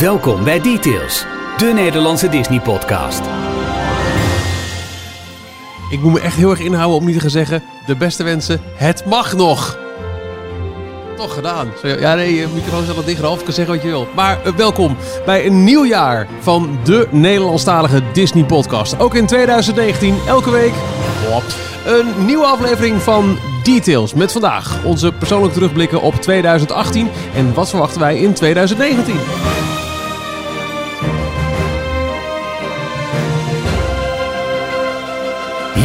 Welkom bij Details, de Nederlandse Disney-podcast. Ik moet me echt heel erg inhouden om niet te gaan zeggen... de beste wensen, het mag nog. Toch gedaan. Zo, Ja, nee, je microfoon staat al dicht, Ralf. Je kan zeggen wat je wil. Maar eh, welkom bij een nieuw jaar van de Nederlandstalige Disney-podcast. Ook in 2019, elke week... hop, Een nieuwe aflevering van Details. Met vandaag onze persoonlijke terugblikken op 2018... en wat verwachten wij in 2019.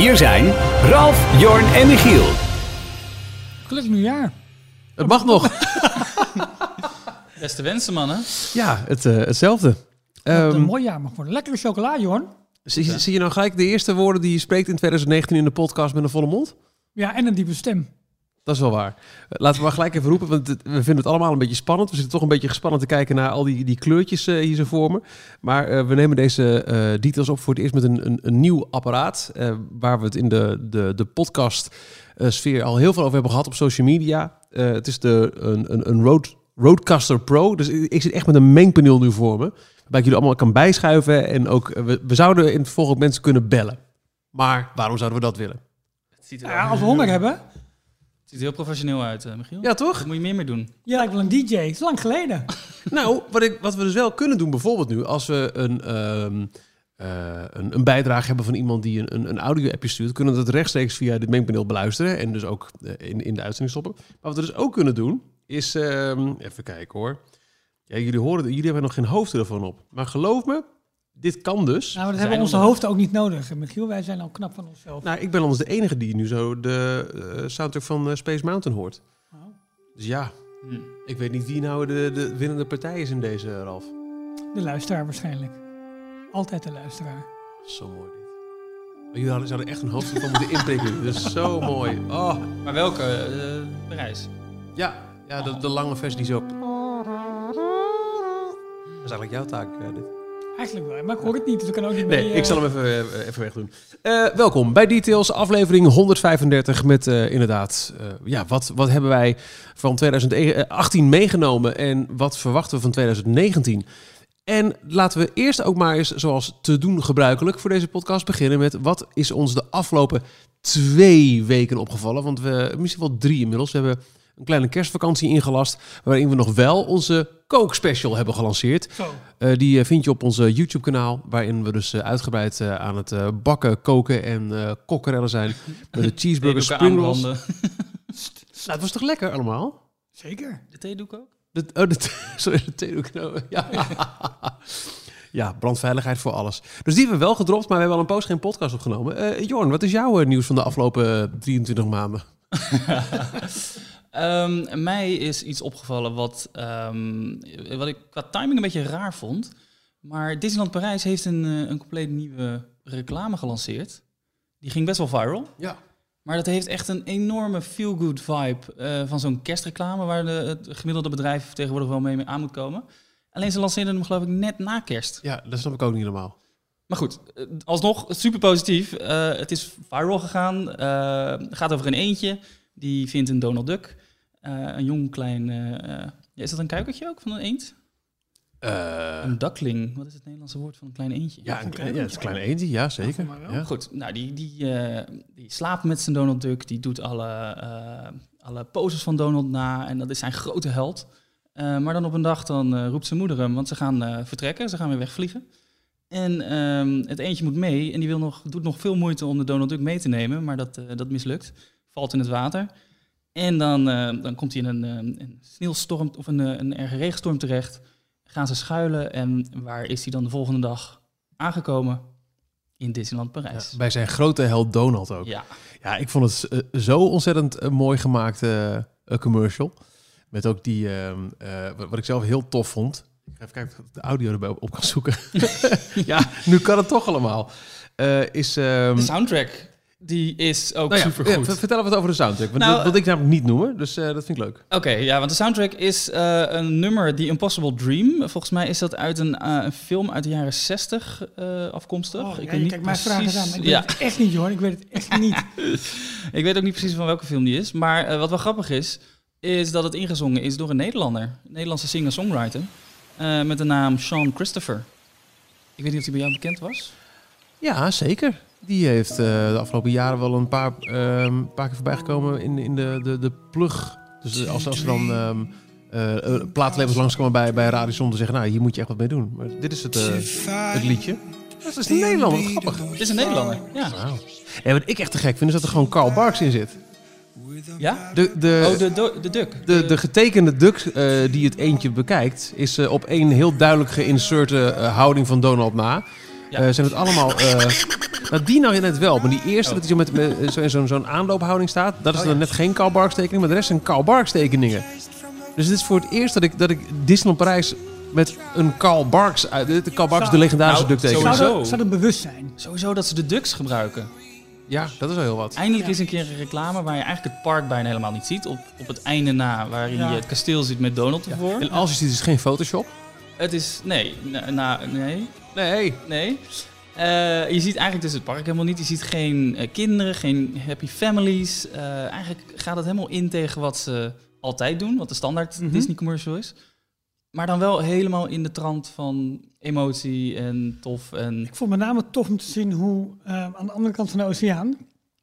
Hier zijn Ralf, Jorn en Michiel. Gelukkig nieuwjaar. Het mag nog. Beste wensen, mannen. Ja, het, eh, hetzelfde. Het Ehm, een mooi jaar mag worden. Lekkere chocola, Jorn. zie, zie je nou gelijk de eerste woorden die je spreekt in 2019 in de podcast met een volle mond? Ja, en een diepe stem. Dat is wel waar. Eh, Laten we maar gelijk even roepen, want we vinden het allemaal een beetje spannend. We zitten toch een beetje gespannen te kijken naar al die, die kleurtjes eh, hier zo voor me. Maar eh, we nemen deze eh, details op voor het eerst met een, een, een nieuw apparaat. eh, waar we het in de, de, de podcast eh, sfeer al heel veel over hebben gehad op social media. Eh, het is de, een, een, een Road, Roadcaster Pro. Dus ik, ik zit echt met een mengpaneel nu voor me. Waarbij ik jullie allemaal kan bijschuiven. En ook, we, we zouden in het ook mensen kunnen bellen. Maar waarom zouden we dat willen? Het ziet er, Ja, als we honger hebben. Het ziet er heel professioneel uit, eh, Michiel. Ja, toch? Moet je meer mee doen. Je lijkt wel een DJ. Het is lang geleden. Nou, wat, ik, wat we dus wel kunnen doen, bijvoorbeeld nu, als we een, ehm, eh, een, een bijdrage hebben van iemand die een, een, een audio-appje stuurt, kunnen we dat rechtstreeks via dit mengpaneel beluisteren en dus ook eh, in, in de uitzending stoppen. Maar wat we dus ook kunnen doen, is, ehm, even kijken hoor. Ja, jullie horen, jullie hebben nog geen hoofdtelefoon op. Maar geloof me, dit kan dus. Nou, dat Zijn hebben onze hoofden ook niet nodig. Michiel, wij zijn al knap van onszelf. Nou, ik ben anders de enige die nu zo de eh, soundtrack van eh, Space Mountain hoort. Oh. Dus ja, Hm. ik weet niet wie nou de, de winnende partij is in deze, Ralf. De luisteraar waarschijnlijk. Altijd de luisteraar. Zo mooi dit. Oh, jullie hadden, zouden echt een hoofdtelefoon moeten inprikken. Dat is zo mooi. Oh, Maar welke eh, reis? ja. Ja, de, de lange versie die zo... Dat is eigenlijk jouw taak, eh, dit. Eigenlijk wel, maar ik hoor het niet, dus ik kan ook niet. Nee, eh, ik zal hem even, eh, even wegdoen. Eh welkom bij Details, aflevering 135 met eh, inderdaad... eh, ja, wat, wat hebben wij van 2018 meegenomen en wat verwachten we van 2019? En laten we eerst ook maar eens, zoals te doen gebruikelijk voor deze podcast, beginnen met... wat is ons de afgelopen twee weken opgevallen? Want we, misschien wel drie inmiddels. We hebben een kleine kerstvakantie ingelast... waarin we nog wel onze Coke Special hebben gelanceerd. Zo. Eh, die eh, vind je op onze YouTube-kanaal, waarin we dus eh, uitgebreid aan het bakken, koken en kokkerellen zijn. Met de cheeseburger spring rolls. Nou, het was toch lekker allemaal? Zeker. De theedoek ook? De, oh, de, sorry, de theedoek. nou, Ja. ja, brandveiligheid voor alles. Dus die hebben we wel gedropt, maar we hebben al een poos geen podcast opgenomen. Eh Jorn, wat is jouw nieuws van de afgelopen eh, 23 maanden? Ehm, mij is iets opgevallen wat, ehm, wat ik qua timing een beetje raar vond. Maar Disneyland Parijs heeft een, eh, een compleet nieuwe reclame gelanceerd. Die ging best wel viral. Ja. Maar dat heeft echt een enorme feel-good vibe eh, van zo'n kerstreclame... waar de, het gemiddelde bedrijf tegenwoordig wel mee aan moet komen. Alleen ze lanceerden hem geloof ik net na kerst. Ja, dat snap ik ook niet helemaal. Maar goed, eh, alsnog super positief. Het is viral gegaan. Het gaat over een eentje. Die vindt een Donald Duck. Eh, een jong klein... eh, eh, ja, is dat een kuikertje ook van een eend? Eh, Een duckling. Wat is het Nederlandse woord van een klein eendje? ja, een klein, ja, het is een kleine eentje, ja, zeker. Ja. Goed, nou, die, die, eh, die slaapt met zijn Donald Duck. Die doet alle, eh, alle poses van Donald na. En dat is zijn grote held. Eh, maar dan op een dag dan eh, roept zijn moeder hem, want ze gaan eh, vertrekken. Ze gaan weer wegvliegen. En ehm, het eentje moet mee. En die wil nog, doet nog veel moeite om de Donald Duck mee te nemen. Maar dat, eh, dat mislukt. Valt in het water. En dan, eh, dan komt hij in een, eh, een sneeuwstorm of een, eh, een erge regenstorm terecht. Gaan ze schuilen. En waar is hij dan de volgende dag aangekomen? In Disneyland Parijs. Ja, bij zijn grote held Donald ook. Ja, Ja, ik vond het zo ontzettend mooi gemaakte eh, commercial. Met ook die, ehm, eh, wat ik zelf heel tof vond. Ik ga even kijken of ik de audio erbij op, op kan zoeken. ja, nu kan het toch allemaal. Is, ehm, de soundtrack die is ook nou ja, super ja, goed. ver- vertel wat over de soundtrack. Want Nou, dat wilde ik namelijk niet noemen, dus eh, dat vind ik leuk. Oké, ja, want de soundtrack is eh, een nummer, The Impossible Dream. Volgens mij is dat uit een, eh, een film uit de jaren 60 eh, afkomstig. Oh, ik ja, weet je niet kijkt mij vragen aan. maar Ik weet ja, het echt niet, hoor. Ik weet het echt niet. ik weet ook niet precies van welke film die is. Maar eh, wat wel grappig is, is dat het ingezongen is door een Nederlander. Een Nederlandse singer-songwriter. eh, met de naam Sean Christopher. Ik weet niet of die bij jou bekend was. Ja, zeker. Die heeft eh, de afgelopen jaren wel een paar, ehm, paar keer voorbij gekomen in, in de, de, de plug. Dus als, als er dan eh, plaatlabels langskomen bij, bij Radio te zeggen, nou, hier moet je echt wat mee doen. Maar dit is het, eh, het liedje. Dat is een Nederlander, wat grappig. Het is een Nederlander. Ja. En wat ik echt te gek vind, is dat er gewoon Carl Barks in zit. Ja? De, de, Oh, de, de, de Duck. De, de getekende duck eh, die het eentje bekijkt, is op één heel duidelijk geïnserte houding van Donald na. Ja. Eh, zijn het allemaal. eh nou, die nou net wel, maar die eerste, Oh. dat hij zo met, met zo in zo'n zo'n aanloophouding staat, dat is Oh, dan ja. net geen Karl Barks tekening, maar de rest zijn Karl Barks tekeningen. Dus dit is voor het eerst dat ik, dat ik Disneyland Parijs met een Karl Barks, uit, de Karl Barks, de legendarische Nou, duck tekening. Sowieso. Zou dat, zou dat bewust zijn? Sowieso dat ze de Ducks gebruiken. Ja, dat is wel heel wat. Eindelijk Ja. is een keer een reclame waar je eigenlijk het park bijna helemaal niet ziet. Op, op het einde na, waarin Ja. je het kasteel ziet met Donald ervoor. En als je ziet, is het geen Photoshop. Het is, nee, na, na- nee, Nee. nee. Eh, je ziet eigenlijk dus het park helemaal niet. Je ziet geen eh, kinderen, geen happy families. Eh, eigenlijk gaat het helemaal in tegen wat ze altijd doen, wat de standaard Mhm. Disney commercial is. Maar dan wel helemaal in de trant van emotie en tof en... Ik vond met name tof om te zien hoe eh, aan de andere kant van de oceaan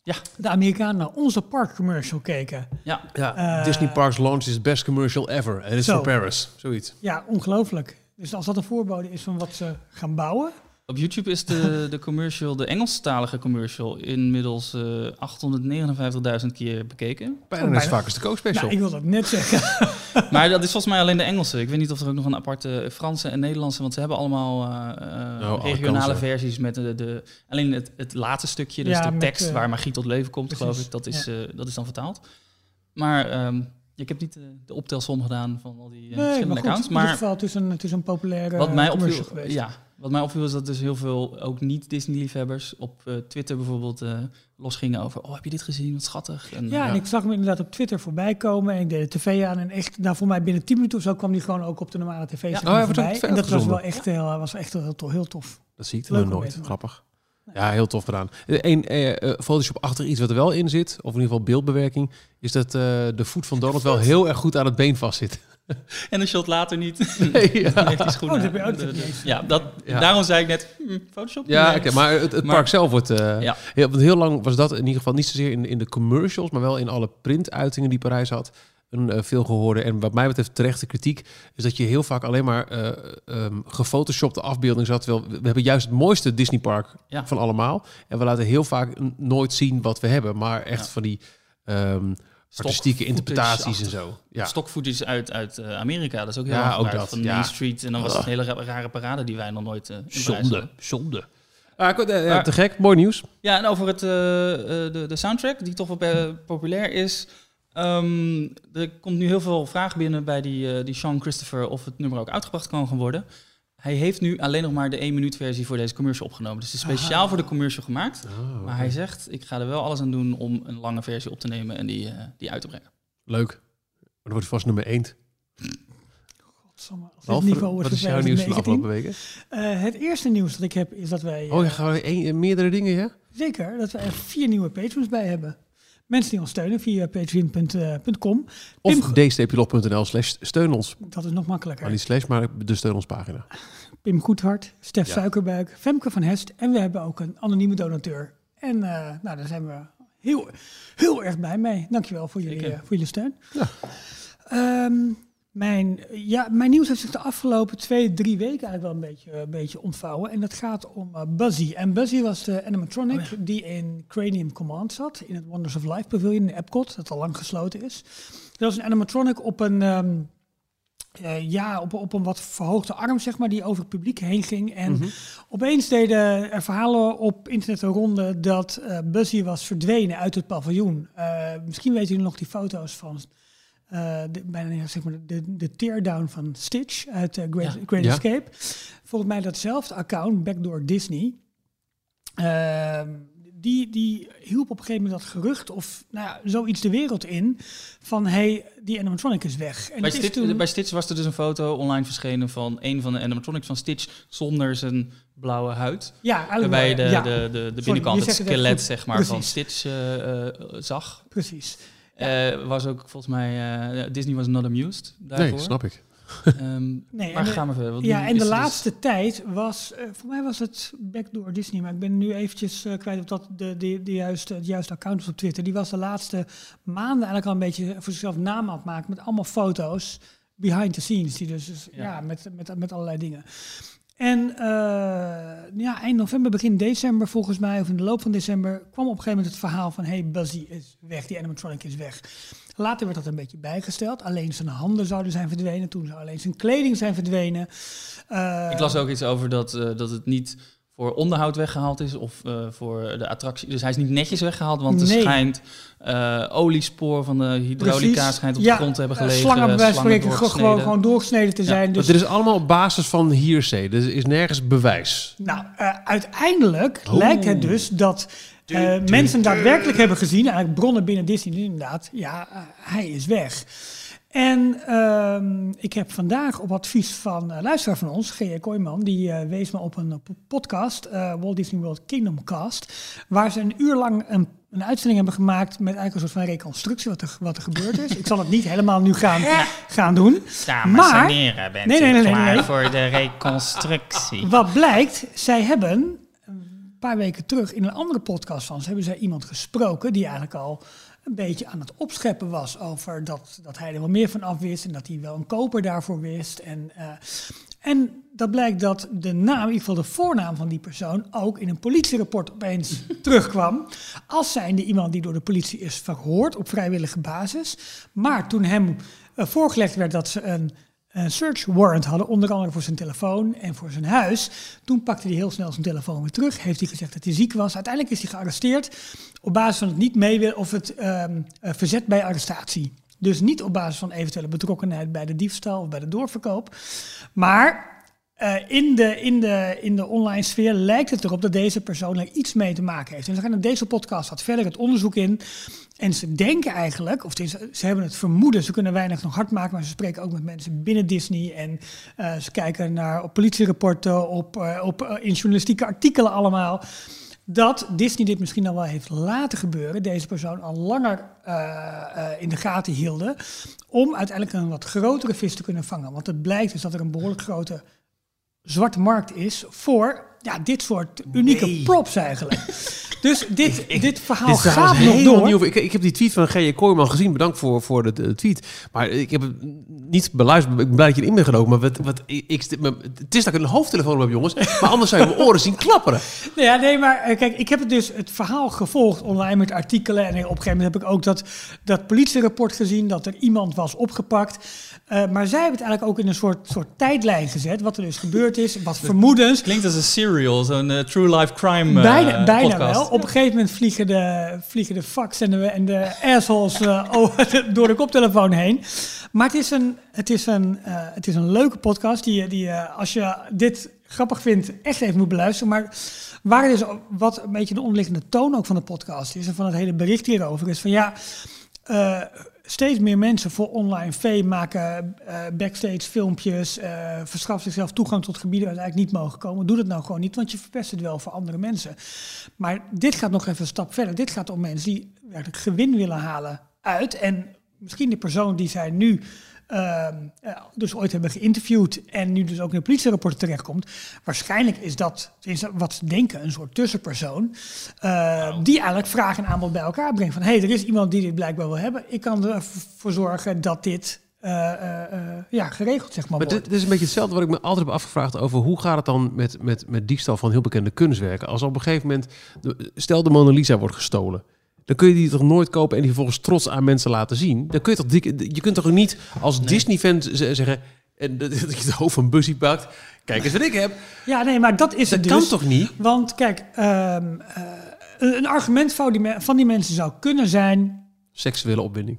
Ja. de Amerikanen naar onze parkcommercial keken. Ja, Ja, Disney Parks launch is best commercial ever. En het is voor Paris. Zoiets. Ja, ongelooflijk. Dus als dat een voorbode is van wat ze gaan bouwen. Op YouTube is de, de commercial, de Engelstalige commercial, inmiddels eh 859.000 keer bekeken. Bijna net vaak als de Coke Special. Nou, ik wil dat net zeggen. Maar dat is volgens mij alleen de Engelse. Ik weet niet of er ook nog een aparte Franse en Nederlandse, want ze hebben allemaal eh, eh, alle regionale versies met de, de alleen het, het laatste stukje, dus Ja, de met, tekst eh, waar magie tot leven komt, precies, geloof ik. Dat is, eh, dat is dan vertaald. Maar ehm, ik heb niet eh, de optelsom gedaan van al die eh, nee, maar verschillende goed, accounts. in ieder Maar geval, het is een, het is een populaire wat mij commercial opviel, geweest. ja, wat mij opviel is dat dus heel veel ook niet Disney-liefhebbers op eh, Twitter bijvoorbeeld eh, losgingen over, oh heb je dit gezien, wat schattig. En, Ja, en ik zag hem inderdaad op Twitter voorbij komen. En ik deed de tv aan. En echt, nou, voor mij binnen 10 minuten of zo kwam die gewoon ook op de normale tv Ja. Oh, maar hij wordt ook voorbij. En dat was wel echt heel, was echt heel, tof, heel tof. Dat zie ik er nooit. Grappig. Ja, heel tof gedaan. Eén eh, eh, Photoshop achter iets wat er wel in zit, of in ieder geval beeldbewerking, is dat eh, de voet van Donald wel heel erg goed aan het been vastzit. En een shot later niet. Nee, ja. Dan heeft die schoen Oh, dat heb je. Ja, dat, Ja. daarom zei ik net, hm, Photoshop? Ja, Nee. oké, maar het, het Maar- park zelf wordt... eh, Ja. heel, want heel lang was dat in ieder geval niet zozeer in, in de commercials, maar wel in alle printuitingen die Parijs had. Een uh, veel gehoorde en wat mij betreft terechte kritiek is dat je heel vaak alleen maar eh um, gefotoshopte afbeeldingen zat. Terwijl we, hebben juist het mooiste Disney park Ja. van allemaal. En we laten heel vaak nooit zien wat we hebben, maar echt Ja. van die ehm, artistieke interpretaties en zo. Ja. Stokfootage uit, uit eh, Amerika, dat is ook heel Ja, ook dat, Van ja. Main Street. En dan was het een hele ra- rare parade die wij nog nooit eh Parijs Zonde, zonde. Ah, eh, te gek, mooi nieuws. Ja, en over het, eh, eh, de, de soundtrack, die toch wel eh, populair is. Ehm, er komt nu heel veel vraag binnen bij die, eh, die Sean Christopher of het nummer ook uitgebracht kan gaan worden. Hij heeft nu alleen nog maar de 1 minuut versie voor deze commercial opgenomen. Dus het is speciaal Ah. voor de commercial gemaakt. Oh, Maar hij zegt, ik ga er wel alles aan doen om een lange versie op te nemen en die, eh, die uit te brengen. Leuk. Maar dan wordt het vast nummer 1. Godsamme, wat is jouw nieuws van de 2019. afgelopen weken? Eh, het eerste nieuws dat ik heb is dat wij... Oh, je gaan we een, meerdere dingen, ja? Zeker, dat we er vier nieuwe patrons bij hebben. Mensen die ons steunen via patreon.com. Of Pim- dstplog.nl slash steun ons. Dat is nog makkelijker. Maar niet slash, maar de steun ons pagina. Pim Goedhart, Stef Ja. Suikerbuik, Femke van Hest en we hebben ook een anonieme donateur. En eh, nou, daar zijn we heel, heel erg blij mee. Dankjewel voor jullie, eh, voor jullie steun. Ja. Ehm, mijn, ja, mijn nieuws heeft zich de afgelopen twee, drie weken eigenlijk wel een beetje, een beetje ontvouwen. En dat gaat om eh, Buzzy. En Buzzy was de animatronic Oh die in Cranium Command zat. In het Wonders of Life Pavilion in Epcot, dat al lang gesloten is. Dat was een animatronic op een... ehm, eh, ja, op, op een wat verhoogde arm, zeg maar, die over het publiek heen ging. En Mhm. opeens deden er verhalen op internet een ronde dat eh Buzzy was verdwenen uit het paviljoen. Misschien weten jullie nog die foto's van eh, de, bijna zeg maar de, de teardown van Stitch uit eh, Great, Ja. Great Ja. Escape. Volgens mij datzelfde account, Backdoor Disney. Ehm, die, die hielp op een gegeven moment dat gerucht of nou ja, zoiets de wereld in van hey, die animatronic is weg. En Bij Stitch, toen- bij Stitch was er dus een foto online verschenen van een van de animatronics van Stitch zonder zijn blauwe huid. ja, Waarbij de, ja, de, de, de binnenkant, het skelet zeg maar, van. Stitch eh, eh, zag. precies. Eh, was ook volgens mij, eh, Disney was not amused daarvoor. Nee, snap ik. Ehm, Nee, maar de- gaan we verder. Ja, en de dus- laatste tijd was, eh, voor mij was het Backdoor Disney, maar ik ben nu eventjes kwijt of dat de, de, de juiste, het juiste account op Twitter. Die was de laatste maanden eigenlijk al een beetje voor zichzelf naam aan het maken met allemaal foto's behind the scenes, die dus, dus, ja. Ja. met, met, met allerlei dingen. En eh, ja, eind november, begin december volgens mij, of in de loop van december, kwam op een gegeven moment het verhaal van hey, Buzzy is weg, die animatronic is weg. Later werd dat een beetje bijgesteld. Alleen zijn handen zouden zijn verdwenen. Toen zou alleen zijn kleding zijn verdwenen. Eh, Ik las ook iets over dat, eh, dat het niet voor onderhoud weggehaald is of eh, voor de attractie. Dus hij is niet netjes weggehaald, want er Nee. schijnt eh, oliespoor van de hydraulica Precies. schijnt op Ja, de grond te hebben eh, gelegen. slangen bij wijze van slangen spreken gewoon, doorgesneden. gewoon doorgesneden te Ja, zijn. Dus dit is allemaal op basis van hearsay. Dus er is nergens bewijs. Nou, eh, uiteindelijk Oh. lijkt het dus dat eh, mensen daadwerkelijk hebben gezien, eigenlijk bronnen binnen Disney inderdaad, ja, hij is weg. En ehm, ik heb vandaag op advies van een luisteraar van ons, G.J. Kooijman, die eh, wees me op een podcast, eh, Walt Disney World Kingdom Cast, waar ze een uur lang een, een uitzending hebben gemaakt met eigenlijk een soort van reconstructie wat er, wat er gebeurd is. ik zal het niet helemaal nu gaan, gaan doen. Maar- en heren, bent Nee, u nee, nee, nee, klaar nee. voor de reconstructie? Wat blijkt, zij hebben een paar weken terug in een andere podcast van ze hebben zij iemand gesproken die eigenlijk al een beetje aan het opscheppen was over dat, dat hij er wel meer van af wist en dat hij wel een koper daarvoor wist. En, eh, en dat blijkt dat de naam, in ieder geval de voornaam van die persoon, ook in een politierapport opeens terugkwam. Als zijnde iemand die door de politie is verhoord op vrijwillige basis. Maar toen hem eh, voorgelegd werd dat ze een een search warrant hadden, onder andere voor zijn telefoon en voor zijn huis. Toen pakte hij heel snel zijn telefoon weer terug. Heeft hij gezegd dat hij ziek was. Uiteindelijk is hij gearresteerd op basis van het niet meewillen of het ehm, eh, verzet bij arrestatie. Dus niet op basis van eventuele betrokkenheid bij de diefstal of bij de doorverkoop. Maar eh, in, de, in, de, in de online sfeer lijkt het erop dat deze persoon er iets mee te maken heeft. En ze gaan in deze podcast wat verder het onderzoek in. En ze denken eigenlijk, of tenminste, ze hebben het vermoeden, ze kunnen weinig nog hard maken, maar ze spreken ook met mensen binnen Disney. En eh, ze kijken naar op politierapporten, op, eh, op, eh, in journalistieke artikelen allemaal. Dat Disney dit misschien al wel heeft laten gebeuren, deze persoon al langer in de gaten hielden, om uiteindelijk een wat grotere vis te kunnen vangen. Want het blijkt dus dat er een behoorlijk grote zwarte markt is voor ja, dit soort unieke Nee. props eigenlijk. Dus dit, dit verhaal Dit is gaat nog helemaal door. nieuw. Ik, ik heb die tweet van G.J. Kooijman gezien. Bedankt voor, voor de, de tweet. Maar ik heb het niet beluisterd. Ik ben blij dat je erin bent genomen. Maar wat, wat, ik, het is dat ik een hoofdtelefoon heb, jongens. Maar anders zou je mijn oren zien klapperen. Nou ja, nee, maar eh, kijk, ik heb het dus het verhaal gevolgd online met artikelen. En op een gegeven moment heb ik ook dat, dat politierapport gezien, dat er iemand was opgepakt. Eh, maar zij hebben het eigenlijk ook in een soort, soort tijdlijn gezet, wat er dus gebeurd is, wat vermoedens. Klinkt als een serial, zo'n eh, true life crime eh, bijna bijna podcast. wel. Op een gegeven moment vliegen de, vliegen de fax en de, en de assholes eh, over- door de koptelefoon heen. Maar het is een, het is een, het is een leuke podcast die, die als je dit grappig vindt, echt even moet beluisteren. Maar waar dus wat een beetje de onderliggende toon ook van de podcast is en van het hele bericht hierover is van ja, steeds meer mensen voor online fame maken eh, backstage filmpjes, verschaffen zichzelf toegang tot gebieden waar ze eigenlijk niet mogen komen. Doe dat nou gewoon niet, want je verpest het wel voor andere mensen. Maar dit gaat nog even een stap verder. Dit gaat om mensen die werkelijk gewin willen halen uit. En misschien de persoon die zij nu dus ooit hebben geïnterviewd en nu dus ook in een politierapport terechtkomt. Waarschijnlijk is dat, wat ze denken, een soort tussenpersoon. eh, Die eigenlijk vraag en aanbod bij elkaar brengt. Van hé, hey, er is iemand die dit blijkbaar wil hebben. Ik kan ervoor zorgen dat dit eh, eh, eh, ja, geregeld zeg maar, Maar wordt. dit, dit is een beetje hetzelfde wat ik me altijd heb afgevraagd over hoe gaat het dan met, met, met diefstal van heel bekende kunstwerken. Als op een gegeven moment, stel de Mona Lisa wordt gestolen. Dan kun je die toch nooit kopen en die vervolgens trots aan mensen laten zien. Dan kun je toch, dik- je kunt toch niet als Disney-fan zeggen en dat je het hoofd van Busy pakt. Kijk eens wat ik heb. Ja, nee, maar dat is Dat het kan dus. toch niet? Want kijk, ehm, eh, een argument van die, van die mensen zou kunnen zijn. Seksuele opwinding.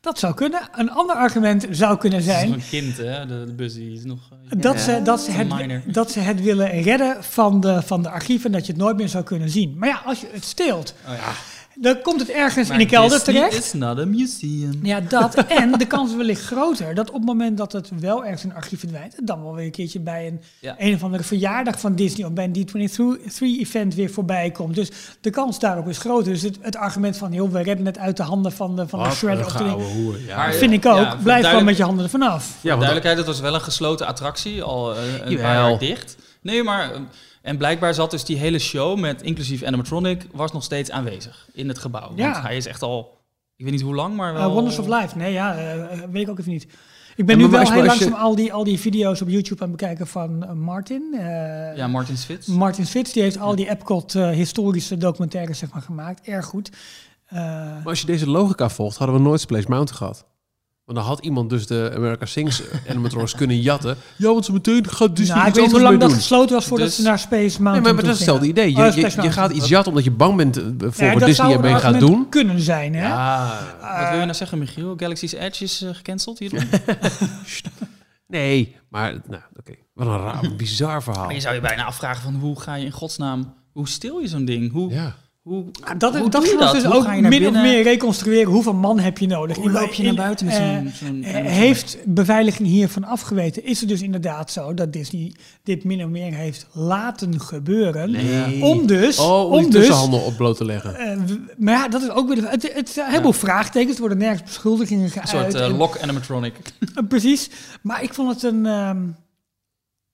Dat zou kunnen. Een ander argument zou kunnen Het is zijn. nog een kind, hè? De, de Buzzy is nog... Dat, ze, dat, ze het, dat ze het willen redden van de, van de archieven. Dat je het nooit meer zou kunnen zien. Maar ja, als je het steelt. Oh ja. Dan komt het ergens Maar in de kelder Disney terecht. is not a museum. Ja, dat. en de kans is wellicht groter dat op het moment dat het wel ergens in een archief verdwijnt, het dan wel weer een keertje bij een, Ja. een of andere verjaardag van Disney of bij een D23-event weer voorbij komt. Dus de kans daarop is groter. Dus het, het argument van, joh, we redden het uit de handen van de, van de Wat shredder. een de, hoer. Ja. Vind ik ook. Blijf gewoon met je handen ervan af. Ja, duidelijkheid, het was wel een gesloten attractie, al eh, een Jawel. paar jaar dicht. Nee, maar... eh, En blijkbaar zat dus die hele show met inclusief animatronic was nog steeds aanwezig in het gebouw. Ja. Want hij is echt al, ik weet niet hoe lang, maar Uh, wel... Wonders of Life. Nee, ja, eh, weet ik ook even niet. Ik ben nu wel heel je- langzaam al die, al die video's op YouTube aan het bekijken van eh, Martin. eh, Ja, Martin Svits. Martin Svits, die heeft al die Epcot eh, historische documentaires zeg maar, gemaakt. Erg goed. Eh, Maar als je deze logica volgt, hadden we nooit Splash Mountain gehad. Want dan had iemand dus de America Sings animatronics kunnen jatten. Ja, want ze meteen gaat Disney nou, ik weet niet hoe lang dat gesloten was voordat Dus- ze naar Space Nee, Mountain maar, maar dat is hetzelfde idee. Je, Oh, je, gaat iets jatten omdat je bang bent eh, voor Ja, wat Disney ermee gaat doen. kunnen zijn, hè? Ja. Wat wil je nou zeggen, Michiel? Galaxy's Edge is eh, gecanceld hierdoor? Nee, maar nou, oké. Wat een raar, bizar verhaal. Maar je zou je bijna afvragen van hoe ga je in godsnaam... Hoe stil je zo'n ding? Hoe, Ja. Hoe, Ah, Dat, hoe dat doe je ging ons dat? dus Hoe ook ga je min of meer reconstrueren. Hoeveel man heb je nodig? Hoe loop je naar buiten met eh, zo'n... zo'n Eh, animatronic? heeft beveiliging hiervan afgeweten? Is het dus inderdaad zo dat Disney dit min of meer heeft laten gebeuren? Nee. Om dus, Oh, om, om die dus tussenhandel op bloot te leggen. eh, maar ja, dat is ook weer. de- Het, het, zijn een heleboel vraagtekens. Er worden nergens beschuldigingen Een geuit. soort eh, en- lock animatronic. eh, precies. Maar ik vond het een. ehm,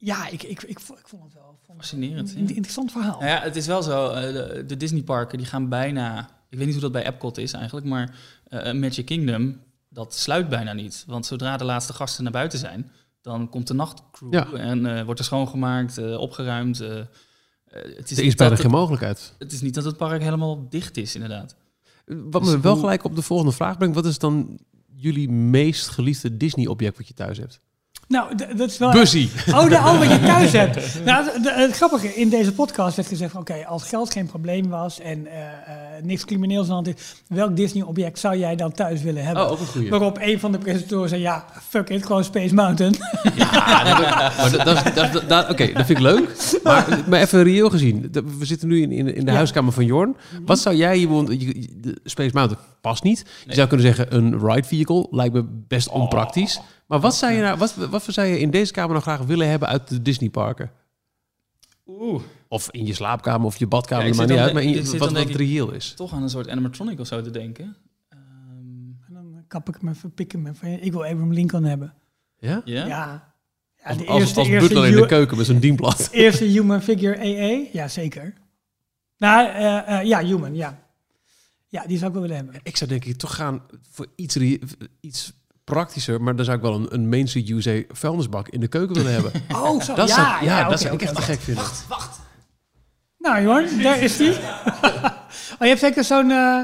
ja, ik, ik, ik, vond, ik vond het wel vond het Fascinerend, Een ja. interessant verhaal. Nou ja, het is wel zo. eh, de, de Disneyparken die gaan bijna... Ik weet niet hoe dat bij Epcot is eigenlijk, maar eh, Magic Kingdom, dat sluit bijna niet. Want zodra de laatste gasten naar buiten zijn, dan komt de nachtcrew Ja. en eh, wordt er schoongemaakt, eh, opgeruimd. het, is Er is niet bijna dat geen het, mogelijkheid. het is niet dat het park helemaal dicht is, inderdaad. Wat Dus me wel hoe- gelijk op de volgende vraag brengt. Wat is dan jullie meest geliefde Disney-object wat je thuis hebt? Nou, dat is wel. Oh, de, oh, wat je thuis hebt. Nou, het, grappige, in deze podcast werd gezegd: oké, als geld geen probleem was en eh, eh, niks crimineels aan de hand is, welk Disney-object zou jij dan thuis willen hebben? Oh, ook een goeie. Waarop een van de presentatoren zei: ja, fuck it, gewoon Space Mountain. Ja, dat, Oké, dat vind ik leuk. Maar, maar even reëel gezien. We zitten nu in, in, in de Ja. huiskamer van Jorn. Wat zou jij... Je, Space Mountain past niet. Je zou kunnen zeggen een ride vehicle. Lijkt me best onpraktisch. Maar wat zou, je nou, wat, wat zou je in deze kamer nou graag willen hebben uit de Disneyparken? Oeh. Of in je slaapkamer of je badkamer, Ja, ik maakt niet dan uit. Maar in, ik zit wat, dan wat het ik- reëel is. Toch aan een soort animatronic of zo te denken. Ehm, En dan kap ik hem even, pik hem even. Ik wil Abraham Lincoln hebben. Ja? ja? Ja. ja Als, de als, eerste, als eerste, butler in de keuken met zo'n dienblad. eerste human figure EE. Ja, zeker. Nou, eh, eh, ja, human, ja. Ja, die zou ik wel willen hebben. Ik zou denk ik toch gaan voor iets, iets praktischer. Maar dan zou ik wel een, een Main Street USA vuilnisbak in de keuken willen hebben. Oh, zo. Dat ja, zou, ja, dat zou ik echt te gek vinden. Nou, Jorn, daar is die. oh, je hebt zeker zo'n... eh,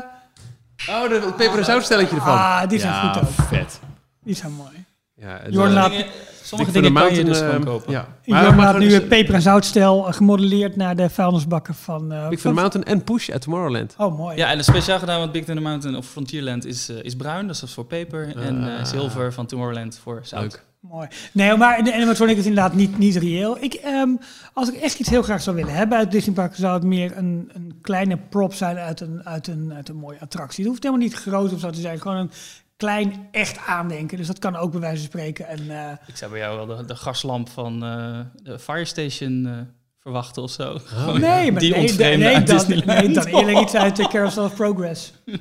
Oh, de peper- en zoutstelletje ervan. Ah, die zijn ja, goed ook. vet. Die zijn mooi. Ja, Jorn eh, laat- Dingen- sommige dingen kan je dus Mountain, gewoon kopen. Ja. Maar laat nu dus, een peper- en zoutstel eh, gemodelleerd naar de vuilnisbakken van... eh, Big Thunder Mountain en Push at Tomorrowland. Oh, mooi. Ja, en het speciaal gedaan met Big Thunder Mountain of Frontierland is, eh, is bruin, dus dat is voor peper. En eh, Ah. zilver van Tomorrowland voor zout. Leuk. Mooi. Nee, maar de animatronic is inderdaad niet, niet reëel. Ik, ehm, als ik echt iets heel graag zou willen hebben uit Disney Park, zou het meer een, een kleine prop zijn uit een, uit, een, uit een mooie attractie. Het hoeft helemaal niet groot of zo te zijn. Gewoon een klein echt aandenken. Dus dat kan ook bij wijze van spreken. En, eh, Ik zou bij jou wel de, de gaslamp van eh, de Fire Station eh, verwachten of zo. Gewoon nee, maar die nee, nee, uit dan, nee, dan eerlijk iets uit de Carousel of Progress.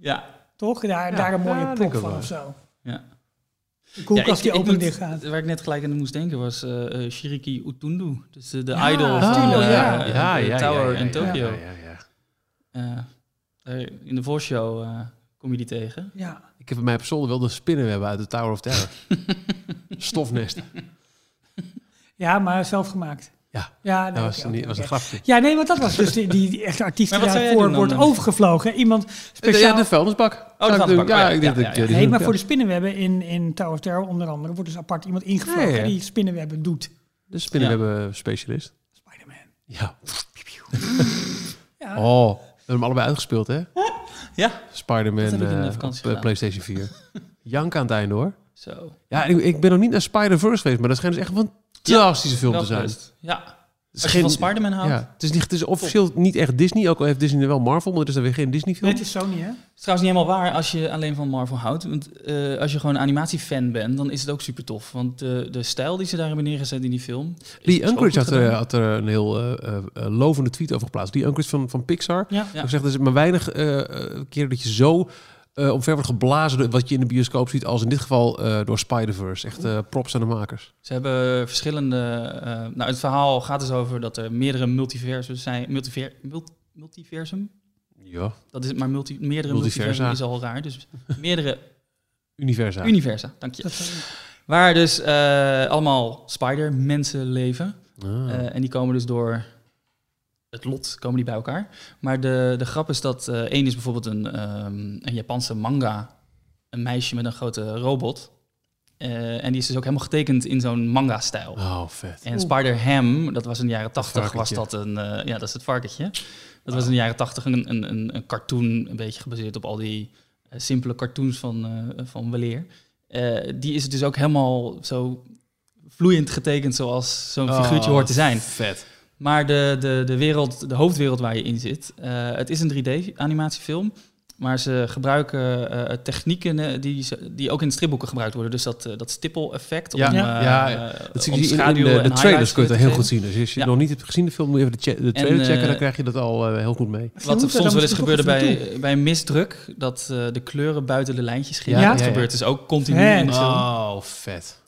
Ja, Toch? Daar, Ja, daar een mooie ja, prop van wel. of zo. ja. De koelkast Ja, die ik- ik open dicht gaat. Waar ik net gelijk aan moest denken was Shiriki Utundu. Dus de, de Ja, idol van eh, ja. Ja, de Tower ja, ja, in Tokyo. ja, ja, ja. Eh, eh, in de voorshow eh kom je die tegen. Ja. Ik heb bij mij op zolder wel de spinnenwebben uit de Tower of Terror. Stofnesten. ja, maar zelf gemaakt. Ja, Ja, nee, dat was, oké, was een grapje. Ja, nee, want dat was dus die, die, die echte artiest Maar die daarvoor dan, wordt eh? overgevlogen. Iemand De, speciaal... ja, de vuilnisbak. Zou ik vuilnisbak, oh ja, ik denk ja, dat ik, ja, die nee, maar voor de spinnenwebben in, in Tower of Terror onder andere wordt dus apart iemand ingevlogen die spinnenwebben doet. De spinnenwebben specialist. Spider-Man. Ja. Ja. Oh, we hebben hem allebei uitgespeeld, hè? Ja, Spider-Man gedaan. PlayStation 4. Jank aan het einde, hoor. zo. Ja, ik, ik ben nog niet naar Spider-Verse geweest, maar dat schijnt dus echt een fantastische film te zijn. Ja. Het Als je van Spider-Man houdt. ja, het is, niet, het is officieel niet echt Disney, ook al heeft Disney wel Marvel, maar er is dan weer geen Disney film. Nee, het is Sony, hè? Het is trouwens niet helemaal waar als je alleen van Marvel houdt. Want eh, als je gewoon een animatiefan bent, dan is het ook super tof. Want de, de stijl die ze daar hebben neergezet in die film... Lee ook Unkrich goed had, er- had er een heel eh, eh, eh, lovende tweet over geplaatst. Lee Unkrich van, van Pixar. Ja. Ja. Ik zeg, er is maar weinig eh eh, keren dat je zo eh omver wordt geblazen door wat je in de bioscoop ziet, als in dit geval eh, door Spider-Verse. Echt eh, props aan de makers. Ze hebben verschillende... nou, het verhaal gaat dus over dat er meerdere multiversen zijn. Multiver, mult- multiversum? Ja. Dat is het, maar multi, meerdere Multiversa. multiversum is al raar. Dus meerdere Universa. universa, dank je. Waar dus allemaal spider-mensen leven. Ah. En die komen dus door het lot komen die bij elkaar. Maar de, de grap is dat eh één is bijvoorbeeld een, ehm, een Japanse manga. Een meisje met een grote robot. Eh, en die is dus ook helemaal getekend in zo'n manga-stijl. oh, vet. En Spider-Ham, dat was in de jaren tachtig, was dat een... eh, ja, dat is het varkentje. Dat was in de jaren tachtig een, een, een, een cartoon, een beetje gebaseerd op al die simpele cartoons van, van weleer. Die is dus ook helemaal zo vloeiend getekend zoals zo'n figuurtje Oh, hoort te zijn. Vet. Maar de, de, de, wereld, de hoofdwereld waar je in zit, eh, het is een 3D-animatiefilm. Maar ze gebruiken eh, technieken eh, die, ze- die ook in stripboeken gebruikt worden. Dus dat, eh, dat stippel-effect. Ja, om, ja, eh, ja, Dat zie je in, de, en de trailers highlights kun je heel goed zien. Dus als je Ja. nog niet hebt gezien de film, moet je even de, trailer checken. Dan krijg je dat al heel goed mee. Wat er soms wel eens gebeurde bij, bij een misdruk, dat eh, de kleuren buiten de lijntjes gingen. Ja, dat ja, ja. gebeurt dus ook continu in de film. Oh, vet.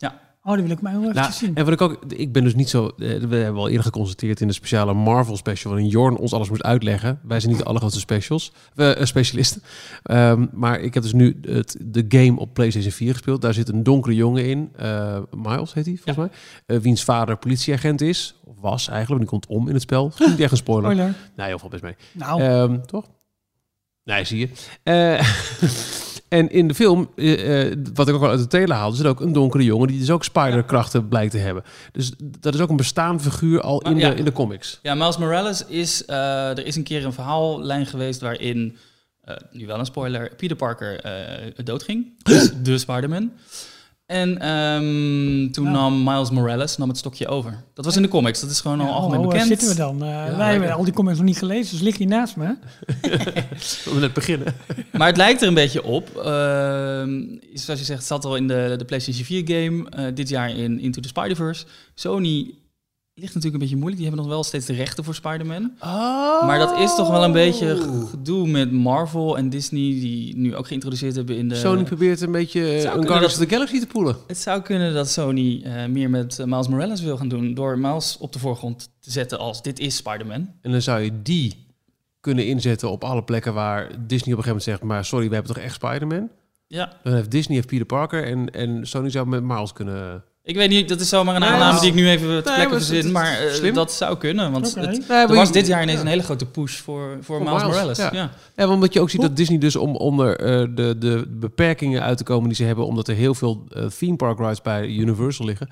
Oh, die wil ik mij heel even Nou, zien. en wat ik ook, ik ben dus niet zo, eh, we hebben al eerder geconstateerd in de speciale Marvel special, waarin Jorn ons alles moest uitleggen. Wij zijn niet de allergrootste specials, eh, eh, specialisten. Ehm, maar ik heb dus nu het, de game op PlayStation 4 gespeeld. Daar zit een donkere jongen in, eh, Miles heet hij volgens mij, eh, wiens vader politieagent is, of was eigenlijk, want die komt om in het spel. Is niet echt een spoiler. Spoiler. Nee, heel veel best mee. Nou, Ehm, toch? Nee, zie je. En in de film, eh, eh, wat ik ook al uit de trailer haalde, zit ook een donkere jongen die dus ook spiderkrachten blijkt te hebben. Dus dat is ook een bestaand figuur al in, ja. de, in de comics. Ja, Miles Morales is, eh, er is een keer een verhaallijn geweest waarin, nu wel een spoiler, Peter Parker doodging. Dus de Spider-Man. En ehm, toen Ja. nam Miles Morales nam het stokje over. Dat was in de comics, dat is gewoon al ja, algemeen oh, waar bekend. zitten we dan? Eh, wij hebben al die comics nog niet gelezen, dus ligt hier naast me. We net beginnen. Maar het lijkt er een beetje op. Ehm, is, zoals je zegt, het zat al in de, de PlayStation 4 game. eh, dit jaar in Into the Spider-Verse. Sony ligt natuurlijk een beetje moeilijk. Die hebben nog wel steeds de rechten voor Spider-Man. Maar dat is toch wel een beetje gedoe met Marvel en Disney... die nu ook geïntroduceerd hebben in de... Sony probeert een beetje eh, een Guardians of the Galaxy te poelen. Het zou kunnen dat Sony eh, meer met eh, Miles Morales wil gaan doen... door Miles op de voorgrond te zetten als dit is Spider-Man. En dan zou je die kunnen inzetten op alle plekken waar Disney op een gegeven moment zegt, maar sorry, we hebben toch echt Spider-Man? Ja, Dan heeft Disney heeft Peter Parker en, en Sony zou met Miles kunnen... ik weet niet, dat is zomaar een Nee, aanname die ik nu even ter Nee, plekke maar verzin... maar eh, dat zou kunnen, want het, Nee, Er was dit jaar ineens ja. een hele grote push voor, voor, Voor Miles Morales. ja. Ja. Ja, want omdat je ook ziet dat Disney dus om onder eh, de, de beperkingen uit te komen die ze hebben, omdat er heel veel eh, theme park rides bij Universal liggen,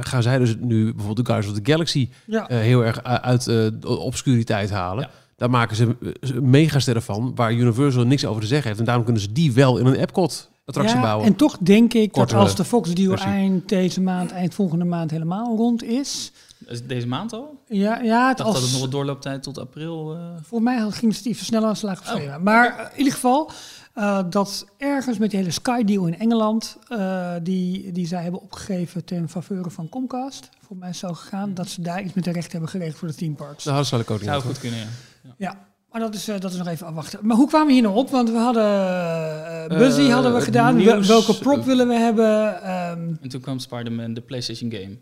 gaan zij dus nu bijvoorbeeld de Guardians of the Galaxy Ja. eh, heel erg uit eh, de obscuriteit halen. Ja. Daar maken ze megasterren van, waar Universal niks over te zeggen heeft. En daarom kunnen ze die wel in een Ja, bouwen. En toch denk ik Kortere dat als de Fox Deal versie. eind deze maand, eind volgende maand helemaal rond is. Is deze maand al? Ja, ja Ik het dacht als, dat het nog wat doorlooptijd tot april... eh, Voor mij ging het iets sneller als slag of Oh. Maar eh, in ieder geval, eh, dat ergens met die hele Sky deal in Engeland, eh, die, die zij hebben opgegeven ten faveur van Comcast, voor mij is het zo gegaan, dat ze daar iets met de recht hebben geregeld voor de theme parks. Nou, dat zal ik ook niet zou goed kunnen, ja. Ja, maar dat is, eh, dat is nog even afwachten. Maar hoe kwamen we hier nou op? Want we hadden eh Buzzy hadden we gedaan. Nieuws- Welke prop willen we hebben? Ehm, En toen kwam Spider-Man, de PlayStation game.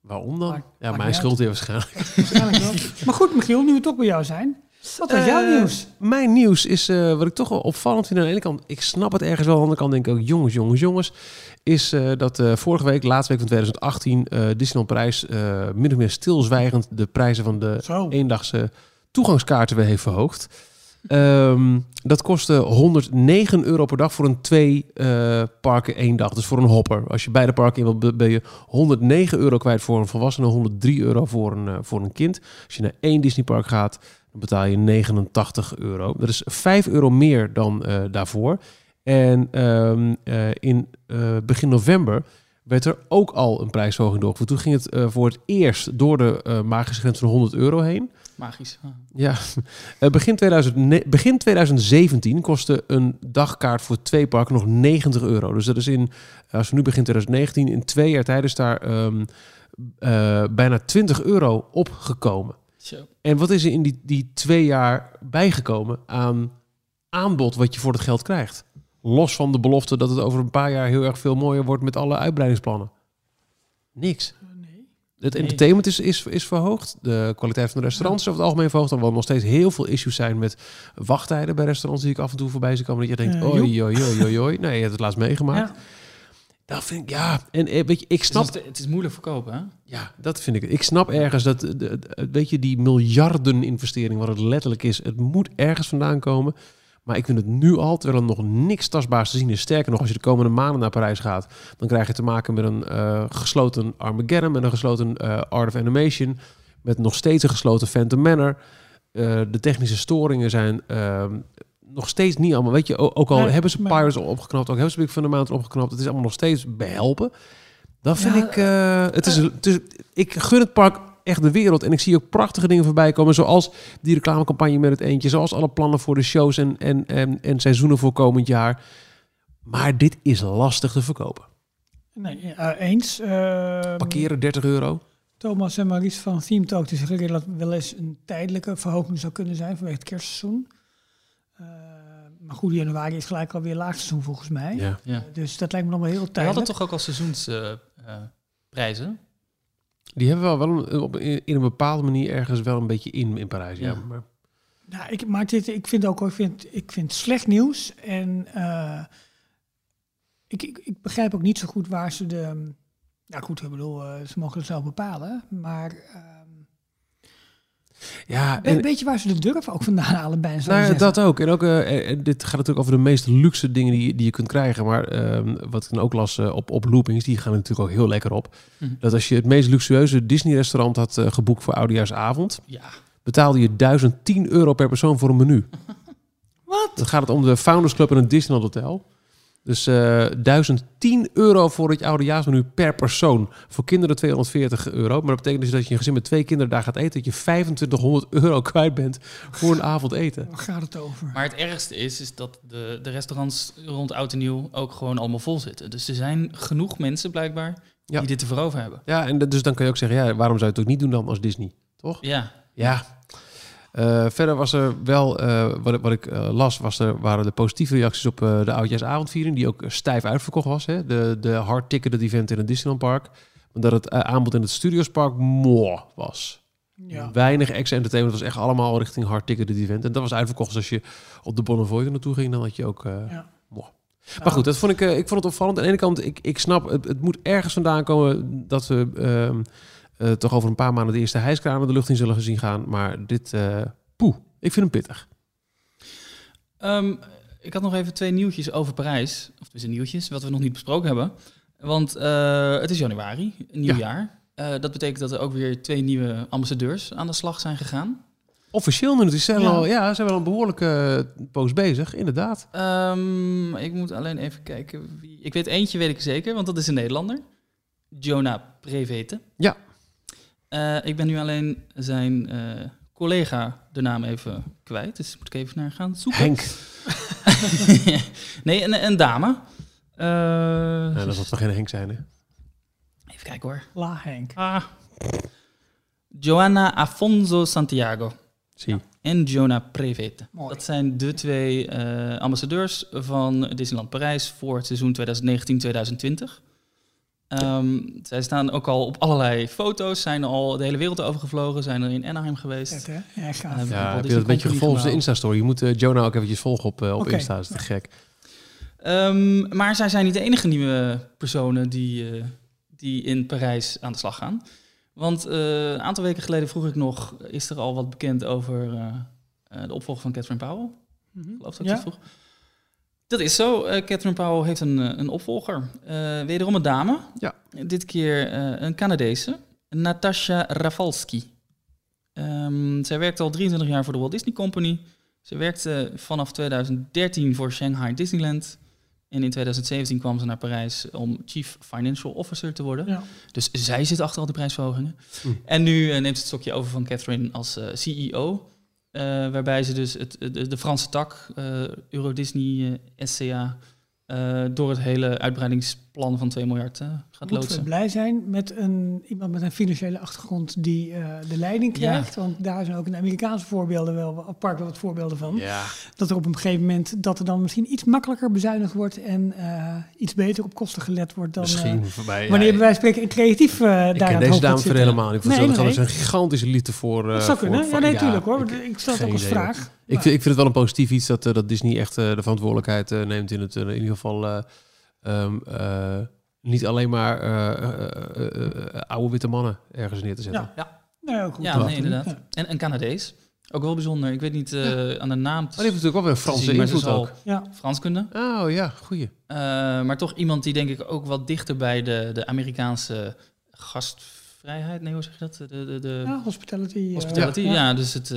Waarom dan? Ja, mijn schuld hier waarschijnlijk. waarschijnlijk wel. maar goed, Michiel, nu we toch bij jou zijn. Wat was jouw nieuws? Mijn nieuws is, eh, wat ik toch wel opvallend vind aan de ene kant, ik snap het ergens wel, aan de andere kant denk ik ook, jongens, jongens, jongens, is eh, dat eh, vorige week, laatste week van 2018, eh Disneyland Parijs eh min of meer stilzwijgend de prijzen van de Zo. eendagse toegangskaarten weer heeft verhoogd. Ehm, dat kostte 109 euro per dag voor een twee eh, parken één dag. Dus voor een hopper. Als je beide parken in wilt, ben je 109 euro kwijt voor een volwassene, 103 euro voor een, eh, voor een kind. Als je naar één Disneypark gaat, dan betaal je 89 euro. Dat is 5 euro meer dan eh, daarvoor. En ehm, eh, in begin november werd er ook al een prijsverhoging doorgevoerd. Toen ging het voor het eerst door de magische grens van 100 euro heen. Magisch. Ah. Ja, Eh, begin, 2000, begin 2017 kostte een dagkaart voor twee parken nog 90 euro. Dus dat is in, als we nu begin 2019, in twee jaar tijd is daar ehm, eh, bijna 20 euro opgekomen. Zo. En wat is er in die, die twee jaar bijgekomen aan aanbod wat je voor het geld krijgt? Los van de belofte dat het over een paar jaar heel erg veel mooier wordt met alle uitbreidingsplannen. Niks. Het entertainment is, is, is verhoogd. De kwaliteit van de restaurants is over het algemeen verhoogd. Alhoewel nog steeds heel veel issues zijn met wachttijden bij restaurants die ik af en toe voorbij zie komen. Dat je denkt, Eh, oi. Nee, je hebt het laatst meegemaakt. Dat vind ik, ja. En eh, weet je, ik Het, snap is, het is moeilijk verkopen, hè? ja, dat vind ik. Ik snap ergens dat, de- de- weet je, die miljarden investering, wat het letterlijk is, het moet ergens vandaan komen. Maar ik vind het nu al, terwijl er nog niks tastbaars te zien is. Sterker nog, als je de komende maanden naar Parijs gaat, dan krijg je te maken met een eh, gesloten Armageddon, met een gesloten eh, Art of Animation, met nog steeds een gesloten Phantom Manor. Eh, de technische storingen zijn ehm, nog steeds niet allemaal, weet je, ook al Nee, hebben ze Pirates al opgeknapt, ook hebben ze Big Thunder Mountain opgeknapt, het is allemaal nog steeds behelpen. Dan vind Ja, ik, het is, het is, ik gun het park echt de wereld. En ik zie ook prachtige dingen voorbij komen, zoals die reclamecampagne met het eentje, zoals alle plannen voor de shows en, en, en, en seizoenen voor komend jaar. Maar dit is lastig te verkopen. Nee, eh, eens. Ehm, Parkeren 30 euro. Thomas en Maries van Theme Talk te zeggen dat het wel eens een tijdelijke verhoging zou kunnen zijn vanwege het kerstseizoen. Eh, maar goed, januari is gelijk alweer laagseizoen volgens mij. Ja. Ja. Dus dat lijkt me nog wel heel We tijdelijk. hadden toch ook al seizoensprijzen? Die hebben wel, op, in een bepaalde manier ergens wel een beetje in in Parijs. Ja. Maar, Nou, ik, maar dit, ik vind ook, ik vind, ik vind slecht nieuws. En eh, ik, ik, ik begrijp ook niet zo goed waar ze de... Nou goed, ik bedoel, eh, ze mogen het zelf bepalen. Maar ehm, ja, en, weet je waar ze de durf ook vandaan halen zou Nou dat ook. En ook, eh, eh, dit gaat natuurlijk over de meest luxe dingen die, die je kunt krijgen. Maar ehm, wat ik dan ook las eh, op, op loopings, die gaan natuurlijk ook heel lekker op. Mhm. Dat als je het meest luxueuze Disney-restaurant had eh, geboekt voor Oudejaarsavond, Ja. betaalde je 1010 euro per persoon voor een menu. Wat? Dan gaat het om de Founders Club en het Disneyland Hotel. Dus eh 1010 euro voor het oudejaarsmenu per persoon. Voor kinderen 240 euro. Maar dat betekent dus dat je een gezin met twee kinderen daar gaat eten... dat je 2500 euro kwijt bent voor een avond eten. Waar gaat het over? Maar het ergste is, is dat de, de restaurants rond Oud en Nieuw ook gewoon allemaal vol zitten. Dus er zijn genoeg mensen blijkbaar Ja. die dit ervoor over hebben. Ja, en dus dan kan je ook zeggen... Ja, waarom zou je het ook niet doen dan als Disney? Toch? Ja, Ja. Eh, verder was er wel, eh, wat, ik- wat ik eh, las, was er, waren de positieve reacties op de oudjaarsavondviering, die ook stijf uitverkocht was. Hè? De, de hard ticketed event in het Disneyland Park. Maar dat het aanbod in het Studiospark mooi was. Ja. Weinig extra entertainment, het was echt allemaal richting hard ticketed event. En dat was uitverkocht. Dus als je op de Bonnefoy er naartoe ging, dan had je ook... Ja. Maar goed, dat vond ik, ik vond het opvallend. Aan de ene kant, ik, ik snap, het, het moet ergens vandaan komen dat we ehm, eh, toch over een paar maanden de eerste hijskranen de lucht in zullen gezien gaan. Maar dit, eh poeh, ik vind hem pittig. Ehm, ik had nog even twee nieuwtjes over Parijs. Of dus nieuwtjes, wat we nog niet besproken hebben. Want eh, het is januari, een nieuw Ja. jaar. Dat betekent dat er ook weer twee nieuwe ambassadeurs aan de slag zijn gegaan. Officieel nu, het zijn Ja. al, ja, ze zijn wel een behoorlijke eh, poos bezig, inderdaad. Ehm, ik moet alleen even kijken. Wie... Ik weet eentje, weet ik zeker, want dat is een Nederlander. Jonah Prevete. Ja. Eh, ik ben nu alleen zijn eh, collega de naam even kwijt. Dus moet ik even naar gaan zoeken. Henk. nee, een, een dame. Eh, Nou, dat zal toch geen Henk zijn, hè? Even kijken hoor. La Henk. Ah. Joanna Afonso Santiago Zie. en Jonah Prevete. Mooi. Dat zijn de twee eh, ambassadeurs van Disneyland Parijs voor het seizoen 2019-2020. Ehm, zij staan ook al op allerlei foto's, zijn al de hele wereld overgevlogen, zijn er in Anaheim geweest. Vet, hè? Ja, gaaf. Eh, Ja, Walt heb je dat een beetje gevolgd op de. Insta-story? Je moet eh, Jonah ook eventjes volgen op, eh, op Oké. Insta, dat is te gek. Ehm, maar zij zijn niet de enige nieuwe personen die, eh, die in Parijs aan de slag gaan. Want eh, een aantal weken geleden vroeg ik nog, is er al wat bekend over eh, eh, de opvolger van Catherine Powell? Ik geloof dat ik Ja. dat vroeg. Dat is zo. Eh, Catherine Powell heeft een, eh, een opvolger. Eh, wederom een dame. Ja. Dit keer een Canadese. Natasha Rafalski. Ehm, zij werkt al 23 jaar voor de Walt Disney Company. Ze werkte vanaf 2013 voor Shanghai Disneyland. En in 2017 kwam ze naar Parijs om Chief Financial Officer te worden. Ja. Dus zij zit achter al die prijsverhogingen. Hm. En nu neemt ze het stokje over van Catherine als CEO. Eh, waarbij ze dus het, de, de Franse tak, eh, Euro Disney eh, SCA, eh, door het hele uitbreidingsplan van 2 miljard eh, gaat Moeten we blij zijn met een, iemand met een financiële achtergrond die eh, de leiding Ja. krijgt. Want daar zijn ook in de Amerikaanse voorbeelden wel, apart wat voorbeelden van. Ja, Dat er op een gegeven moment dat er dan misschien iets makkelijker bezuinigd wordt en eh, iets beter op kosten gelet wordt dan misschien voorbij. wanneer ja, bij wijze van spreken een creatief eh daar ik aan ken het deze dame gaat verder helemaal niet. Voor Nee, nee, nee. een gigantische liefde voor. eh, Dat zou voor- kunnen. Ja, nee, natuurlijk hoor. ik- Ik, stel het ook als idee, vraag. Ik vind, ik vind het wel een positief iets dat, eh, dat Disney echt eh, de verantwoordelijkheid eh, neemt in het in ieder geval eh, ehm, eh, niet alleen maar eh, eh, eh, eh, oude witte mannen ergens neer te zetten. Ja. Nou, ja, goed. Ja, nee, inderdaad. En een Canadees. Ook wel bijzonder. Ik weet niet eh, aan de naam Maar die heeft natuurlijk wel weer een Franse invloed ook. Ja. Frans kunnen. Oh ja, goeie. Eh, maar toch iemand die denk ik ook wat dichter bij de, de Amerikaanse gastvrijheid, nee hoe zeg je dat? De, de, de Ja, hospitality. hospitality, ja. ja. dus het...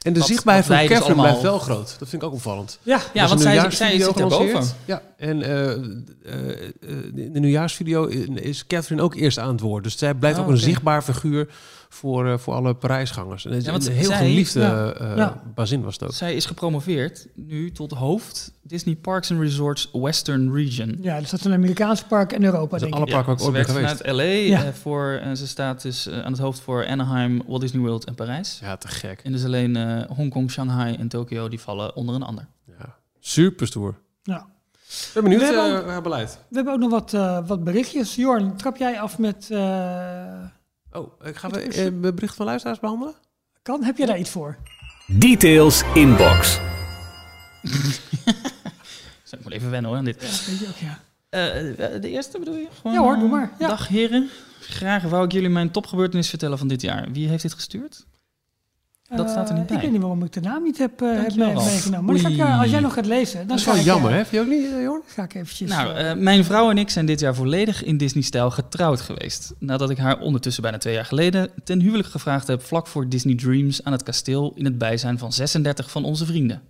eh, En de Wat- zichtbaarheid wat van dus Catherine blijft wel groot. Dat vind ik ook opvallend. Ja, ja, want een zij, zij zit gelanceerd. Ja, en eh, eh, eh, in de nieuwjaarsvideo is Catherine ook eerst aan het woord. Dus zij blijft Oh, ook een oké. zichtbaar figuur voor, eh, voor alle Parijsgangers. En het is Ja, want een heel zij- geliefde ja, eh, ja. bazin was het ook. Zij is gepromoveerd nu tot hoofd Disney Parks and Resorts Western Region. ja, dus dat is een Amerikaanse park en Europa, Dus denk alle ik. parken waar ik ze ooit geweest. vanuit LA Ja. eh, voor, en ze staat dus aan het hoofd voor Anaheim, Walt Disney World en Parijs. Ja, te gek. En dus alleen eh, Hongkong, Shanghai en Tokio die vallen onder een ander. Ja. Super stoer. Ja. Ik ben benieuwd We hebben ook- haar beleid. We hebben ook nog wat, eh, wat berichtjes. Jorn, trap jij af met... eh, Oh, ik ga we eh, mijn bericht van luisteraars behandelen? kan? Heb jij daar iets voor? Details inbox. Zal ik maar even wennen hoor aan dit. Weet je ook, ja. Eh, eh, de eerste bedoel je? Gewoon, Ja hoor, doe maar, ja. Dag heren. Graag wou ik jullie mijn topgebeurtenis vertellen van dit jaar. Wie heeft dit gestuurd? Dat staat er niet Eh, bij. Ik weet niet waarom ik de naam niet heb, eh, heb meegenomen. Maar dan ga ik, eh, als jij nog gaat lezen, dan Dat is wel ik, jammer, hè? Vind je ook niet, Jorn? Ga ik eventjes... Nou, mijn vrouw en ik zijn dit jaar volledig in Disney-stijl getrouwd geweest. Nadat ik haar ondertussen bijna twee jaar geleden ten huwelijk gevraagd heb vlak voor Disney Dreams aan het kasteel in het bijzijn van 36 van onze vrienden.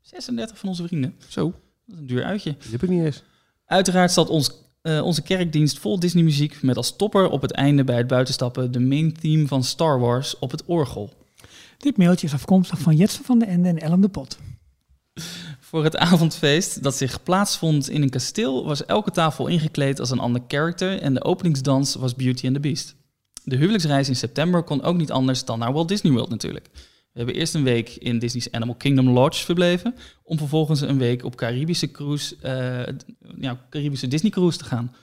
36 van onze vrienden. Zo, Dat is een duur uitje. die heb ik niet eens. Uiteraard zat ons, eh, onze kerkdienst vol Disney-muziek met als topper op het einde bij het buitenstappen de main theme van Star Wars op het orgel. Dit mailtje is afkomstig van Jetsen van de Ende en Ellen de Pot. Voor het avondfeest dat zich plaatsvond in een kasteel was elke tafel ingekleed als een ander character en de openingsdans was Beauty and the Beast. De huwelijksreis in september kon ook niet anders dan naar Walt Disney World natuurlijk. We hebben eerst een week in Disney's Animal Kingdom Lodge verbleven, om vervolgens een week op Caribische cruise, eh, Caribische Disney cruise te gaan.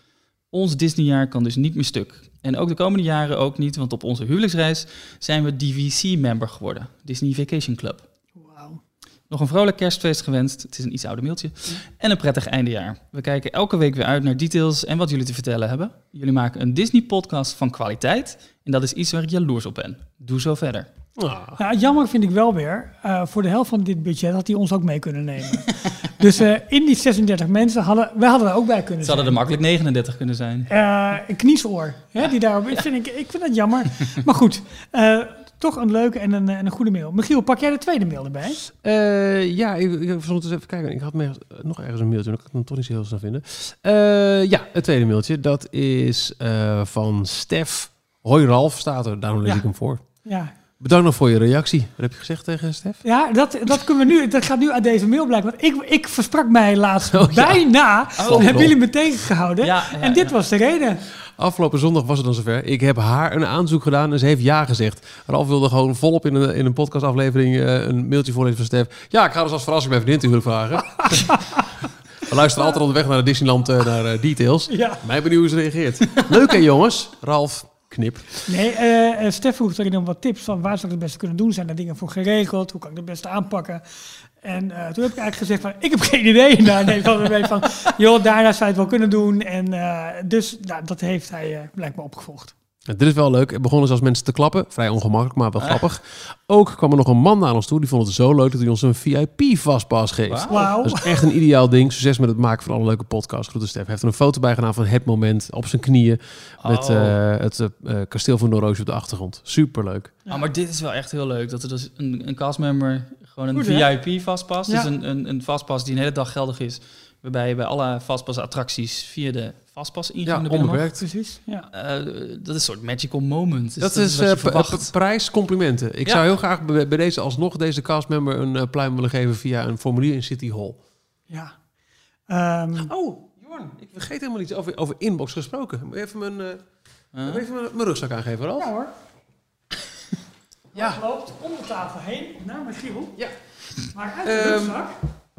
Ons Disneyjaar kan dus niet meer stuk. En ook de komende jaren ook niet, want op onze huwelijksreis zijn we DVC-member geworden, Disney Vacation Club. Wauw. Nog een vrolijk kerstfeest gewenst. Het is een iets ouder mailtje. En een prettig eindejaar. We kijken elke week weer uit naar details en wat jullie te vertellen hebben. Jullie maken een Disney-podcast van kwaliteit. En dat is iets waar ik jaloers op ben. Doe zo verder. Ah. Nou, jammer vind ik wel weer, eh, voor de helft van dit budget had hij ons ook mee kunnen nemen. dus eh, in die 36 mensen hadden, wij hadden er ook bij kunnen Het hadden er makkelijk 39 kunnen zijn. Eh, een kniesoor, hè, die daarop vind ik, ik vind dat jammer. maar goed, eh, toch een leuke en een, en een goede mail. Michiel, pak jij de tweede mail erbij? Eh, ja, ik, ik zal eens even kijken. Ik had me nog ergens een mailtje, maar ik kan het toch niet zo heel snel vinden. Eh, ja, het tweede mailtje. Dat is eh, van Stef. Hoi Ralf, staat er. Daarom lees Ja. ik hem voor. Ja, Bedankt nog voor je reactie. Wat heb je gezegd tegen Stef? ja dat, dat, kunnen we nu, dat gaat nu uit deze mail blijken. Want ik, ik versprak mij laatst Oh, ja. bijna. Oh. en hebben jullie me tegengehouden. Ja, ja, en dit ja. was de reden. Afgelopen zondag was het dan zover. Ik heb haar een aanzoek gedaan en ze heeft ja gezegd. Ralf wilde gewoon volop in een, in een podcastaflevering eh, een mailtje voorlezen van Stef. Ja, ik ga dus als verrassing mijn vriendin natuurlijk vragen. We luisteren altijd onderweg naar de Disneyland, eh, naar eh, Details. Ja. Mij benieuwd hoe ze reageert. Leuk hè jongens? Ralf, knip. Nee, eh eh, Stef vroeg erin om wat tips van waar ik het beste kunnen doen. Zijn er dingen voor geregeld? Hoe kan ik het beste aanpakken? En eh, toen heb ik eigenlijk gezegd van, ik heb geen idee. Nou, nee, van, joh, daarna zou je het wel kunnen doen. En dus nou, dat heeft hij blijkbaar opgevolgd. Ja, dit is wel leuk. Het begonnen zelfs mensen te klappen. Vrij ongemakkelijk, maar wel grappig. Ook kwam er nog een man naar ons toe. Die vond het zo leuk dat hij ons een VIP-vastpas geeft. Wauw. Wauw. Dat is echt een ideaal ding. Succes met het maken van alle leuke podcasts. Groeten Stef. Hij heeft er een foto bij gedaan van het moment op zijn knieën. Met Oh. eh, het eh, eh, kasteel van Noordoos op de achtergrond. Superleuk. Oh, maar dit is wel echt heel leuk. Dat er dus een, een castmember gewoon een Goed, hè? VIP vastpas. Ja. Dus een, een, een vastpas die een hele dag geldig is. Waarbij je bij alle fastpass-attracties via de fastpass ingang Ja, onbeperkt. Precies. Ja. Eh, dat is een soort magical moment. Dus Dat, is wat je eh, prijs complimenten. Ik Ja. zou heel graag bij bij deze alsnog deze castmember een eh, pluim willen geven via een formulier in City Hall. ja. Ehm, Oh, Jorn, ik vergeet helemaal iets over, over inbox gesproken. Moet je even mijn, eh, even mijn, mijn rugzak aangeven, Ralf? ja hoor. Ja. loopt om de tafel heen naar Michiel. Ja. Maar uit Ehm, de rugzak.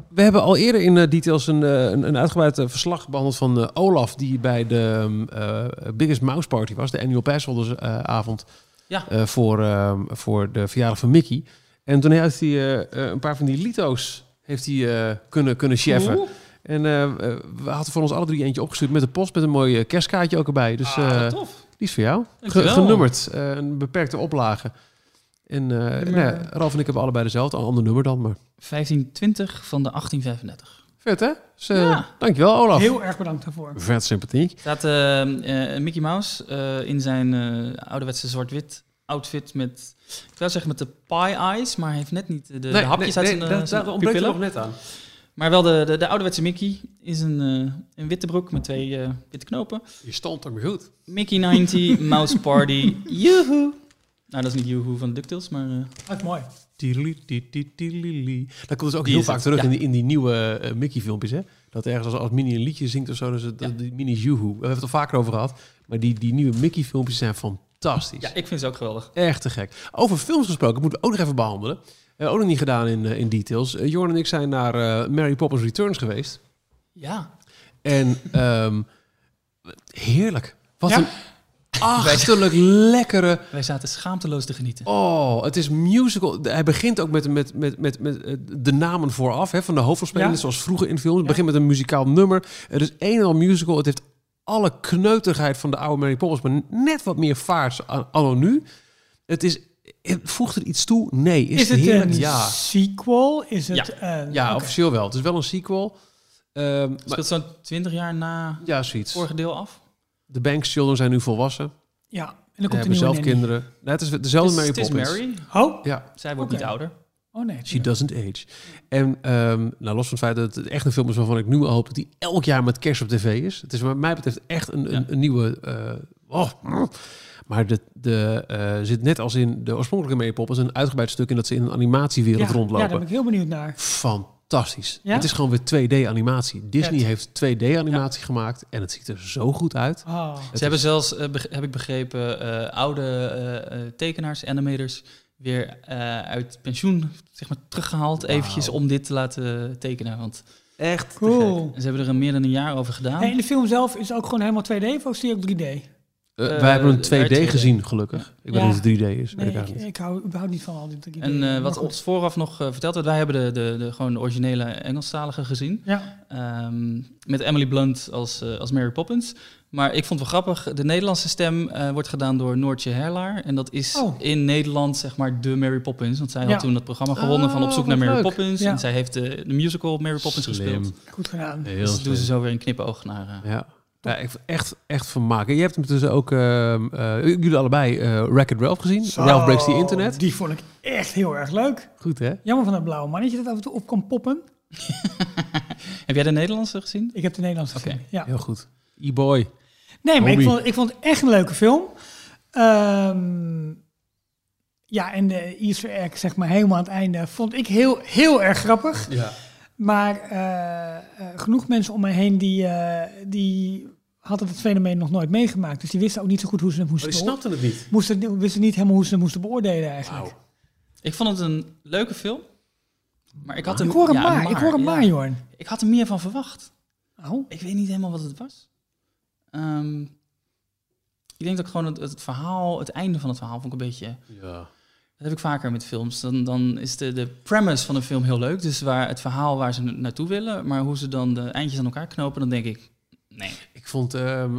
We hebben al eerder in eh, details een, eh, een, een uitgebreid eh, verslag behandeld van Olaf, die bij de eh, Biggest Mouse Party was, de annual passholders eh, avond Ja. voor, ehm, voor de verjaardag van Mickey. En toen heeft hij een paar van die lito's heeft hij, kunnen, kunnen cheffen. En we hadden voor ons alle drie eentje opgestuurd met de post met een mooi kerstkaartje ook erbij. Dus Ah, tof. die is voor jou. Dankjewel. genummerd, een beperkte oplage. En eh, nou ja, Ralf en ik hebben allebei dezelfde, een ander nummer dan, maar 1520 van de 1835. vet hè? Dus, eh, Ja. Dankjewel Olaf. Heel erg bedankt daarvoor. Vet sympathiek. staat eh, Mickey Mouse in zijn ouderwetse zwart-wit outfit met, ik zou zeggen met de pie eyes, maar hij heeft net niet de, de hapjes uit zijn, daar, zijn daar ontbreekt pupillen. nog net aan. Maar wel de, de, de ouderwetse Mickey is een, een witte broek met twee witte knopen. Je stond er maar goed. Mickey 90, Mouse Party, joehoe. Nou, dat is niet joehoe van DuckTales, maar... eh, Dat is mooi. Dat komt dus ook Die heel vaak het, terug ja. in, die, in die nieuwe eh, Mickey-filmpjes. Hè? Dat ergens als, als Minnie een liedje zingt of zo, dus het, Ja. die Minnie Juhu. We hebben het al vaker over gehad. Maar die, die nieuwe Mickey-filmpjes zijn fantastisch. ja, ik vind ze ook geweldig. Echt te gek. Over films gesproken, moeten we ook nog even behandelen. Eh, ook nog niet gedaan in, eh, in details. Jorn en ik zijn naar Mary Poppins Returns geweest. Ja. En ehm, heerlijk. Wat Ja? een achterlijk lekkere... Wij zaten schaamteloos te genieten. Oh, het is musical. Hij begint ook met, met, met, met, met eh, de namen vooraf hè, van de hoofdrolspelers, Ja. zoals vroeger in films. Het Ja. begint met een muzikaal nummer. Het is een en al musical. Het heeft alle kneuterigheid van de oude Mary Poppins, maar net wat meer vaart an- anno nu. Het is... het- Voegt er iets toe? Nee. Is, Is het een Ja. sequel? Is het een... Ja, oké. officieel wel. Het is wel een sequel. Ehm, maar, Speelt zo'n 20 jaar na ja, het vorige deel af? De Banks Children zijn nu volwassen. Ja, en dan Ze komt zelf nanny. kinderen. Nee, het is dezelfde Mary het is Poppins. Mary. Oh, Ja. Zij wordt niet ouder. oh nee. She doesn't age. En ehm, nou, los van het feit dat het echt een film is waarvan ik nu al hoop dat die elk jaar met kerst op tv is. Het is wat mij betreft echt een, een, Ja. een nieuwe... eh, oh, maar de, de, eh, zit net als in de oorspronkelijke Mary Poppins een uitgebreid stuk in dat ze in een animatiewereld ja, Ja, rondlopen. daar ben ik heel benieuwd naar. Fantastisch. Ja? Het is gewoon weer 2D-animatie. Disney heeft 2D-animatie gemaakt en het ziet er zo goed uit. Oh. Ze hebben zelfs, eh, heb ik begrepen, eh, oude eh, tekenaars, animators, weer eh, uit pensioen zeg maar, teruggehaald. Wauw. Eventjes om dit te laten tekenen. Want echt Cool. ze hebben er een meer dan een jaar over gedaan. Hey, en de film zelf is ook gewoon helemaal 2D of is die ook 3D? Eh, Eh, wij hebben een er 2D, werd 2D. gezien, gelukkig. Ik weet niet of het 3D is. Nee, ik ik, ik hou überhaupt niet van al die 3D. En eh, wat ons vooraf nog verteld werd, wij hebben de, de, de, gewoon de originele Engelstalige gezien. Ja, Ehm, met Emily Blunt als, eh, als Mary Poppins. Maar ik vond het wel grappig, de Nederlandse stem eh, wordt gedaan door Noortje Herlaar. En dat is Oh. in Nederland zeg maar de Mary Poppins. Want zij Ja. had toen het programma gewonnen van Op zoek Oh, naar Mary leuk. Poppins. Ja. En zij heeft de, de musical Mary Poppins Slim. gespeeld. goed gedaan. Heel dus dat doen ze zo weer een knipoog naar... eh, Ja. Ja, ik vond echt, echt van maken. Je hebt hem dus ook, eh, jullie allebei, eh Wreck-It Ralph gezien. Zo, Ralph Breaks the Internet. Die vond ik echt heel erg leuk. Goed hè? Jammer van dat blauwe mannetje dat af en toe op kan poppen. Heb jij de Nederlandse gezien? Ik heb de Nederlandse Oké. gezien. Ja. Heel goed. E-boy. Nee, maar ik vond, ik vond het echt een leuke film. Ehm, ja, en de Easter egg, zeg maar, helemaal aan het einde, vond ik heel, heel erg grappig. Ja. Maar eh, genoeg mensen om me heen die, eh, die hadden het fenomeen nog nooit meegemaakt. Dus die wisten ook niet zo goed hoe ze het moesten, die beo- snapte het niet. moesten wisten niet helemaal hoe ze het moesten beoordelen eigenlijk. Ik vond het een leuke film. Maar ik had Ik hoor een ja, maar, ik hoor een ja. maar, Jorn. Ik had er meer van verwacht. Oh, Ik weet niet helemaal wat het was. Ehm, ik denk dat ik gewoon het, het verhaal, het einde van het verhaal, vond ik een beetje... Ja. Dat heb ik vaker met films. Dan, dan is de, de premise van een film heel leuk. Dus waar het verhaal waar ze na- naartoe willen. Maar hoe ze dan de eindjes aan elkaar knopen, dan denk ik... Nee. Ik vond ehm,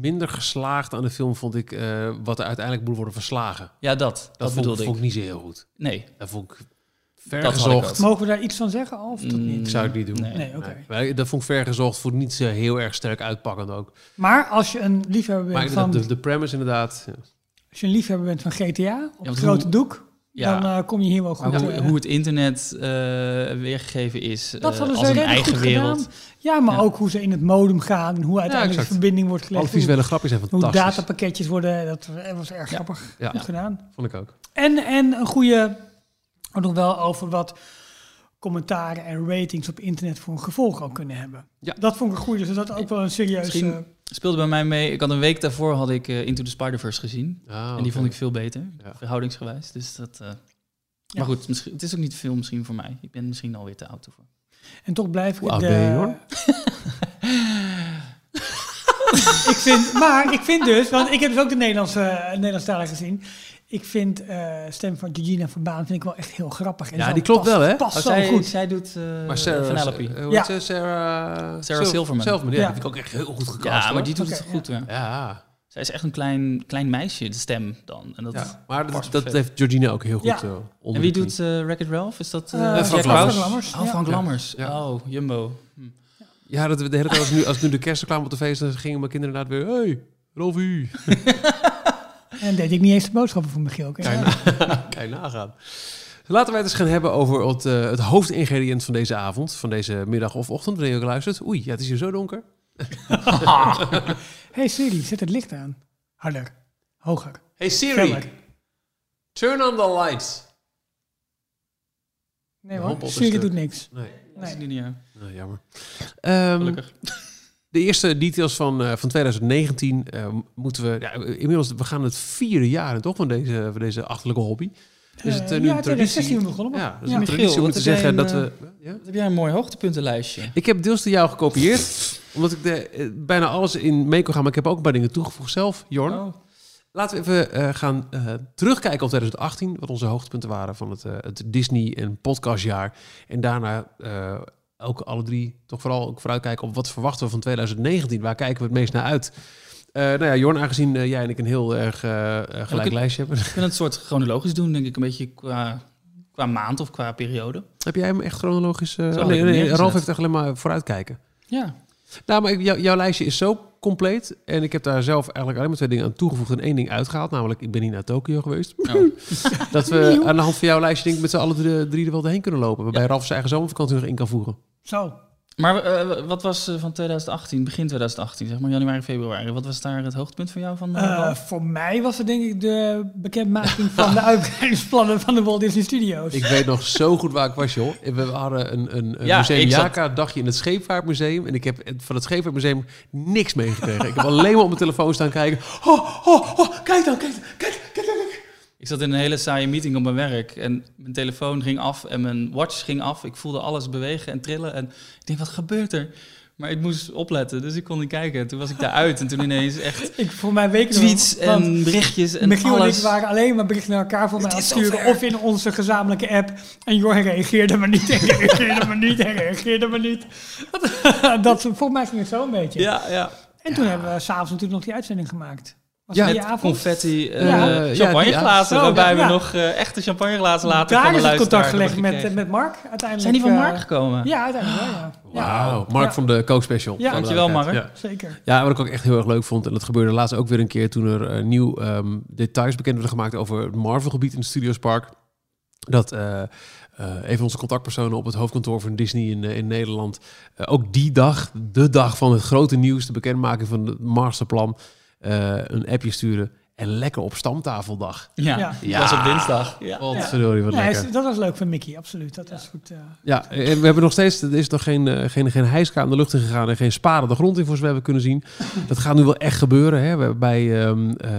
minder geslaagd aan de film, vond ik, eh, wat er uiteindelijk moet worden verslagen. Ja, dat. Dat, Dat, vond, bedoelde vond ik. ik niet zo heel goed. Nee. Dat vond ik ik vergezocht. mogen we daar iets van zeggen of dat Mm, niet? Ik zou het niet doen. Nee. Nee, oké. Dat vond ik vergezocht, vond ik niet zo heel erg sterk uitpakkend ook. Maar als je een liefhebber Maar bent van, de, de premise inderdaad... ja. als je een liefhebber bent van GTA op het grote hoe- doek, Ja. dan eh, kom je hier wel goed. Maar hoe, eh, hoe het internet eh, weergegeven is dat hadden ze als een redelijk eigen goed wereld. gedaan. Ja, maar Ja. ook hoe ze in het modem gaan en hoe uiteindelijk de verbinding wordt Alle gelegd. Hoe, visuele grapjes zijn hoe fantastisch. datapakketjes worden, dat was erg Ja. grappig Ja. goed gedaan. Vond ik ook. En, en een goede, ook nog wel over wat commentaren en ratings op internet voor een gevolg ook kunnen hebben. Ja. Dat vond ik een goede, dus dat ook wel een serieus... Speelde bij mij mee. Ik had een week daarvoor had ik eh, Into the Spider-Verse gezien. Ah, en die vond ik veel beter, Ja. verhoudingsgewijs. Dus dat... eh, Ja. Maar goed, misschien, het is ook niet veel misschien voor mij. Ik ben misschien alweer te oud ervoor. en toch blijf ik Hoe oud de- ben je, Jorn? ik vind, maar ik vind dus, want ik heb dus ook de Nederlandse, Nederlandstalige gezien. Ik vind eh stem van Georgina Verbaan vind ik wel echt heel grappig. En Ja, zo die klopt past- wel, hè? Past Oh, zo zij, goed. zij doet eh Maar Sarah, Penelope. eh, hoe Ja. heet ze? Sarah, Sarah Silverman. Silverman, ja, Ja. die vind ik ook echt heel goed gecast. ja, maar hoor. die doet het goed. Ja. Ja, Zij is echt een klein, klein meisje, de stem dan. En, dat, ja. maar dat, dat heeft Georgina ook heel goed Ja. eh, onder en wie doet eh Wreck-It Ralph? Is dat eh Eh, Frank Lammers. Oh, ja. Frank Ja. Lammers. Ja. Oh, Jumbo. Hm. Ja, dat we de hele tijd, als nu, als nu de kerst kwam op de feest, dan gingen mijn kinderen inderdaad weer... Hey, Rolfie. En deed ik niet eens de boodschappen voor Michiel. Kan je, na- kan je nagaan. Laten wij het eens gaan hebben over het, eh, het hoofdingrediënt van deze avond. Van deze middag of ochtend, wanneer je ook luistert. Oei, ja, het is hier zo donker. hey Siri, zet het licht aan. Harder. Hoger. Hey Siri, turn on the lights. Nee hoor, Siri doet niks. Nee, Dat is Nee. niet ja. nou, jammer. Ehm, Gelukkig. De eerste details van, eh, van 2019 eh, moeten we... Ja, inmiddels, we gaan het vierde jaar in, toch, van deze, van deze achterlijke hobby. Is het eh, Eh, nu ja, een 2016 traditie? begonnen. Ja, dus Ja. een Michiel, traditie om te heb jij zeggen een, dat we... Ja? Wat heb jij een mooi hoogtepuntenlijstje? Ik heb deels de jou gekopieerd, omdat ik de, bijna alles in mee kon gaan. Maar ik heb ook een paar dingen toegevoegd zelf, Jorn. Oh. Laten we even eh, gaan terugkijken op 2018, wat onze hoogtepunten waren van het, eh, het Disney en podcastjaar. En daarna eh, ook alle drie toch vooral ook vooruitkijken op wat verwachten we van 2019. Waar kijken we het meest naar uit? Eh, nou ja, Jorn, aangezien eh, jij en ik een heel erg eh, gelijk ik- lijstje hebben. We kunnen het soort chronologisch doen, denk ik. Een beetje qua, qua maand of qua periode. heb jij hem echt chronologisch... oh, nee, ik. Ralf heeft echt alleen maar vooruitkijken. Ja. Nou, maar ik- jou- jouw lijstje is zo compleet. En ik heb daar zelf eigenlijk alleen maar twee dingen aan toegevoegd en één ding uitgehaald. Namelijk, ik ben niet naar Tokio geweest. Oh. Dat we aan de hand van jouw lijstje denk ik met z'n allen drie, drie er wel heen kunnen lopen. Waarbij Ralf zijn eigen zomervakantie nog in kan voegen. Zo. Maar eh, wat was eh, van 2018, begin 2018, zeg maar januari, februari? Wat was daar het hoogtepunt voor jou van? Ralf? voor mij was het denk ik de bekendmaking van de uitbreidingsplannen van de Walt Disney Studios. Ik weet nog zo goed waar ik was, joh. We hadden een, een, een Ja, museum ik zat- Jaka dagje in het Scheepvaartmuseum. En ik heb van het Scheepvaartmuseum niks meegekregen. ik heb alleen maar op mijn telefoon staan kijken. Oh, oh, oh, kijk dan, kijk, kijk. kijk. Ik zat in een hele saaie meeting op mijn werk en mijn telefoon ging af en mijn watch ging af. Ik voelde alles bewegen en trillen en ik denk, wat gebeurt er? Maar ik moest opletten, dus ik kon niet kijken. En toen was ik daaruit en toen ineens echt Ik, voor mij weken tweets en berichtjes en Michiel en alles. ik waren alleen maar berichten naar elkaar voor mij aan sturen. Of in onze gezamenlijke app. En Jorn reageerde maar niet. En reageerde maar niet. En reageerde maar niet. Dat, dat, volgens mij ging het zo een beetje. Ja, ja. En toen hebben we s'avonds natuurlijk nog die uitzending gemaakt. Was Ja, dat Met avond? confetti, eh Ja. Ja, champagneglazen, ja, waarbij we nog eh, echte champagneglazen later Daar van de is het contact gelegd met, met Mark. Uiteindelijk, Zijn die van eh, Mark gekomen? Ja, uiteindelijk wel, ja. Wauw, Mark Ja. van de Coke Special. Ja. De Dankjewel. Mark. Ja. Zeker. Ja, wat ik ook echt heel erg leuk vond, en dat gebeurde laatst ook weer een keer toen er eh, nieuw ehm, details bekend werden gemaakt over het Marvel-gebied in het Studiospark. Dat eh, eh, een van onze contactpersonen op het hoofdkantoor van Disney in, eh, in Nederland eh, ook die dag, de dag van het grote nieuws, de bekendmaking van het masterplan, eh, een appje sturen. En lekker op stamtafeldag. Ja, Ja. dat was op dinsdag. Ja. Wat Ja. verdorie, wat Ja, lekker. dat was leuk van Mickey, absoluut. Dat was goed. eh. Ja, en we hebben nog steeds, er is nog geen, eh, geen, geen hijska de lucht in gegaan en geen spade de grond in, voor zover we kunnen zien. Dat gaat nu wel echt gebeuren. Hè. We hebben bij, ehm, eh,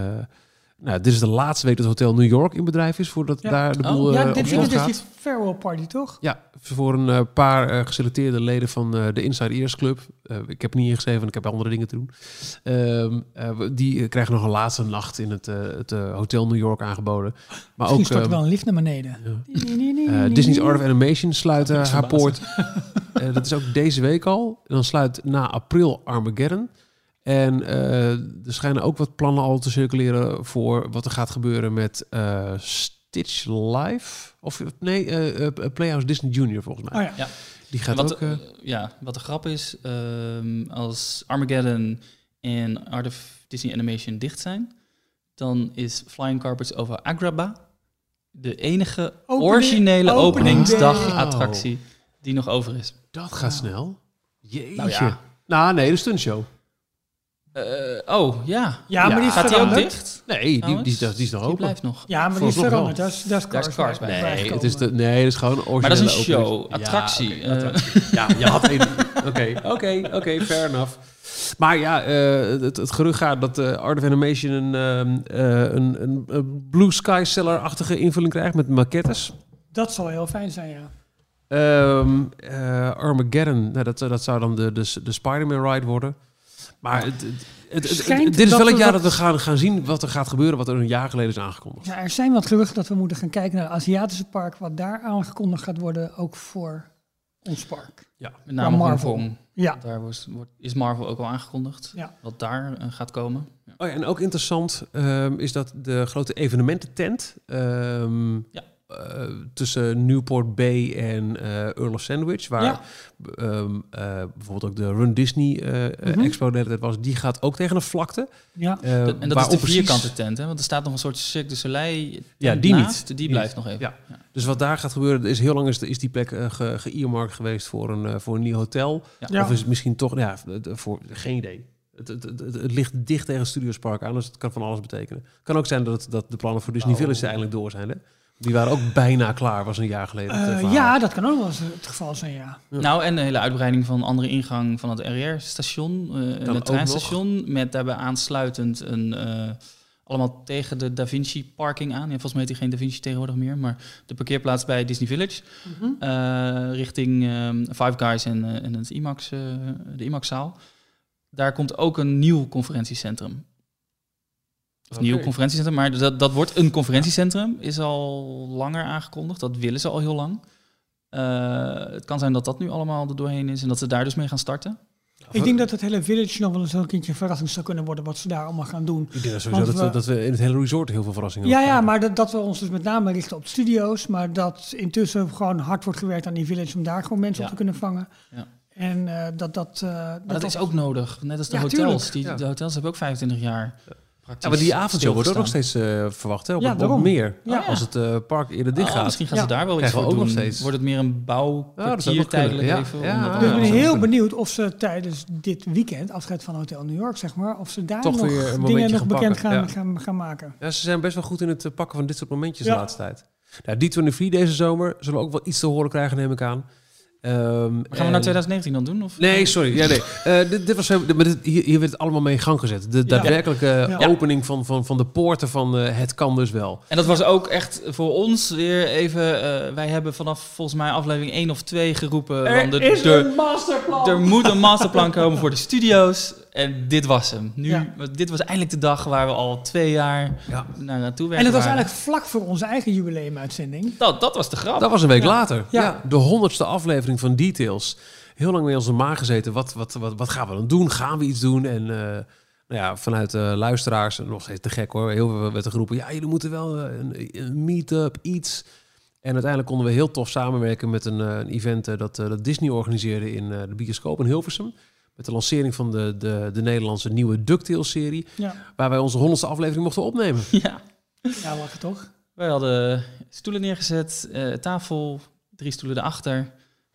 nou, dit is de laatste week dat Hotel New York in bedrijf is, voordat Ja. daar de Oh. boel ja, eh, dit, dit is dus die farewell party, toch? Ja, voor een eh, paar eh, geselecteerde leden van de Inside Ears Club. Ik heb niet ingeschreven, want ik heb andere dingen te doen. Ehm, eh, die krijgen nog een laatste nacht in het, het Hotel New York aangeboden. Maar Misschien ook stort ehm, wel een lift naar beneden. ja. Eh, Disney's Art of Animation sluit haar poort. Dat is ook deze week al. En dan sluit na april Armageddon. En eh, er schijnen ook wat plannen al te circuleren voor wat er gaat gebeuren met eh, Stitch Live. Of nee, eh, Playhouse Disney Junior volgens mij. Oh ja. Ja. Die gaat wat, ook... ja, wat de grap is, ehm, als Armageddon en Art of Disney Animation dicht zijn, dan is Flying Carpets over Agrabah de enige Opening- originele opening openingsdag-attractie die nog over is. Dat gaat snel. Jeetje. Nou ja. Nou, nee, de stuntshow. Eh, oh, ja. Ja, maar die is Gaat die ook dicht? Nee, die, die, die, is- die is nog Die open. blijft nog. Ja, maar die is veranderd. Dat is, dat is Daar is Cars. Cars bij- Nee, het is, de, nee, dat is gewoon een Maar dat is een originele show, opening. attractie. Ja, eh. attractie. ja, je had één. Oké, oké, oké, fair enough. Maar ja, eh, het, het gerucht gaat dat eh Art of Animation een, ehm, eh, een, een, een Blue Sky Cellar-achtige invulling krijgt met maquettes. Dat zal heel fijn zijn, ja. Ehm, eh, Armageddon, nou, dat, dat zou dan de, de, de Spider-Man ride worden. Maar het, het, het- het- Schijnt dit is wel het jaar dat we gaan, gaan zien wat er gaat gebeuren, wat er een jaar geleden is aangekondigd. ja. Er zijn wat geruchten dat we moeten gaan kijken naar het Aziatische park, wat daar aangekondigd gaat worden, ook voor ons park. Met name Marvel. Hongkong. Ja, Daar wordt, wordt, is Marvel ook al aangekondigd. Ja. Wat daar eh, gaat komen. Ja. Oh ja, en ook interessant ehm, is dat de grote evenemententent ehm, Ja. Eh, tussen Newport Bay en eh Earl of Sandwich, waar Ja. ehm, eh, bijvoorbeeld ook de Run Disney eh, eh, Mhm. Expo de tijd was, die gaat ook tegen een vlakte. ja. De- en dat is de precies- vierkante tent, hè? want er staat nog een soort Cirque du Soleil Ja, die naast. niet. Die Die blijft niet. nog even. Ja. Dus wat daar gaat gebeuren, is heel lang is, is die plek ge, geweest voor een, voor een nieuw hotel. Ja. Of is het misschien toch, ja, voor, geen idee. Het, het, het, het- het ligt dicht tegen het Studiospark aan, dus het kan van alles betekenen. Het kan ook zijn dat, dat de plannen voor Disney Oh. Village eindelijk door zijn. Hè? Die waren ook bijna klaar, was een jaar geleden. eh, Eh, ja, dat kan ook wel eens het geval zijn, ja. Ja. Nou, en de hele uitbreiding van andere ingang van het RR-station, het treinstation, met daarbij aansluitend een... eh, allemaal tegen de Da Vinci parking aan. Ja, volgens mij heet die geen Da Vinci tegenwoordig meer, maar de parkeerplaats bij Disney Village. Mhm. eh, richting ehm, Five Guys en, eh, en het IMAX, eh, de IMAX-zaal. Daar komt ook een nieuw conferentiecentrum. Of nieuw conferentiecentrum, maar dat, dat wordt een conferentiecentrum. Is al langer aangekondigd. Dat willen ze al heel lang. Eh, het kan zijn dat dat nu allemaal er doorheen is en dat ze daar dus mee gaan starten. Ik denk dat het hele village nog wel eens een keertje verrassing zou kunnen worden wat ze daar allemaal gaan doen. Ik denk dat, sowieso dat, we, we- dat we in het hele resort heel veel verrassingen Ja, ja, krijgen. maar dat, dat we ons dus met name richten op studio's, maar dat intussen gewoon hard wordt gewerkt aan die village om daar gewoon mensen Ja. op te kunnen vangen. Ja. En eh, dat dat... eh, Maar dat, is ook nodig. Net als de Ja, hotels. Die, Ja. De hotels hebben ook 25 jaar. Ja, maar die avondshow wordt ook nog steeds eh, verwacht, hè? Op Ja, het daarom. meer. Ja. Als het eh, park eerder dicht Oh, gaat. misschien gaan Ja. ze daar wel iets voor ook doen. nog steeds. Wordt het meer een bouwkwartier dat zou ook kunnen. tijdelijk Ja, even? ja. Dus ik ben dat heel benieuwd of ze tijdens dit weekend, afscheid van Hotel New York, zeg maar, of ze daar Toch nog weer dingen nog gaan bekend gaan, ja. gaan, gaan maken. Ja, ze zijn best wel goed in het eh, pakken van dit soort momentjes Ja. de laatste tijd. Nou, D23 deze zomer zullen we ook wel iets te horen krijgen, neem ik aan. Ehm, Maar gaan we naar 2019 dan doen? Of? Nee, sorry. Ja, nee. Eh, dit, dit was, dit, hier, hier werd het allemaal mee in gang gezet. De daadwerkelijke Ja. opening van, van, van de poorten van eh, het kan dus wel. En dat was ook echt voor ons weer even... eh, wij hebben vanaf volgens mij aflevering 1 of 2 geroepen... van de, de, masterplan! er moet een masterplan komen voor de studio's. En dit was hem. Nu, Ja. Dit was eindelijk de dag waar we al twee jaar Ja. naar naartoe En werken het was waren. eigenlijk vlak voor onze eigen jubileumuitzending. Dat, dat was de grap. Dat was een week Ja. later. Ja. Ja. de honderdste aflevering van Details. Heel lang mee onze maag gezeten. Wat, wat, wat, wat gaan we dan doen? Gaan we iets doen? En eh, nou ja, vanuit de luisteraars, en nog steeds te gek hoor, heel veel werd er geroepen. Ja, jullie moeten wel eh, een, een meet-up, iets. En uiteindelijk konden we heel tof samenwerken met een, een event dat, dat Disney organiseerde in eh, de bioscoop in Hilversum. Met de lancering van de, de, de Nederlandse nieuwe DuckTales-serie. Ja, Waar wij onze honderdste aflevering mochten opnemen. Ja. ja lachen toch? Wij hadden stoelen neergezet, eh, tafel, drie stoelen erachter.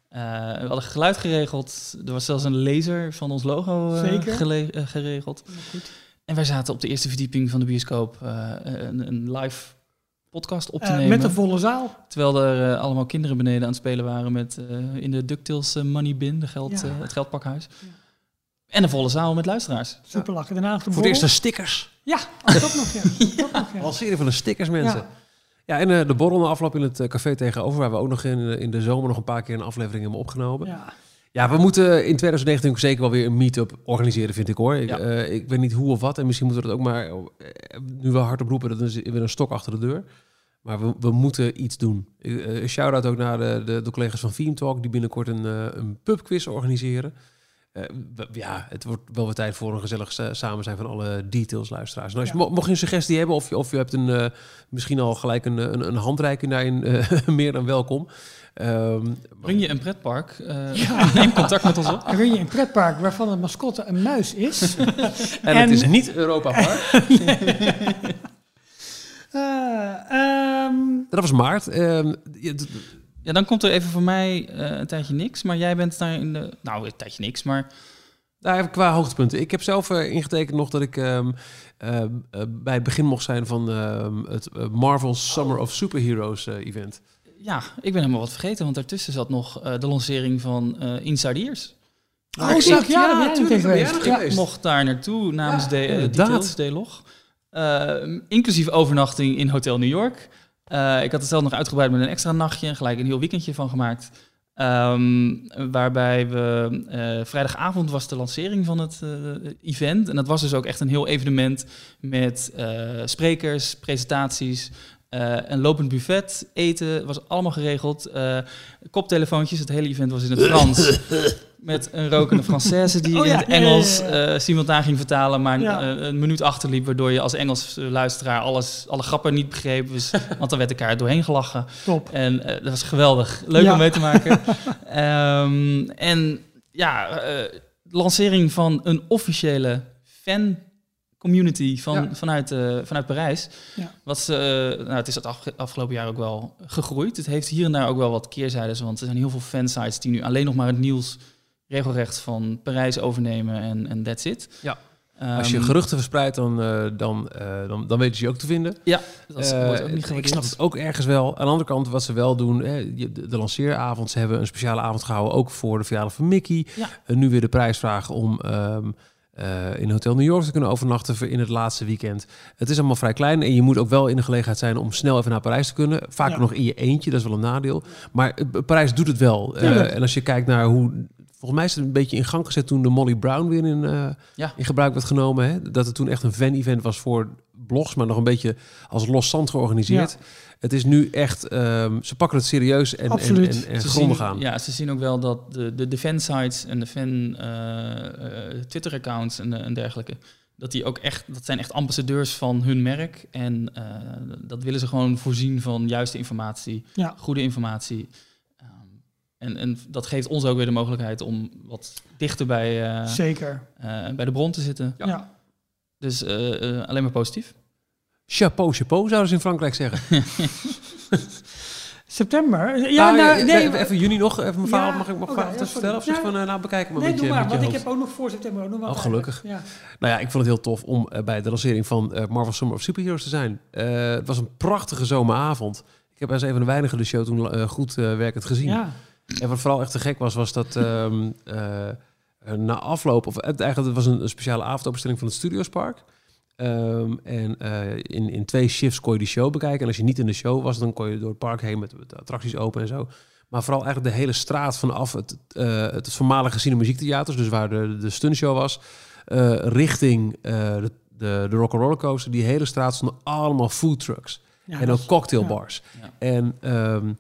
Eh, we hadden geluid geregeld. Er was zelfs een laser van ons logo eh, Zeker. gele- geregeld. Goed. En wij zaten op de eerste verdieping van de bioscoop eh, een, een live podcast op te nemen. met een volle zaal. Terwijl er allemaal kinderen beneden aan het spelen waren met eh, in de DuckTales money bin, de geld, Ja. het geldpakhuis. En een volle zaal met luisteraars. Super lachen. Daarna Voor het eerst de stickers. Ja, dat nog, ja. Dat nog, ja. Al een serie van de stickers, mensen. Ja. Ja, en eh, de borrel na afloop in het eh, café tegenover, waar we ook nog in, eh, in de zomer nog een paar keer een aflevering hebben opgenomen. Ja, Ja. we moeten in 2019 zeker wel weer een meet-up organiseren, vind ik hoor. Ik, Ja. ik weet niet hoe of wat, en misschien moeten we dat ook maar nu wel hard oproepen, dat is weer een stok achter de deur. Maar we, we moeten iets doen. Een shout-out ook naar de, de, de collega's van Theme Talk, die binnenkort een, een pubquiz organiseren. Eh, ja, het wordt wel weer tijd voor een gezellig sa- samen zijn van alle details luisteraars. En als je, Ja. mo- mocht je een suggestie hebben of je, of je hebt een, eh, misschien al gelijk een, een, een handreiking daarin, eh, meer dan welkom. Ehm, Breng je een pretpark, eh, neem contact met ons op. En wil je een pretpark waarvan de mascotte een muis is? en, en- het is niet Europa Park. Eh, ehm, dat was maart. Ehm, ja, Ja, dan komt er even voor mij eh, een tijdje niks. Maar jij bent daar in de... Nou, een tijdje niks, maar... Nou, qua hoogtepunten. Ik heb zelf eh, ingetekend nog dat ik ehm, eh, eh, bij het begin mocht zijn van ehm, het Marvel Summer of Superheroes event. Ja, ik ben helemaal wat vergeten. Want daartussen zat nog de lancering van eh Inside Ears. Oh, zag, ja, ben jij nog Ja. geweest. Ik mocht daar naartoe namens Ja, de. Details, D-log. Inclusief overnachting in Hotel New York. Eh, ik had het zelf nog uitgebreid met een extra nachtje en gelijk een heel weekendje van gemaakt. Ehm, waarbij we eh, vrijdagavond was de lancering van het eh, event. En dat was dus ook echt een heel evenement met sprekers, presentaties, een lopend buffet, eten, was allemaal geregeld. Koptelefoontjes, het hele event was in het Frans. met een rokende Française die Oh ja, in het Engels eh, simultaan ging vertalen, maar eh, een minuut achterliep, waardoor je als Engels eh, luisteraar alles, alle grappen niet begreep. Dus, want dan werd elkaar doorheen gelachen. Top. En dat was geweldig. Leuk om mee te maken. Ehm, en ja, lancering van een officiële fan community van, Ja. vanuit, vanuit Parijs. Ja. Wat, eh, nou, het is het afge- afgelopen jaar ook wel gegroeid. Het heeft hier en daar ook wel wat keerzijdes, want er zijn heel veel fansites die nu alleen nog maar het nieuws regelrecht van Parijs overnemen en en that's it. Ja. Als je Ehm, geruchten verspreidt, dan, eh, dan, eh, dan, dan weten ze je ook te vinden. Ja, dat Eh, ook niet ik snap het ook ergens wel. Aan de andere kant, wat ze wel doen, hè, de, de lanceeravond, ze hebben een speciale avond gehouden, ook voor de verjaardag van Mickey. Ja. En nu weer de prijs vragen om ehm, eh, in Hotel New York te kunnen overnachten voor in het laatste weekend. Het is allemaal vrij klein en je moet ook wel in de gelegenheid zijn om snel even naar Parijs te kunnen. Vaak Ja. nog in je eentje, dat is wel een nadeel. Maar Parijs doet het wel. Eh, Tuurlijk. en als je kijkt naar hoe... Volgens mij is het een beetje in gang gezet toen de Molly Brown weer in, eh, Ja. in gebruik werd genomen. Hè? Dat het toen echt een fan-event was voor blogs, maar nog een beetje als los zand georganiseerd. Het is nu echt, ehm, ze pakken het serieus en, en, Absoluut. en, en Ze grondig zien, aan. Ja, ze zien ook wel dat de, de, de fansites en de fan eh, eh, Twitter-accounts en, en dergelijke, dat die ook echt, dat zijn echt ambassadeurs van hun merk. En eh, dat willen ze gewoon voorzien van juiste informatie, Ja. goede informatie. En, en dat geeft ons ook weer de mogelijkheid om wat dichter bij, eh, Zeker. eh, bij de bron te zitten. Ja. Dus eh, eh, alleen maar positief. Chapeau, chapeau, zouden ze in Frankrijk zeggen. September. Ja, Nou, nou, nee. even, even juni nog, even mijn verhaal. Ja, Mag ik, mag ik oké, even ja, wat vertellen? Of zeg sorry. van, eh, nou, bekijk maar nee, met doe je, maar, want ik heb ook nog voor september ook nog. Oh, gelukkig. Ja. Nou ja, ik vond het heel tof om bij de lancering van eh, Marvel Summer of Superheroes te zijn. Eh, het was een prachtige zomeravond. Ik heb als een van de show toen goed eh, werkend gezien. ja. En wat vooral echt te gek was, was dat ehm, eh, eh, na afloop, of het, eigenlijk het was een, een speciale avondopenstelling van het Studiospark. Ehm, en eh, in, in twee shifts kon je die show bekijken. En als je niet in de show was, dan kon je door het park heen met, met de attracties open en zo. Maar vooral eigenlijk de hele straat vanaf het, eh, het voormalige Cinemuziektheater, dus waar de, de stuntshow was, eh, richting eh, de, de, de Rock'n'Roller Coaster. Die hele straat stonden allemaal food trucks. Ja, en ook cocktailbars. Ja. En ehm,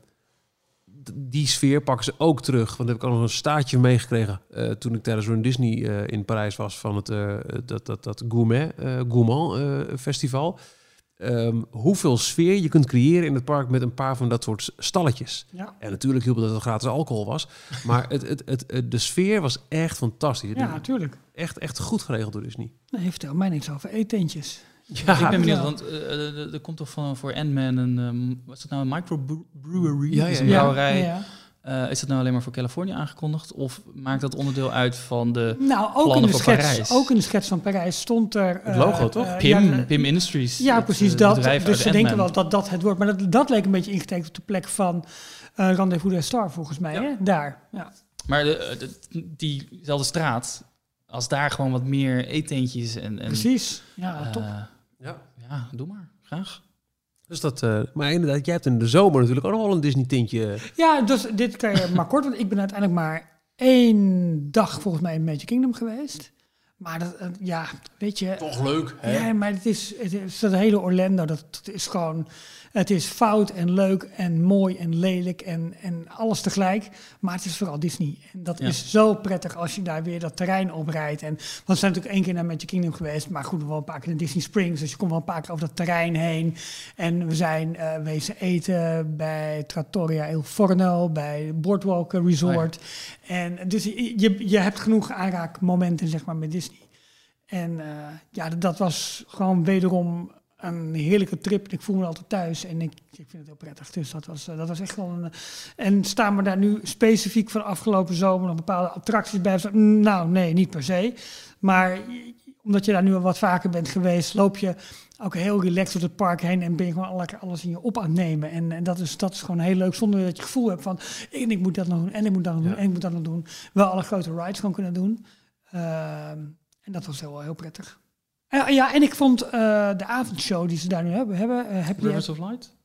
die sfeer pakken ze ook terug. Want daar heb ik ook nog een staartje meegekregen eh, toen ik tijdens Run Disney eh, in Parijs was van het eh, dat, dat, dat gourmet, gourmand festival. Ehm, hoeveel sfeer je kunt creëren in het park met een paar van dat soort stalletjes. Ja. En natuurlijk hielp dat het gratis alcohol was. Maar het, het, het, de sfeer was echt fantastisch. ja, natuurlijk. Echt, echt goed geregeld door Disney. Nee, vertel mij niks over eetentjes. Ja, ik ben benieuwd, want eh, er er komt toch van, voor Ant-Man een, ehm, wat is het nou, een microbrewery? Ja, Dat is een brouwerij. Eh, is dat nou alleen maar voor Californië aangekondigd? Of maakt dat onderdeel uit van de Nou, ook in, Plannen de schets, Parijs. ook in de schets van Parijs stond er... Het logo, eh, toch? eh, PIM, PIM Industries? Ja, het, precies eh, dat. Dus ze denken wel dat dat het wordt. Maar dat, dat leek een beetje ingetekend op de plek van eh Rendezvous des Stars, volgens mij. Hè? Daar. Ja. Maar de, de- diezelfde straat, als daar gewoon wat meer eetentjes en... en Precies. Ja, eh, top. Ja. Ja, doe maar. Graag. Dus dat, eh, maar inderdaad, jij hebt in de zomer natuurlijk ook nog wel een Disney tintje. Ja, dus dit kan je maar kort, want ik ben uiteindelijk maar één dag volgens mij in Magic Kingdom geweest. Maar dat, eh, ja, weet je... Toch leuk, Ja, maar het is, het is dat hele Orlando, dat, dat is gewoon, het is fout en leuk en mooi en lelijk en, en alles tegelijk. Maar het is vooral Disney. En dat Ja. is zo prettig als je daar weer dat terrein oprijdt. En want we zijn natuurlijk één keer naar Magic Kingdom geweest, maar goed, we wel een paar keer naar Disney Springs. Dus je komt wel een paar keer over dat terrein heen. En we zijn eh wezen eten bij Trattoria Il Forno, bij Boardwalk Resort. En dus je, je, je hebt genoeg aanraakmomenten, zeg maar, met Disney. En eh, ja, dat was gewoon wederom een heerlijke trip. Ik voel me altijd thuis en ik, ik vind het heel prettig. Dus dat was, eh, dat was echt wel een... eh, En staan we daar nu specifiek van afgelopen zomer nog bepaalde attracties bij? Nou, nee, niet per se. Maar omdat je daar nu al wat vaker bent geweest, loop je ook heel relaxed door het park heen en ben je gewoon lekker alles in je op aan het nemen. En, en dat, is, dat is gewoon heel leuk, zonder dat je het gevoel hebt van en ik moet dat nog doen, en ik moet dat nog doen, Ja. en ik moet dat nog doen. Wel alle grote rides gewoon kunnen doen. Ehm, en dat was heel, heel prettig. Ja, ja, en ik vond eh, de avondshow die ze daar nu hebben, hebben eh, Happy Rivers of Light?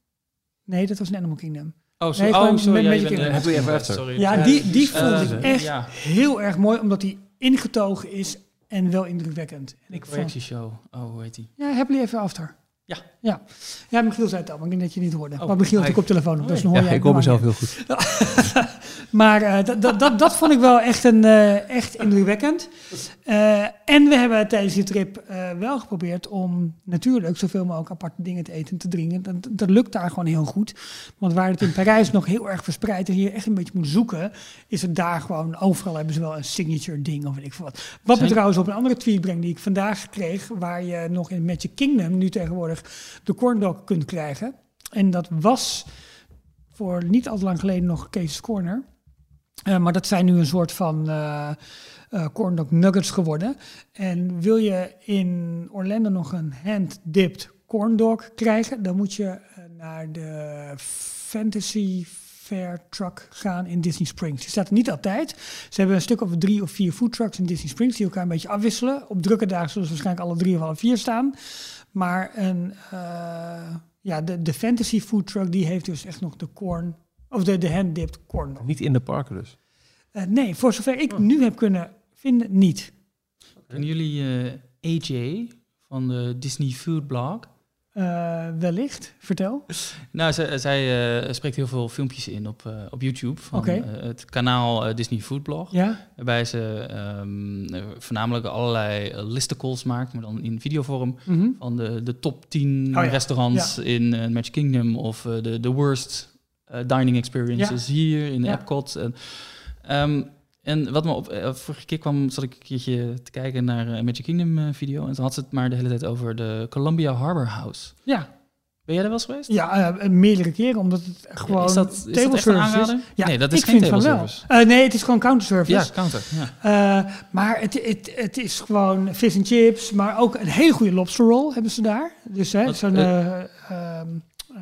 Nee, dat was in Animal Kingdom. Oh, Nee, gewoon sorry. met- ja, je met je bent, eh, Ever After. Sorry. Ja, die, die vond Eh, ik echt ja. heel erg mooi, omdat die ingetogen is en wel indrukwekkend. En ik vond, projectieshow. Oh, hoe heet die? ja, Happily Ever After. Ja. Ja, ja Michiel zei het al, maar ik denk dat je het niet hoorde. Oh, maar Michiel hi. had ik op telefoon op, dus dan hoor Ja, jij ik hoor mezelf heel goed. Maar eh, dat, dat, dat, dat vond ik wel echt, een, eh, echt indrukwekkend. Eh, en we hebben tijdens die trip wel geprobeerd om natuurlijk zoveel mogelijk aparte dingen te eten en te drinken. Dat, dat lukt daar gewoon heel goed. Want waar het in Parijs nog heel erg verspreid en je echt een beetje moet zoeken, is het daar gewoon overal hebben ze wel een signature ding of weet ik veel wat. Wat me Zijn- trouwens op een andere tweet brengt die ik vandaag kreeg, waar je nog in Magic Kingdom nu tegenwoordig de corn dog kunt krijgen. En dat was voor niet al te lang geleden nog Casey's Corner. Eh, maar dat zijn nu een soort van eh eh, corn dog nuggets geworden. En wil je in Orlando nog een hand-dipped corn dog krijgen, dan moet je naar de Fantasy Fair truck gaan in Disney Springs. Die staat er niet altijd. Ze hebben een stuk of drie of vier food trucks in Disney Springs die elkaar een beetje afwisselen. Op drukke dagen zullen ze waarschijnlijk alle drie of alle vier staan. Maar een, ja, de, de Fantasy food truck die heeft dus echt nog de corn, of de, de hand-dipped corn dog. Niet in de parken dus. Eh, nee, voor zover ik nu heb kunnen vinden, niet. Kennen jullie eh, AJ van de Disney Food Blog? Eh, wellicht, vertel. Nou, zij, zij eh, spreekt heel veel filmpjes in op, eh, op YouTube van Oké. het kanaal Disney Food Blog. Ja? Waarbij ze ehm, eh, voornamelijk allerlei listicles maakt, maar dan in videovorm. Mhm. Van de, de top 10 Oh ja, restaurants in Magic Kingdom of de, de worst dining experiences hier in Ja. Epcot. En, ehm, en wat me op, eh, vorige keer kwam, zat ik een keertje te kijken naar een Magic Kingdom eh, video. En toen had ze het maar de hele tijd over de Columbia Harbor House. Ja, Ben jij daar wel eens geweest? ja eh, meerdere keren, omdat het gewoon is dat, is table service? Ja, nee, dat is ik geen vind van table service. Eh, nee, het is gewoon counter service. Ja, counter. Ja. Eh, maar het, het, het is gewoon vis en chips, maar ook een hele goede lobster roll hebben ze daar. Dus hè, zo'n... eh, eh ehm,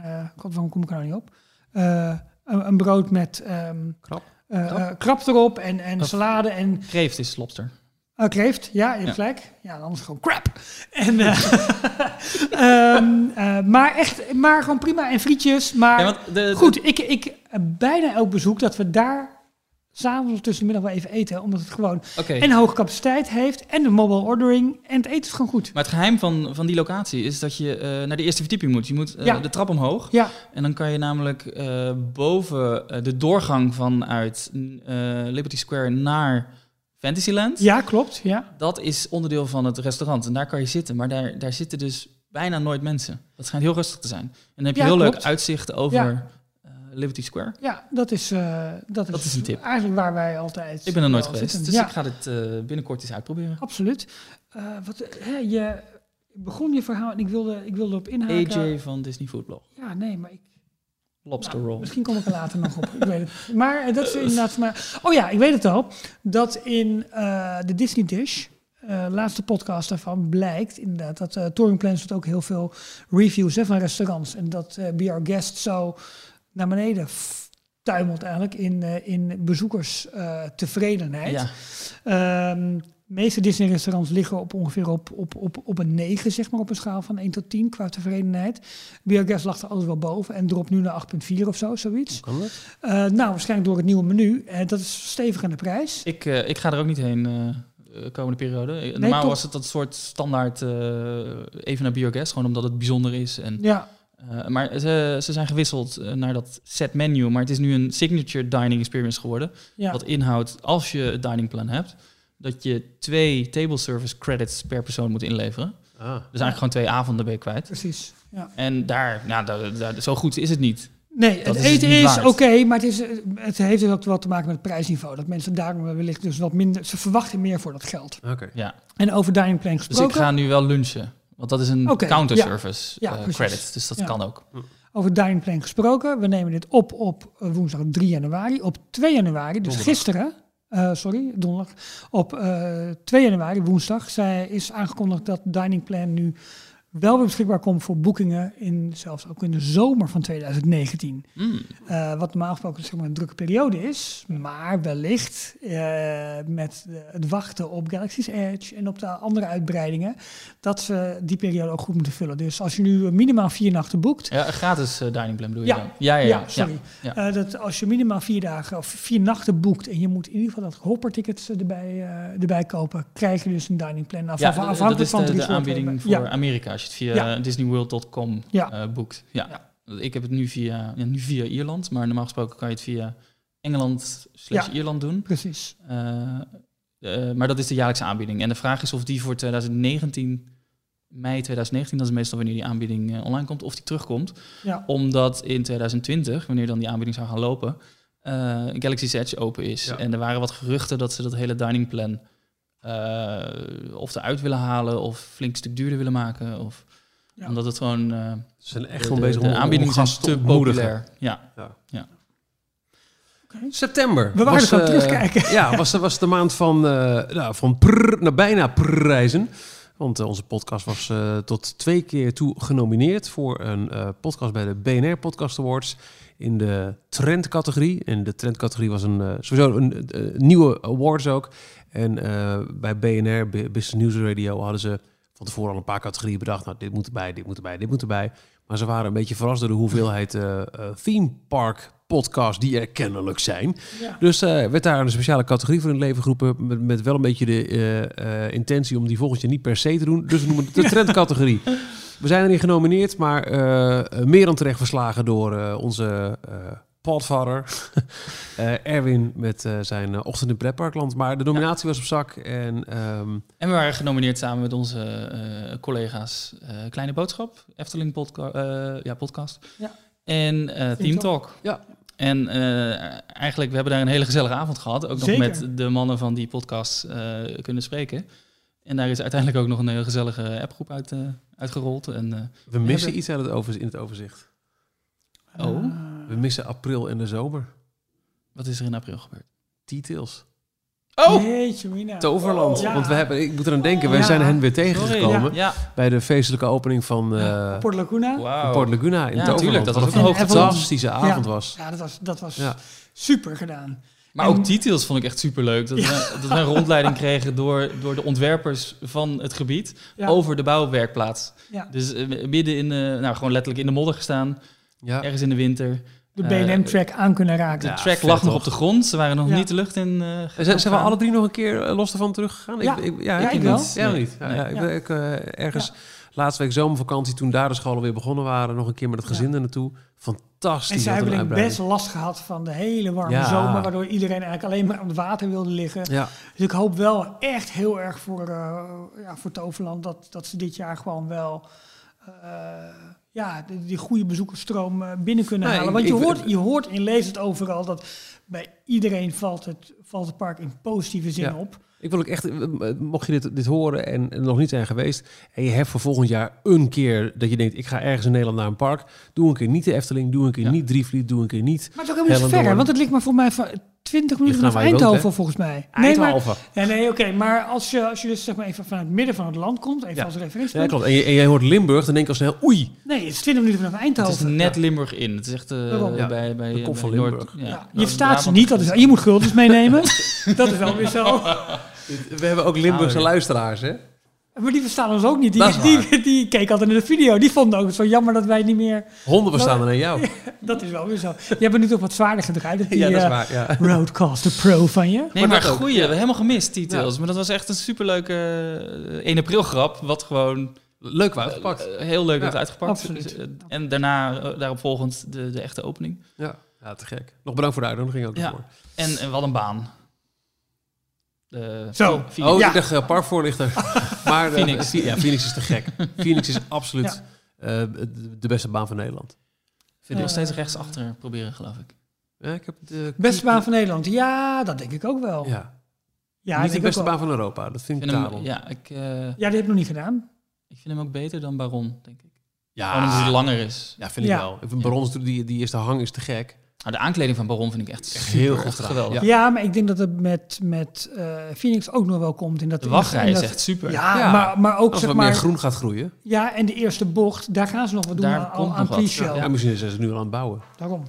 eh, waarom kom ik er nou niet op? Eh, een, een brood met ehm, Krab? eh, Krab? eh, krab erop en, en Of- salade en Kreeft is lobster. Oh, kreeft, ja, je hebt Ja. gelijk. Ja, anders gewoon crap. En, eh, ehm, eh, maar echt, maar gewoon prima. En frietjes, maar Ja, de- goed, ik, ik bijna elk bezoek dat we daar s'avonds tussen de middag wel even eten. Omdat het gewoon en hoge capaciteit heeft en de mobile ordering. En het eten is gewoon goed. Maar het geheim van, van die locatie is dat je eh, naar de eerste verdieping moet. Je moet eh, Ja. de trap omhoog. Ja, En dan kan je namelijk eh, boven de doorgang vanuit Liberty Square naar Fantasyland. ja klopt. Ja. Dat is onderdeel van het restaurant. En daar kan je zitten. Maar daar, daar zitten dus bijna nooit mensen. Dat schijnt heel rustig te zijn. En dan heb je Ja, heel leuk uitzicht over Ja. Liberty Square. Ja, dat is, eh, dat, Dat is een tip. Eigenlijk waar wij altijd. Ik ben er nooit geweest. zitten. Dus ja, ik ga dit eh, binnenkort eens uitproberen. absoluut. Eh, wat, hè, je begon je verhaal en ik wilde, ik wilde op inhaken. AJ van Disney Food Blog. Ja, nee, maar ik, Lobster Nou, roll. Misschien kom ik er later nog op. Ik weet het. Maar dat is inderdaad maar. Oh ja, ik weet het al. Dat in de Disney Dish, laatste podcast daarvan, blijkt inderdaad dat uh, Touring Plans doet ook heel veel reviews hè, van restaurants. En dat eh Be Our Guest zo naar beneden tuimelt eigenlijk in, eh, in bezoekerstevredenheid. Ja. Ehm, de meeste Disney-restaurants liggen op ongeveer op, op, op, op een 9, zeg maar, op een schaal van 1 tot 10 qua tevredenheid. Beer Gas lag er altijd wel boven en dropt nu naar 8,4 of zo, zoiets. Kan dat? Eh, nou, waarschijnlijk door het nieuwe menu. En dat is stevig aan de prijs. Ik, eh, ik ga er ook niet heen eh, eh, komende periode. Eh, Normaal top. was het dat soort standaard eh, even naar biogas, gewoon omdat het bijzonder is. En, Ja, eh, maar ze, ze zijn gewisseld eh, naar dat set menu, maar het is nu een signature dining experience geworden. ja. Wat inhoudt, als je het dining plan hebt, dat je twee table service credits per persoon moet inleveren. Ah. Dus eigenlijk gewoon twee avonden ben je kwijt. precies. Ja. En daar, nou, daar, daar, zo goed is het niet. Nee, Dat het is eten is oké, maar het, is, het heeft dus ook wel te maken met het prijsniveau. Dat mensen daarom wellicht dus wat minder... Ze verwachten meer voor dat geld. Oké. Ja. En over dining plan Dus gesproken... ik ga nu wel lunchen. Want dat is een Oké, counter-service ja. Ja, eh, credit, dus dat Ja. kan ook. Over Dining Plan gesproken. We nemen dit op op eh, woensdag 3 januari. Op 2 januari, dus Donderdag. gisteren, eh, sorry, donderdag. Op eh 2 januari, woensdag, zij is aangekondigd dat Dining Plan nu wel weer beschikbaar komt voor boekingen, in, zelfs ook in de zomer van 2019. Mm. Eh, wat normaal gesproken zeg maar, een drukke periode is. Maar wellicht eh, met het wachten op Galaxy's Edge en op de andere uitbreidingen, dat ze die periode ook goed moeten vullen. Dus als je nu minimaal vier nachten boekt, Ja, gratis eh, dining plan bedoel je Ja. dan? Ja, ja, ja, ja. sorry. ja. Dat als je minimaal vier dagen of vier nachten boekt en je moet in ieder geval dat hoppertickets erbij, erbij kopen, krijg je dus een dining plan. Af, Ja, af- dat- afhankelijk is van de, het de aanbieding voor Amerika als je het via disneyworld.com eh, boekt. Ja. Ik heb het nu via, ja, nu via Ierland, maar normaal gesproken kan je het via Engeland slash Ja. Ierland doen. precies. Eh, eh, maar dat is de jaarlijkse aanbieding. En de vraag is of die voor 2019, mei 2019, dat is meestal wanneer die aanbieding online komt, of die terugkomt. Ja. Omdat in 2020, wanneer dan die aanbieding zou gaan lopen, eh Galaxy's Edge open is. Ja. En er waren wat geruchten dat ze dat hele dining plan of eruit willen halen of flink een stuk duurder willen maken. Of, Ja. Omdat het gewoon... eh, Ze zijn echt de, gewoon de- bezig de aanbiedingen zijn gasten te te ontmoedigen. populair. Ja. September. We waren er gewoon eh, terugkijken. Ja, was, was de maand van, eh nou, van prrr naar bijna prreizen. Want eh, onze podcast was eh, tot twee keer toe genomineerd voor een eh, podcast bij de BNR Podcast Awards in de trendcategorie. En de trendcategorie was een, eh, sowieso een eh, nieuwe awards ook. En eh, bij BNR, Business News Radio, hadden ze van tevoren al een paar categorieën bedacht. Nou, dit moet erbij, dit moet erbij, dit moet erbij. Maar ze waren een beetje verrast door de hoeveelheid eh, theme park podcasts die er kennelijk zijn. Ja. Dus eh, werd daar een speciale categorie voor in het leven geroepen. Met, met wel een beetje de intentie om die volgend jaar niet per se te doen. Dus we noemen het de trendcategorie. We zijn erin genomineerd, maar meer dan terecht verslagen door onze podvader eh, Erwin met eh, zijn eh, ochtend in pretparkland. Maar de nominatie was op zak en ehm, En we waren genomineerd samen met onze eh, collega's eh, Kleine Boodschap, Efteling podca eh, ja, podcast. Ja. En eh Team Talk. Ja. En eh, eigenlijk, we hebben daar een hele gezellige avond gehad. Ook Zeker. nog met de mannen van die podcast eh, kunnen spreken. En daar is uiteindelijk ook nog een hele gezellige appgroep uit, eh, uitgerold. En, eh, we missen hebben- iets uit het over, in het overzicht. oh, We missen april en de zomer. wat is er in april gebeurd? Details. Oh! Jeetje, mina. Toverland. Ja. Want we hebben, ik moet eraan denken, wij Ja. zijn hen weer Sorry. tegengekomen Ja, bij de feestelijke opening van eh Port Laguna. wauw. van Port Laguna in Ja, Toverland. dat was een ook een hoogtepunt. fantastische avond was. Ja, dat was, dat was Ja. super gedaan. Maar En- ook details vond ik echt super leuk. Dat, we, dat we een rondleiding kregen door, door de ontwerpers van het gebied Ja. over de bouwwerkplaats. Ja. Dus eh, midden in, de, nou gewoon letterlijk in de modder gestaan, Ja. ergens in de winter. De Eh, BNM-track aan kunnen raken. De Ja, track lag nog op de grond. Ze waren nog Ja. niet de lucht in. eh, Zijn, zijn we alle drie nog een keer eh, los ervan teruggegaan? Ja. Ik, ik, Ja, ik ik wel. niet. Ja, niet. Ja, Nee. ja, ik, Ja. ik, eh, ergens laatste week zomervakantie, toen daar de scholen weer begonnen waren, nog een keer met het gezin er naartoe. Fantastisch. En ze hebben denk best last gehad van de hele warme Ja. zomer, waardoor iedereen eigenlijk alleen maar aan het water wilde liggen. Ja, Dus ik hoop wel echt heel erg voor, eh, ja, voor Toverland dat, dat ze dit jaar gewoon wel eh, ja, die, die goede bezoekersstroom eh, binnen kunnen Nee, halen. ik- Want je hoort, je hoort en leest het overal dat bij iedereen valt het, valt het park in positieve zin Ja. op. ik wil ook echt, eh, mocht je dit, dit horen en, en nog niet zijn geweest, en je hebt voor volgend jaar een keer dat je denkt, ik ga ergens in Nederland naar een park, doe een keer niet de Efteling, doe een keer Ja. niet Drievliet, doe een keer niet Maar het is ook helemaal ver, want het ligt maar voor mij van 20 minuten vanaf woont, Eindhoven, volgens mij. Nee, maar, Eindhoven. ja, nee oké, maar als je, als je dus zeg maar even vanuit het midden van het land komt, even Ja. als Ja, referentiepunt. klopt. En, je, en jij hoort Limburg, dan denk je al snel, oei. nee, het is 20 minuten vanaf Het is Eindhoven. net Limburg in. Het is echt eh. Ja. bij, bij, De kop van bij Noord- Limburg. Ja, Ja, je verstaat ze niet, dat is, je moet guldens meenemen. dat is wel weer zo. We hebben ook Limburgse Ah, ja. luisteraars, hè? Maar die verstaan ons ook niet. Die, die, die, keken altijd naar de video. Die vonden ook zo jammer dat wij niet meer... Honden verstaan er naar jou. Dat is wel weer zo. Je hebt het nu toch wat zwaarder gedraaid. Die, Ja, dat is eh, waar. Ja. Roadcaster Pro van je. Nee, Maar maar, goeie. ja. We hebben helemaal gemist, details. Maar dat was echt een superleuke eh, 1 april grap. Wat gewoon Leuk wel uitgepakt. eh, heel leuk Ja, werd uitgepakt. absoluut. Dus, en daarna, daarop volgend, de, de echte opening. Ja. ja, te gek. Nog bedankt voor de uitnodiging ook Ja. ervoor. En, en wat een baan. De Zo. Phoenix. Oh, Ja. ik dacht uh, parkvoorlichter. maar eh, Phoenix. Ja, Phoenix is te gek. Phoenix is absoluut eh, de- de beste baan van Nederland. Vind ik nog steeds Eh, rechtsachter proberen, geloof ik. Ja, ik heb de Beste baan van Nederland. Ja, dat denk ik ook wel. Ja, Ja, niet de beste baan van Europa. Dat vind ik kabel. ja, ik, eh, Ja, die heb ik nog niet gedaan. Ik vind hem ook beter dan Baron, denk ik. Ja, omdat hij langer is. ja vind ik wel. Ik vind Baron, die, die eerste hang is te gek. Nou, de aankleding van Baron vind ik echt, super, heel goed geweldig. Ja. Ja, maar ik denk dat het met, met eh, Phoenix ook nog wel komt. In dat, De wachtrij in is echt super. Ja, Ja. Maar, maar ook Als zeg wat meer maar... groen gaat groeien. Ja, en de eerste bocht, daar gaan ze nog wat doen Daar aan, komt aan nog wat. pre-show. Ja, misschien zijn ze nu al aan het bouwen. Daarom.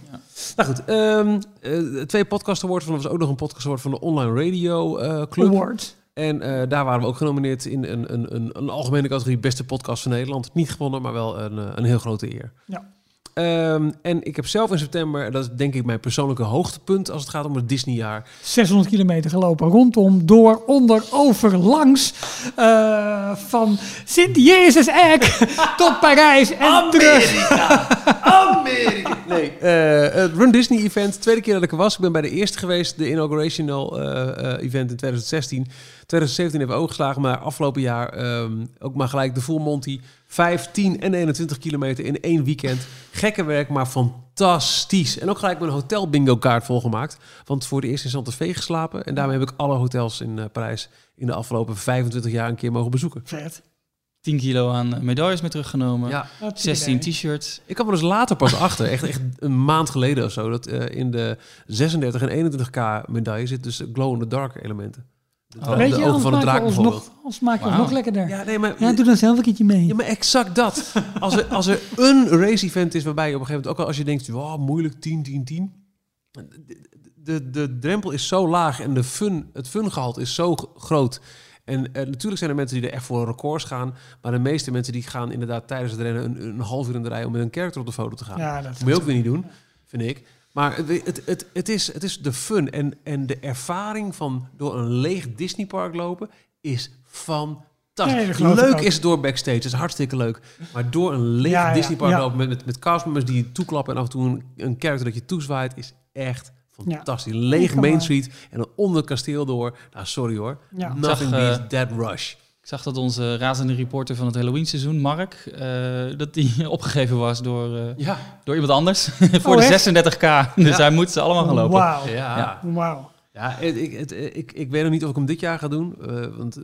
Nou goed, ehm, eh, twee podcast awards. Van, er was ook nog een podcast award van de Online Radio eh, Club. Award. En eh, daar waren we ook genomineerd in een, een, een, een algemene categorie beste podcast van Nederland. Niet gewonnen, maar wel een, een heel grote eer. Ja. Ehm, en ik heb zelf in september, dat is denk ik mijn persoonlijke hoogtepunt als het gaat om het Disneyjaar. 600 kilometer gelopen, rondom, door, onder, over, langs. eh, van Sint-Jezus Eck tot Parijs en terug. Amerika! Nee, eh, het Run Disney event, tweede keer dat ik er was. Ik ben bij de eerste geweest, de inaugurational eh, eh, event in 2016. 2017 hebben we ook geslagen, maar afgelopen jaar ehm, ook maar gelijk de Full Monty. 5, 10 en 21 kilometer in één weekend. Gekke werk, maar fantastisch. En ook gelijk mijn hotel bingo kaart volgemaakt. Want voor de eerst in Santa Fe geslapen. En daarmee heb ik alle hotels in Parijs in de afgelopen 25 jaar een keer mogen bezoeken. Vet. 10 kilo aan medailles mee teruggenomen. Ja, Hartstikke 16 idee. t-shirts. Ik kwam er dus later pas achter, echt, echt een maand geleden of zo, dat eh, in de 36 en 21k medaille zit dus glow in the dark elementen. De, Oh. Weet de je, ogen van de maken draak bijvoorbeeld. nog, ons maken ons nog lekkerder. Ja, nee, maar, Ja, doe dan zelf een keertje mee. ja, maar exact dat. Als er, als er een race-event is waarbij je op een gegeven moment, ook al als je denkt, wow, moeilijk, 10, 10, 10. De, de, de drempel is zo laag en de fun, het fungehalte is zo groot. En eh, natuurlijk zijn er mensen die er echt voor records gaan. Maar de meeste mensen die gaan inderdaad tijdens het rennen een, een half uur in de rij om met een character op de foto te gaan. Ja, dat moet je ook weer niet doen, vind ik. Maar het, het, het, het, is, het is de fun en, en de ervaring van door een leeg Disneypark lopen is fantastisch. Nee, leuk is het door backstage, is hartstikke leuk. Maar door een leeg Ja, ja, Disneypark ja. lopen met, met, met castmembers die je toeklappen en af en toe een, een character dat je toezwaait, is echt fantastisch. Lege Kan Main. Street en dan onder het kasteel door. Nou, sorry hoor. Ja. Nothing Zag, eh, beats that rush. Ik zag dat onze razende reporter van het Halloween seizoen, Mark, eh, dat die opgegeven was door, eh, Ja. door iemand anders voor Oh, de echt? 36k. Dus hij moet ze allemaal gaan lopen. Wauw. Ja. Ja. Wauw. Ja, ik, ik, ik weet nog niet of ik hem dit jaar ga doen. eh, want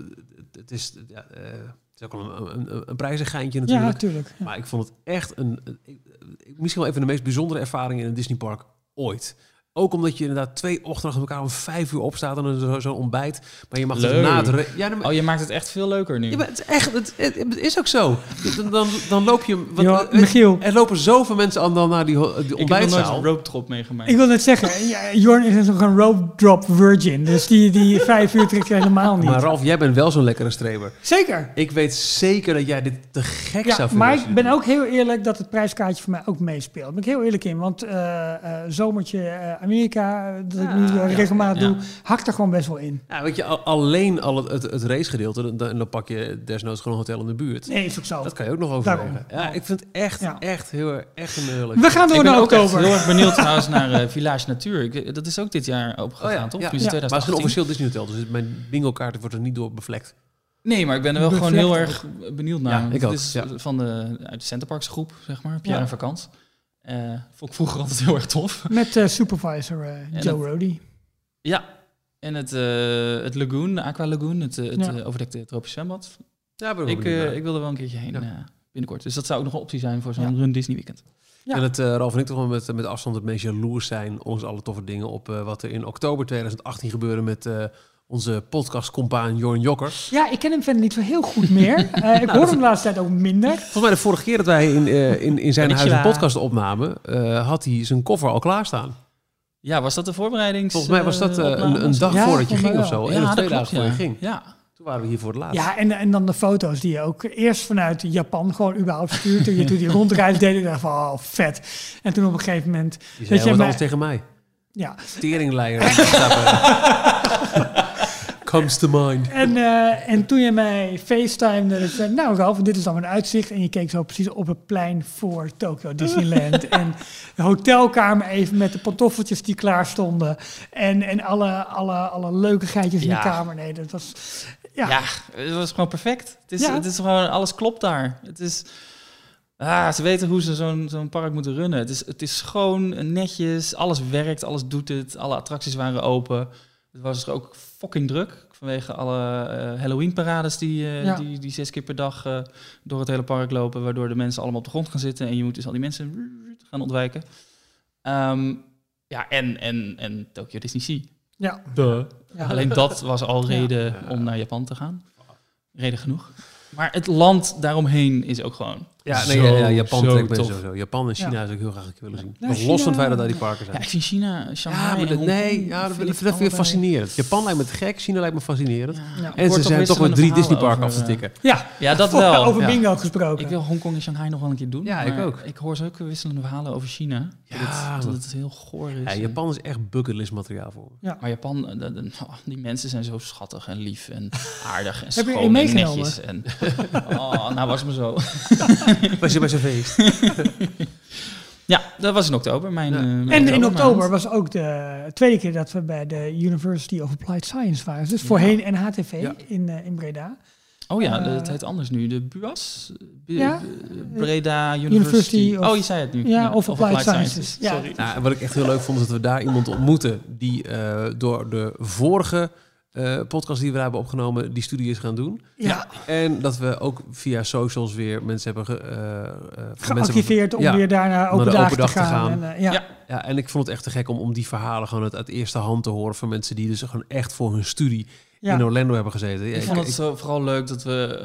het, is, ja, eh, het is ook wel een, een, een prijzengeintje Ja, natuurlijk. natuurlijk. Ja. Maar ik vond het echt een, misschien wel even de meest bijzondere ervaring in een Disneypark ooit. Ook omdat je inderdaad twee ochtenden achter elkaar om vijf uur opstaat en dan zo- zo'n ontbijt. Maar je mag dus na het... Ja, maar, Oh, je maakt het echt veel leuker nu. ja, maar het is echt... Het, het, het is ook zo. Dan, dan, dan loop je... Wat, Michiel. er lopen zoveel mensen aan dan naar die, die ik heb nog ontbijtzaal. nooit een rope drop meegemaakt. Ik wil net zeggen, ja, Jorn is nog een rope drop virgin. Dus die, die vijf uur trekt helemaal niet. Maar Ralf, jij bent wel zo'n lekkere streber. Zeker. Ik weet zeker dat jij dit te gek Ja, zou vinden. maar ik ben ook heel eerlijk dat het prijskaartje voor mij ook meespeelt. Daar ben ik heel eerlijk in. Want eh, eh, zomertje eh, Amerika, eh, dat ik nu Ah, eh, ja, regelmatig ja. doe, hakt er gewoon best wel in. Ja, weet je, al- alleen al het, het, het racegedeelte, dan, dan pak je desnoods gewoon een hotel in de buurt. Nee, is ook zo. Dat kan je ook nog overwegen. Ja, ik vind het echt, Ja. echt heel erg, echt een. We gaan door ik ben naar ook echt oktober. heel erg benieuwd trouwens naar eh, Village Natuur. Ik, dat is ook dit jaar Oh opgegaan, ja, toch? ja. Maar het is een 2018. officieel Disney hotel, dus mijn bingo kaart wordt er niet door bevlekt. Nee, maar ik ben er wel gewoon heel erg benieuwd naar. Ja, ik ook, het is ja. van de, uit de Centerparks groep, zeg maar, Pierre Ja. en Vakant. Eh vond ik vroeger altijd heel erg tof. Met eh, supervisor eh, Joe Rody. Ja, en het, eh, het Lagoon, de Aqua Lagoon, het, het Ja. overdekte tropisch zwembad. Ja, ben ik, Ik, ook benieuwd naar. ik wil er wel een keertje heen Ja. eh, binnenkort. Dus dat zou ook nog een optie zijn voor zo'n Ja. Run Disney weekend. Ja. En het, eh Ralf en ik toch wel met, met afstand het meest jaloers zijn, ons alle toffe dingen op eh, wat er in oktober 2018 gebeurde met eh, onze podcastcompaan Jorn Jokker. Ja, ik ken hem verder niet zo heel goed meer. Eh, ik hoor hem de laatste tijd ook minder. Volgens mij de vorige keer dat wij in, eh, in, in zijn huis een podcast opnamen, eh, had hij zijn koffer al klaarstaan. Ja, was dat de voorbereiding? Volgens mij was dat eh, een, een dag Ja, voordat je ging mij of zo. of twee dat dagen voor je ja. ging. Ja, Toen waren we hier voor het laatst. Ja, en, en dan de foto's die je ook eerst vanuit Japan gewoon überhaupt stuurt. Toen je toen die rondreis deed, ik dacht van, oh, vet. En toen op een gegeven moment, Weet zei je, wat maar- alles tegen mij. ja. Teringleier. Comes to mind. En, eh, en toen je mij facetimede, dat ik zei, nou Ralf, dit is dan een uitzicht. En je keek zo precies op het plein voor Tokyo Disneyland. en de hotelkamer even met de pantoffeltjes die klaar stonden. En, en alle, alle, alle leukigheidjes in Ja. de kamer. Nee, dat was... Ja, ja. het was gewoon perfect. Het is, Ja. het is gewoon, alles klopt daar. Het is, ah, ze weten hoe ze zo'n zo'n park moeten runnen. Het is, het is schoon, netjes, alles werkt, alles doet het. Alle attracties waren open. Het was er ook fucking druk vanwege alle eh, Halloween-parades die, eh, Ja. die, die zes keer per dag eh, door het hele park lopen, waardoor de mensen allemaal op de grond gaan zitten en je moet dus al die mensen gaan ontwijken. Ehm, ja, en, en, en Tokyo Disney Sea. Ja. Ja. Alleen dat was al reden Ja. om naar Japan te gaan. Reden genoeg. Maar het land daaromheen is ook gewoon Ja, nee, zo, ja, ja, Japan zo trekt sowieso. Japan en China Ja. zou ik heel graag een keer willen zien. Nou, los van het feit dat daar die parken zijn. Ja, ik vind China, Shanghai Ja, maar dat, nee, ja, dat, vind dat ik vind ik allebei- fascinerend. Japan lijkt me te gek, China lijkt me fascinerend. Ja. En ze zijn toch wel wisselende drie Disneyparken af te eh, tikken. Ja, Ja, dat wel. over Ja. bingo gesproken. Ik wil Hongkong en Shanghai nog wel een keer doen. Ja, ik ook. Ik hoor zulke wisselende verhalen over China. Dat, Ja, het, dat het heel goor is. Ja, Japan is echt bucketlist materiaal voor me. Maar Japan, eh, de- de- oh, die mensen zijn zo schattig en lief en aardig en Heb je schoon een en meegenomen? netjes. En, oh, nou was me zo. Was je bij zo'n feest? Ja, dat was in oktober. Mijn, Ja. eh, mijn En in oktober was ook de tweede keer dat we bij de University of Applied Science waren. Dus voorheen NHTV Ja. in, eh, in Breda. Oh ja, de- Eh, het heet anders nu. De BUAS? Bu- Ja. Breda University. University of- oh, je zei het nu. Ja, of Applied Sciences. Ja. Sorry. Nou, wat ik echt heel leuk vond, is dat we daar iemand ontmoeten die eh, door de vorige eh, podcast die we hebben opgenomen, die studie is gaan doen. Ja, En dat we ook via socials weer mensen hebben ge, eh, eh, mensen geactiveerd om Ja, weer daar naar open de open dag te te gaan. gaan. En, ja. Ja. Ja, en ik vond het echt te gek om, om die verhalen gewoon uit, uit eerste hand te horen van mensen die dus gewoon echt voor hun studie Ja. in Orlando hebben gezeten. Ja, Ik vond het zo vooral leuk dat we...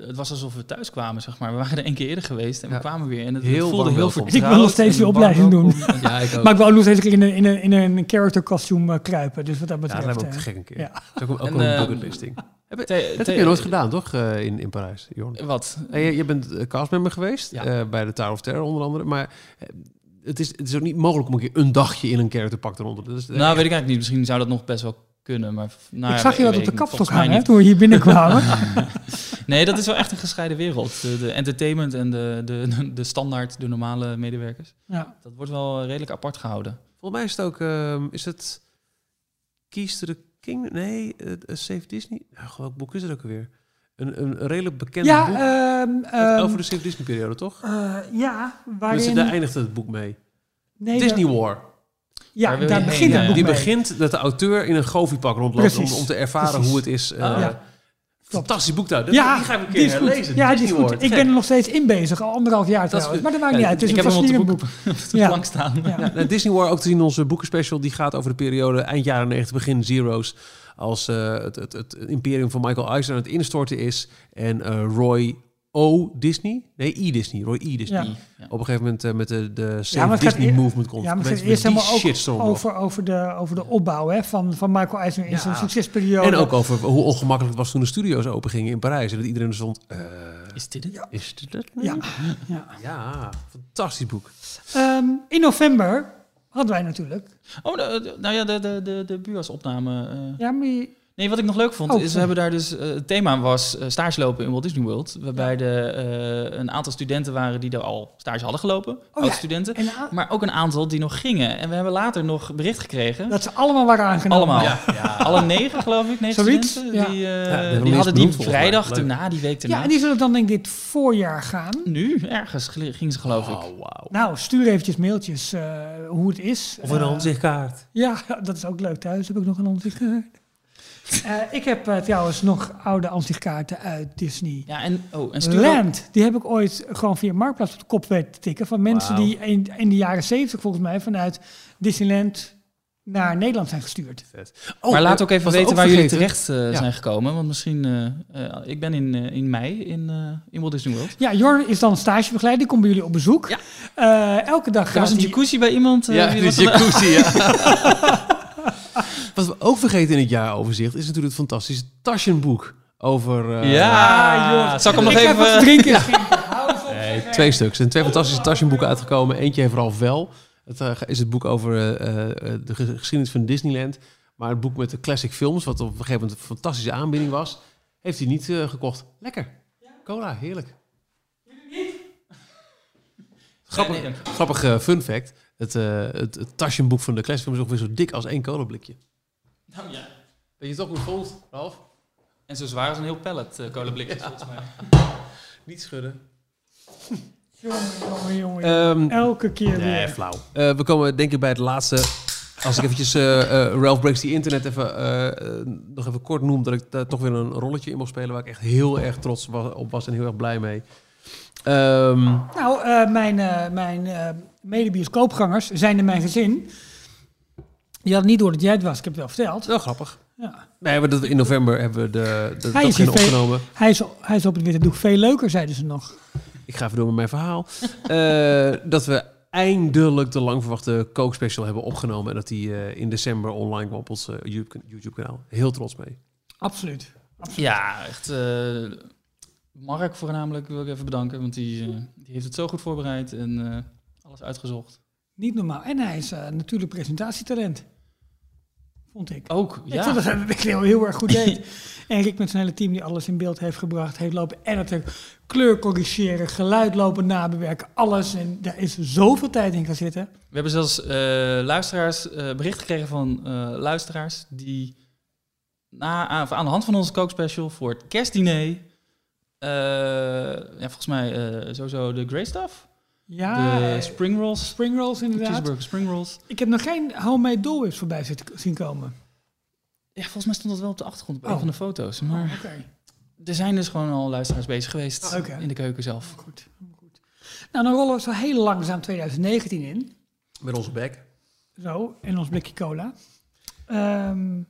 eh, het was alsof we thuis kwamen, zeg maar. We waren er één keer eerder geweest en Ja. we kwamen weer. En het Heel voelde heel vertrouwd. Ik wil nog steeds die opleiding doen. ik. Maar ik wil nog steeds in een, in een, in een character kostuum eh, kruipen. Dus wat dat ja, dat betreft. lijkt me ook eh, te gek een keer. ja. Dat is ook, ook En, een eh, bucketlisting. Te- Dat te- heb je nooit gedaan, toch, eh, in, in Parijs, Jorn? Wat? En je, je bent castmember geweest Ja. eh, bij de Tower of Terror onder andere. Maar het is, het is ook niet mogelijk om een keer een dagje in een characterpak te rondom. Dat is, Nou, weet ik eigenlijk niet. Misschien zou dat nog best wel kunnen. Maar, nou ik zag je wat op de kapstok hangen hè, toen we hier binnenkwamen. Nee, dat is wel echt een gescheiden wereld. De, de entertainment en de, de, de standaard, de normale medewerkers. ja. Dat wordt wel redelijk apart gehouden. Volgens mij is het ook, ehm, is het Keys to the King? Nee, uh, Save Disney? Ja, welk boek is het ook alweer? Een, een, een redelijk bekend Ja, boek ehm, ehm, over de Save Disney periode, toch? eh, ja, Dus waarin... daar eindigt het boek mee. nee, Disney War. Ja, daar je begint het boek Die mee. begint dat de auteur in een goofiepak rondloopt om, om te ervaren Precies. hoe het is. eh, Ah. Ja. Fantastisch boek daar. Ja, die ga ik een keer herlezen. Ja, die is Disney goed. Ik ben er nog steeds in bezig, al anderhalf jaar trouwens. Maar dat maakt niet uit. Het is ik een fascinerend boek. Ja. plank staan. Ja. Disney War ook te zien in onze boekenspecial. Die gaat over de periode eind jaren 90, begin zero's. Als eh, het, het, het imperium van Michael Eisner aan het instorten is. En eh, Roy O. Disney? Nee, E. Disney. Roy E. Disney. Ja. Ja. Op een gegeven moment eh, met de, de Save maar het gaat Disney eer- movement komt. Ja, maar het eerst helemaal ook over, over, de, over de opbouw hè, van, van Michael Eisner in zijn succesperiode. En ook over hoe ongemakkelijk het was toen de studio's open gingen in Parijs. En dat iedereen er stond... eh, Is dit het? is dit het? Ja. Ja. Ja, fantastisch boek. Ehm, in november hadden wij natuurlijk. Oh, de- de- nou ja, de, de, de, de BUAS-opname. eh. Ja, maar je- Nee, wat ik nog leuk vond, Oh, is we hebben daar dus... eh, het thema was eh, stage lopen in Walt Disney World. Waarbij er eh, een aantal studenten waren die er al stage hadden gelopen. Oh ja. oud-studenten. en a- Maar ook een aantal die nog gingen. En we hebben later nog bericht gekregen. dat ze allemaal waren aangenomen. Allemaal. Ja. Alle negen, geloof ik, negen Zoiets, studenten. ja. Die, eh, die hadden die vrijdag daarna, die week daarna. Ja, en die zullen dan denk ik dit voorjaar gaan. Nu, ergens gel- ging ze geloof ik. Oh, wauw. Nou, stuur eventjes mailtjes eh, hoe het is. Of een aanzichtkaart. Ja, dat is ook leuk. Thuis heb ik nog een ansichtkaart. Eh ik heb eh, trouwens nog oude ansichtkaarten uit Disney. Ja, en, oh, en stuur Land, die heb ik ooit gewoon via Marktplaats op de kop weten te tikken. Van mensen die in, in de jaren zeventig volgens mij vanuit Disneyland naar Nederland zijn gestuurd. Oh, maar laat eh, ook even weten ook waar jullie terecht eh, Ja. zijn gekomen. Want misschien... ik ben in, in mei in, in Walt Disney World. Ja, Jorn is dan stagebegeleider, die komt bij jullie op bezoek. Ja. Eh, elke dag Er was een jacuzzi bij iemand. Ja, dat? jacuzzi, ja. Wat we ook vergeten in het jaaroverzicht is natuurlijk het fantastische Taschenboek over... eh, Ja, joh. zal ik hem nog even... wat te drinken. Nee, twee stuks. Er zijn twee fantastische Taschenboeken uitgekomen. Eentje heeft Ralph Wel. Het eh, is het boek over eh, eh, de ge- geschiedenis van Disneyland. Maar het boek met de classic films, wat op een gegeven moment een fantastische aanbieding was, heeft hij niet eh, gekocht. Lekker. Cola, heerlijk. Grappig, Nee, nee. grappig eh, fun fact. Het, eh het, het Taschenboek van de classic films is ongeveer zo dik als één colablikje. Nou, ja. Weet je toch hoe het voelt, Ralf? En zo zwaar als een heel pallet uh, kolenblikjes, volgens mij. Niet schudden. Jongen, jongen, jongen. Ehm, Elke keer nee, weer. flauw. Eh, we komen denk ik bij het laatste Als ik eventjes eh, eh, Ralph Breaks the Internet even, eh, eh, nog even kort noem... dat ik daar toch weer een rolletje in mocht spelen... waar ik echt heel erg trots op was en heel erg blij mee. Ehm, Nou, eh, mijn, eh mijn eh mede-bioscoopgangers zijn in mijn gezin. Die hadden niet door dat jij het was, ik heb het wel verteld. wel grappig. Ja. Nee, maar dat, in november hebben we de, de Hij top is hier 10 veel- opgenomen. Hij, is, hij is op het witte doek veel leuker, zeiden ze nog. Ik ga even door met mijn verhaal. Eh, dat we eindelijk de lang verwachte Coke Special hebben opgenomen... en dat die eh, in december online kwam op ons eh, YouTube- YouTube-kanaal. Heel trots mee. Absoluut. Ja, echt. eh, Mark voornamelijk wil ik even bedanken, want die, eh, die heeft het zo goed voorbereid en eh, alles uitgezocht. Niet normaal. En hij is natuurlijk presentatietalent. Vond ik. Ook, Ik ja. vond dat hij dat heel, heel erg goed deed. en Rick met zijn hele team die alles in beeld heeft gebracht, heeft lopen editen, kleur corrigeren, geluid lopen nabewerken, alles. En daar is zoveel tijd in gaan zitten. We hebben zelfs eh, luisteraars, eh, bericht gekregen van eh, luisteraars die na, aan, aan de hand van onze kookspecial voor het kerstdiner, ja, volgens mij sowieso de Grey Stuff, Ja, de spring rolls, spring rolls de inderdaad. cheeseburger spring rolls. Ik heb nog geen homemade Dole Whips voorbij zitten, zien komen. Ja, volgens mij stond dat wel op de achtergrond op een Oh. van de foto's. Maar Oké. er zijn dus gewoon al luisteraars bezig geweest Oh, in de keuken zelf. Goed, goed. Nou, dan rollen we zo heel langzaam 2019 in. Met onze bek. Zo, en ons blikje cola. Ehm,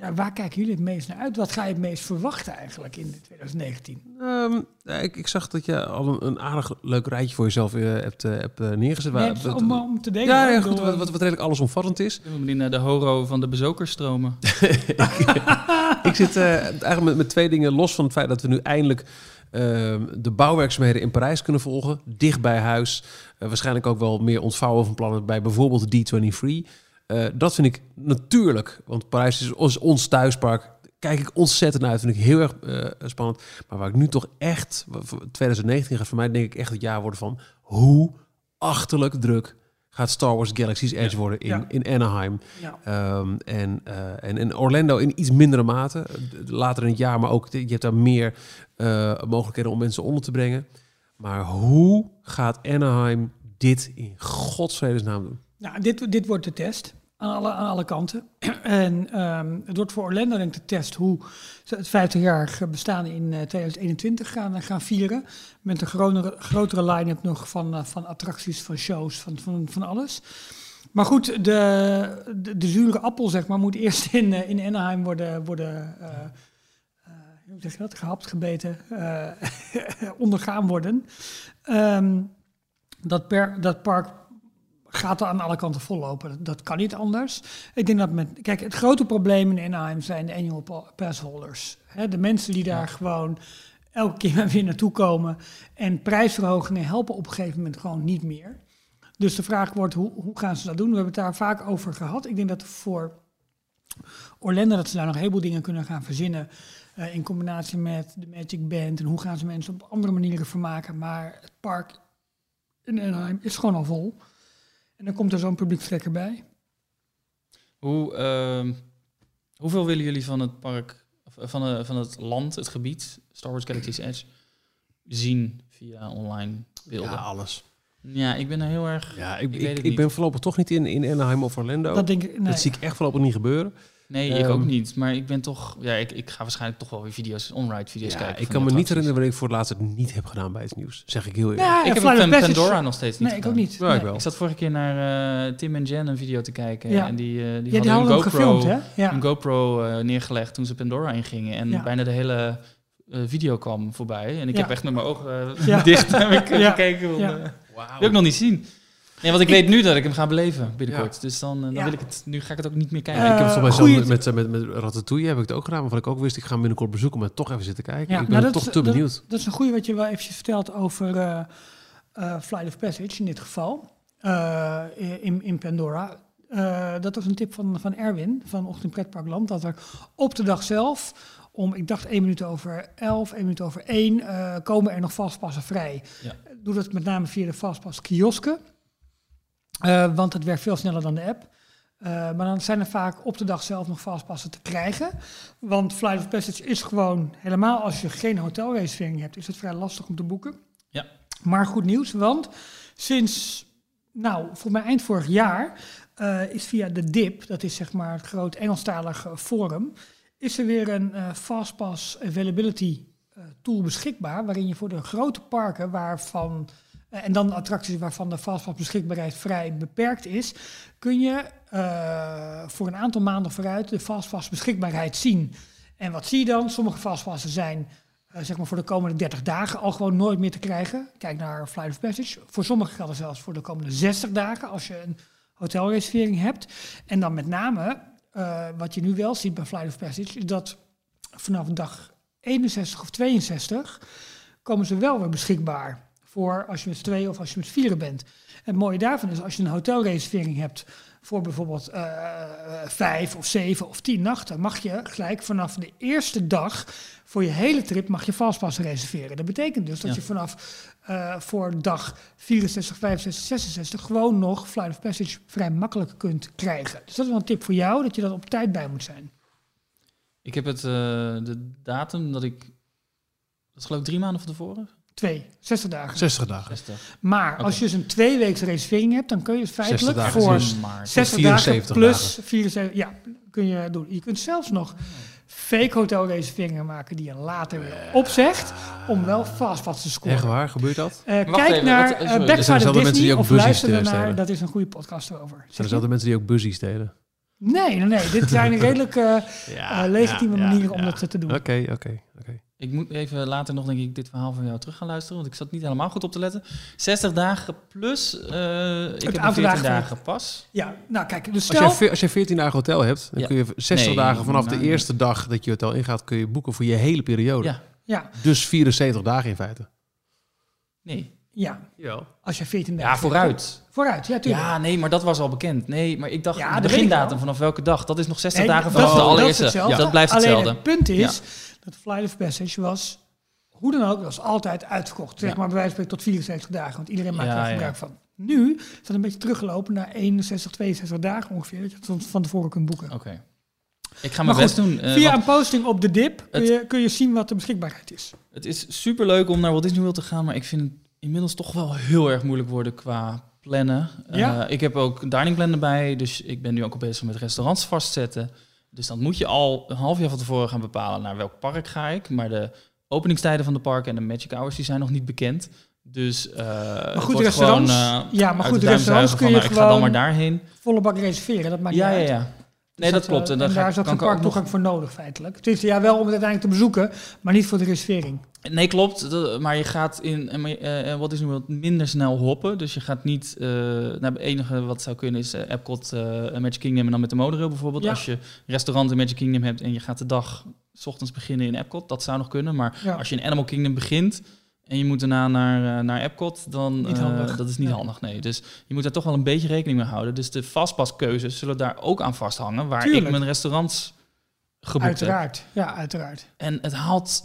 ja, waar kijken jullie het meest naar uit? Wat ga je het meest verwachten eigenlijk in 2019? Ehm, ik, ik zag dat je al een, een aardig leuk rijtje voor jezelf eh, hebt, eh, hebt eh, neergezet. Nee, Waar- om, om te denken. ja, goed, wat, wat, wat redelijk allesomvattend is. Ik ben naar de horo van de bezoekersstromen. ik zit eh, eigenlijk met, met twee dingen los van het feit dat we nu eindelijk ehm, de bouwwerkzaamheden in Parijs kunnen volgen. Dicht bij huis. Waarschijnlijk ook wel meer ontvouwen van plannen bij bijvoorbeeld de D23. Eh, dat vind ik natuurlijk, want Parijs is ons, ons thuispark. Kijk ik ontzettend naar uit, vind ik heel erg eh, spannend. Maar waar ik nu toch echt, wa- voor 2019 gaat voor mij denk ik echt het jaar worden van hoe achterlijk druk gaat Star Wars Galaxy's Edge worden in, Ja. in Anaheim. Ja. Ehm, en, eh, en, en Orlando in iets mindere mate. Later in het jaar, maar ook je hebt daar meer mogelijkheden om mensen onder te brengen. Maar hoe gaat Anaheim dit in godsvredesnaam doen? Nou, dit, dit wordt de test aan alle, aan alle kanten. en ehm, het wordt voor Orlando denk ik de test hoe ze het 50-jarige bestaan in eh, 2021 gaan, gaan vieren. Met een grotere, grotere line-up nog van, eh, van attracties, van shows, van, van, van alles. Maar goed, de, de, zure appel zeg maar, moet eerst in, eh, in Anaheim worden, worden eh, eh, gehapt, gebeten, eh, ondergaan worden. Ehm, dat, per, dat park gaat er aan alle kanten vollopen. Dat, kan niet anders. Ik denk dat met... Kijk, het grote probleem in Anaheim zijn de annual pa- passholders. Hè, de mensen die daar gewoon elke keer maar weer naartoe komen. En prijsverhogingen helpen op een gegeven moment gewoon niet meer. Dus de vraag wordt, hoe, hoe gaan ze dat doen? We hebben het daar vaak over gehad. Ik denk dat voor Orlando dat ze daar nog een heleboel dingen kunnen gaan verzinnen. eh, in combinatie met de Magic Band. En hoe gaan ze mensen op andere manieren vermaken. Maar het park in Anaheim is gewoon al vol. En dan komt er zo'n publiekstrekker bij. Hoe, ehm, hoeveel willen jullie van het park, of eh, van, de, van het land, het gebied, Star Wars Galaxy's Edge, zien via online beelden? Ja, Ja, alles. ik ben er heel erg... Ja, ik, Ik ik, weet het ik, niet. ben voorlopig toch niet in, in Anaheim of Orlando. Dat Dat, denk ik. Nee. zie ik echt voorlopig niet gebeuren. Nee, ik ook Ehm, niet. Maar ik ben toch... Ja, ik, ik ga waarschijnlijk toch wel weer video's, on-ride video's Ja, kijken. ik kan me niet herinneren wanneer ik voor het laatst het niet heb gedaan bij het nieuws. Zeg ik heel eerlijk. Ja, Ik heb Flight Pan- Pandora nog steeds niet Nee, ik ook gedaan. niet. Ja, ik Nee. wel. Ik zat vorige keer naar eh, Tim en Jen een video te kijken. Ja. En die, eh, die Ja, die hadden hadden een GoPro, gefilmd, hè? Ja. een GoPro eh, neergelegd toen ze Pandora ingingen. En Ja. bijna de hele video kwam voorbij. En ik Ja. heb echt met mijn ogen Ja. dicht heb ik, Ja. gekeken. wil ik nog niet zien. Nee, want ik, weet nu dat ik hem ga beleven binnenkort. Ja. Dus dan, eh, dan Ja. wil ik het, nu ga ik het ook niet meer kijken. Ja, ik heb het Eh, volgens mij zelf goeie- met, met, met, met Ratatouille heb ik het ook gedaan. Waarvan ik ook wist, ik ga hem binnenkort bezoeken. Maar toch even zitten kijken. Ja, ik ben nou, dat toch is- te benieuwd. Dat is een goede wat je wel eventjes vertelt over eh eh, Flight of Passage in dit geval. eh, in, in Pandora. Eh, dat was een tip van, van Erwin van Ochtend Pretparkland. Dat er op de dag zelf, om ik dacht 1 minuut over 11, 1 minuut over 1, eh, komen er nog vastpassen vrij. Ja. Doe dat met name via de vastpas kiosken. Eh, want het werkt veel sneller dan de app. Eh, maar dan zijn er vaak op de dag zelf nog vastpassen te krijgen. Want Flight of Passage is gewoon, helemaal als je geen hotelreservering hebt, is het vrij lastig om te boeken. Ja. Maar goed nieuws, want sinds, nou, voor mij eind vorig jaar, eh, is via de DIP, dat is zeg maar het groot Engelstalige forum, is er weer een eh, Fastpass Availability tool beschikbaar, waarin je voor de grote parken waarvan en dan attracties waarvan de Fastpass beschikbaarheid vrij beperkt is, kun je eh, voor een aantal maanden vooruit de Fastpass beschikbaarheid zien. En wat zie je dan? Sommige Fastpassen zijn eh, zeg maar voor de komende 30 dagen al gewoon nooit meer te krijgen. Kijk naar Flight of Passage. Voor sommige gelden zelfs voor de komende 60 dagen als je een hotelreservering hebt. En dan met name, eh, wat je nu wel ziet bij Flight of Passage, is dat vanaf dag 61 of 62 komen ze wel weer beschikbaar voor als je met z'n tweeën of als je met vieren bent. En het mooie daarvan is als je een hotelreservering hebt voor bijvoorbeeld eh, vijf of zeven of tien nachten, mag je gelijk vanaf de eerste dag voor je hele trip mag je vastpas reserveren. Dat betekent dus dat Ja. je vanaf eh, voor dag 64, 65, 66 gewoon nog Flight of Passage vrij makkelijk kunt krijgen. Dus dat is wel een tip voor jou, dat je dat op tijd bij moet zijn. Ik heb het, eh, de datum dat ik... Dat is geloof ik drie maanden van tevoren. Twee, 60 dagen. 60 dagen. 60. Maar als je dus een tweeweekse reservering hebt, dan kun je het 60 feitelijk dagen voor maart. 60 74 dagen plus dagen. 74, ja, kun je doen. Je kunt zelfs nog fake hotelreserveringen maken die je later weer opzegt, om wel fastpass te scoren. Echt waar? Gebeurt dat? Eh, kijk even, naar wat- eh. Back Er mensen Disney die ook of luister stelen. ernaar. Dat is een goede podcast erover. Zijn je? dezelfde mensen die ook buzzies stelen? Nee, nee, nee. Dit zijn redelijk eh, Ja, eh, legitieme ja, ja, manieren om ja. dat te doen. Oké, oké, oké. Ik moet even later nog, denk ik, dit verhaal van jou terug gaan luisteren. Want ik zat niet helemaal goed op te letten. 60 dagen plus. eh, ik heb een aantal 14 dagen. dagen pas. Ja, nou kijk, dus Als stel... jij, ve- als jij 14 dagen hotel hebt, dan Ja. kun je 60 Nee, dagen vanaf de nou, eerste dag dat je hotel ingaat, kun je boeken voor je hele periode. Ja. Ja, Dus 74 dagen in feite. Nee. ja, Ja. als je 14 dagen... Ja, vooruit. Vooruit, ja, tuurlijk. Ja, nee, maar dat was al bekend. Nee, maar ik dacht, Ja, de dat begindatum vanaf welke dag? Dat is nog 60 Nee, dagen dat- vanaf de dat is allereerste. hetzelfde. dat blijft Alleen hetzelfde. het punt is dat Flight of Passage was, hoe dan ook, was altijd uitverkocht. Zeg Ja. maar bij wijze van spreken tot 74 dagen, want iedereen maakt er ja. gebruik van. Nu is dat een beetje teruggelopen naar 61, 62 dagen ongeveer, dat je het van- tevoren kunt boeken. Oké. Ik ga mijn goed, best doen. eh, Via een posting op de dip kun Het- je, kun je zien wat de beschikbaarheid is. het is super leuk om naar Walt Disney World te gaan, maar ik vind het inmiddels toch wel heel erg moeilijk worden qua plannen. Ja. Eh, ik heb ook een dining plan erbij, dus ik ben nu ook al bezig met restaurants vastzetten. Dus dan moet je al een half jaar van tevoren gaan bepalen naar welk park ga ik. Maar de openingstijden van de parken en de magic hours die zijn nog niet bekend. Dus eh maar goed, restaurants- ja, maar goed, restaurants kun je Ik ga dan gewoon- maar daarheen. Volle bak reserveren, dat maakt Ja, niet ja, uit. ja. Nee, dat klopt. eh, En daar is ook kan geen ik ook nog- parktoegang voor nodig feitelijk. Het is ja wel om het uiteindelijk te bezoeken, maar niet voor de reservering. Nee, klopt. Dat- Maar je gaat in eh, eh, Walt Disney World minder snel hoppen. Dus je gaat niet... eh nou, het enige wat zou kunnen is Epcot en Magic Kingdom en dan met de monorail bijvoorbeeld. Ja. Als je restaurant in Magic Kingdom hebt en je gaat de dag... s ochtends beginnen in Epcot, dat zou nog kunnen. Maar Ja. als je in Animal Kingdom begint en je moet daarna naar, eh, naar Epcot, dan... Niet eh, dat is niet handig, nee. Dus je moet daar toch wel een beetje rekening mee houden. Dus de fastpasskeuzes zullen daar ook aan vasthangen. Waar Tuurlijk. ik mijn restaurants geboekt heb. Uiteraard, ja, uiteraard. En het haalt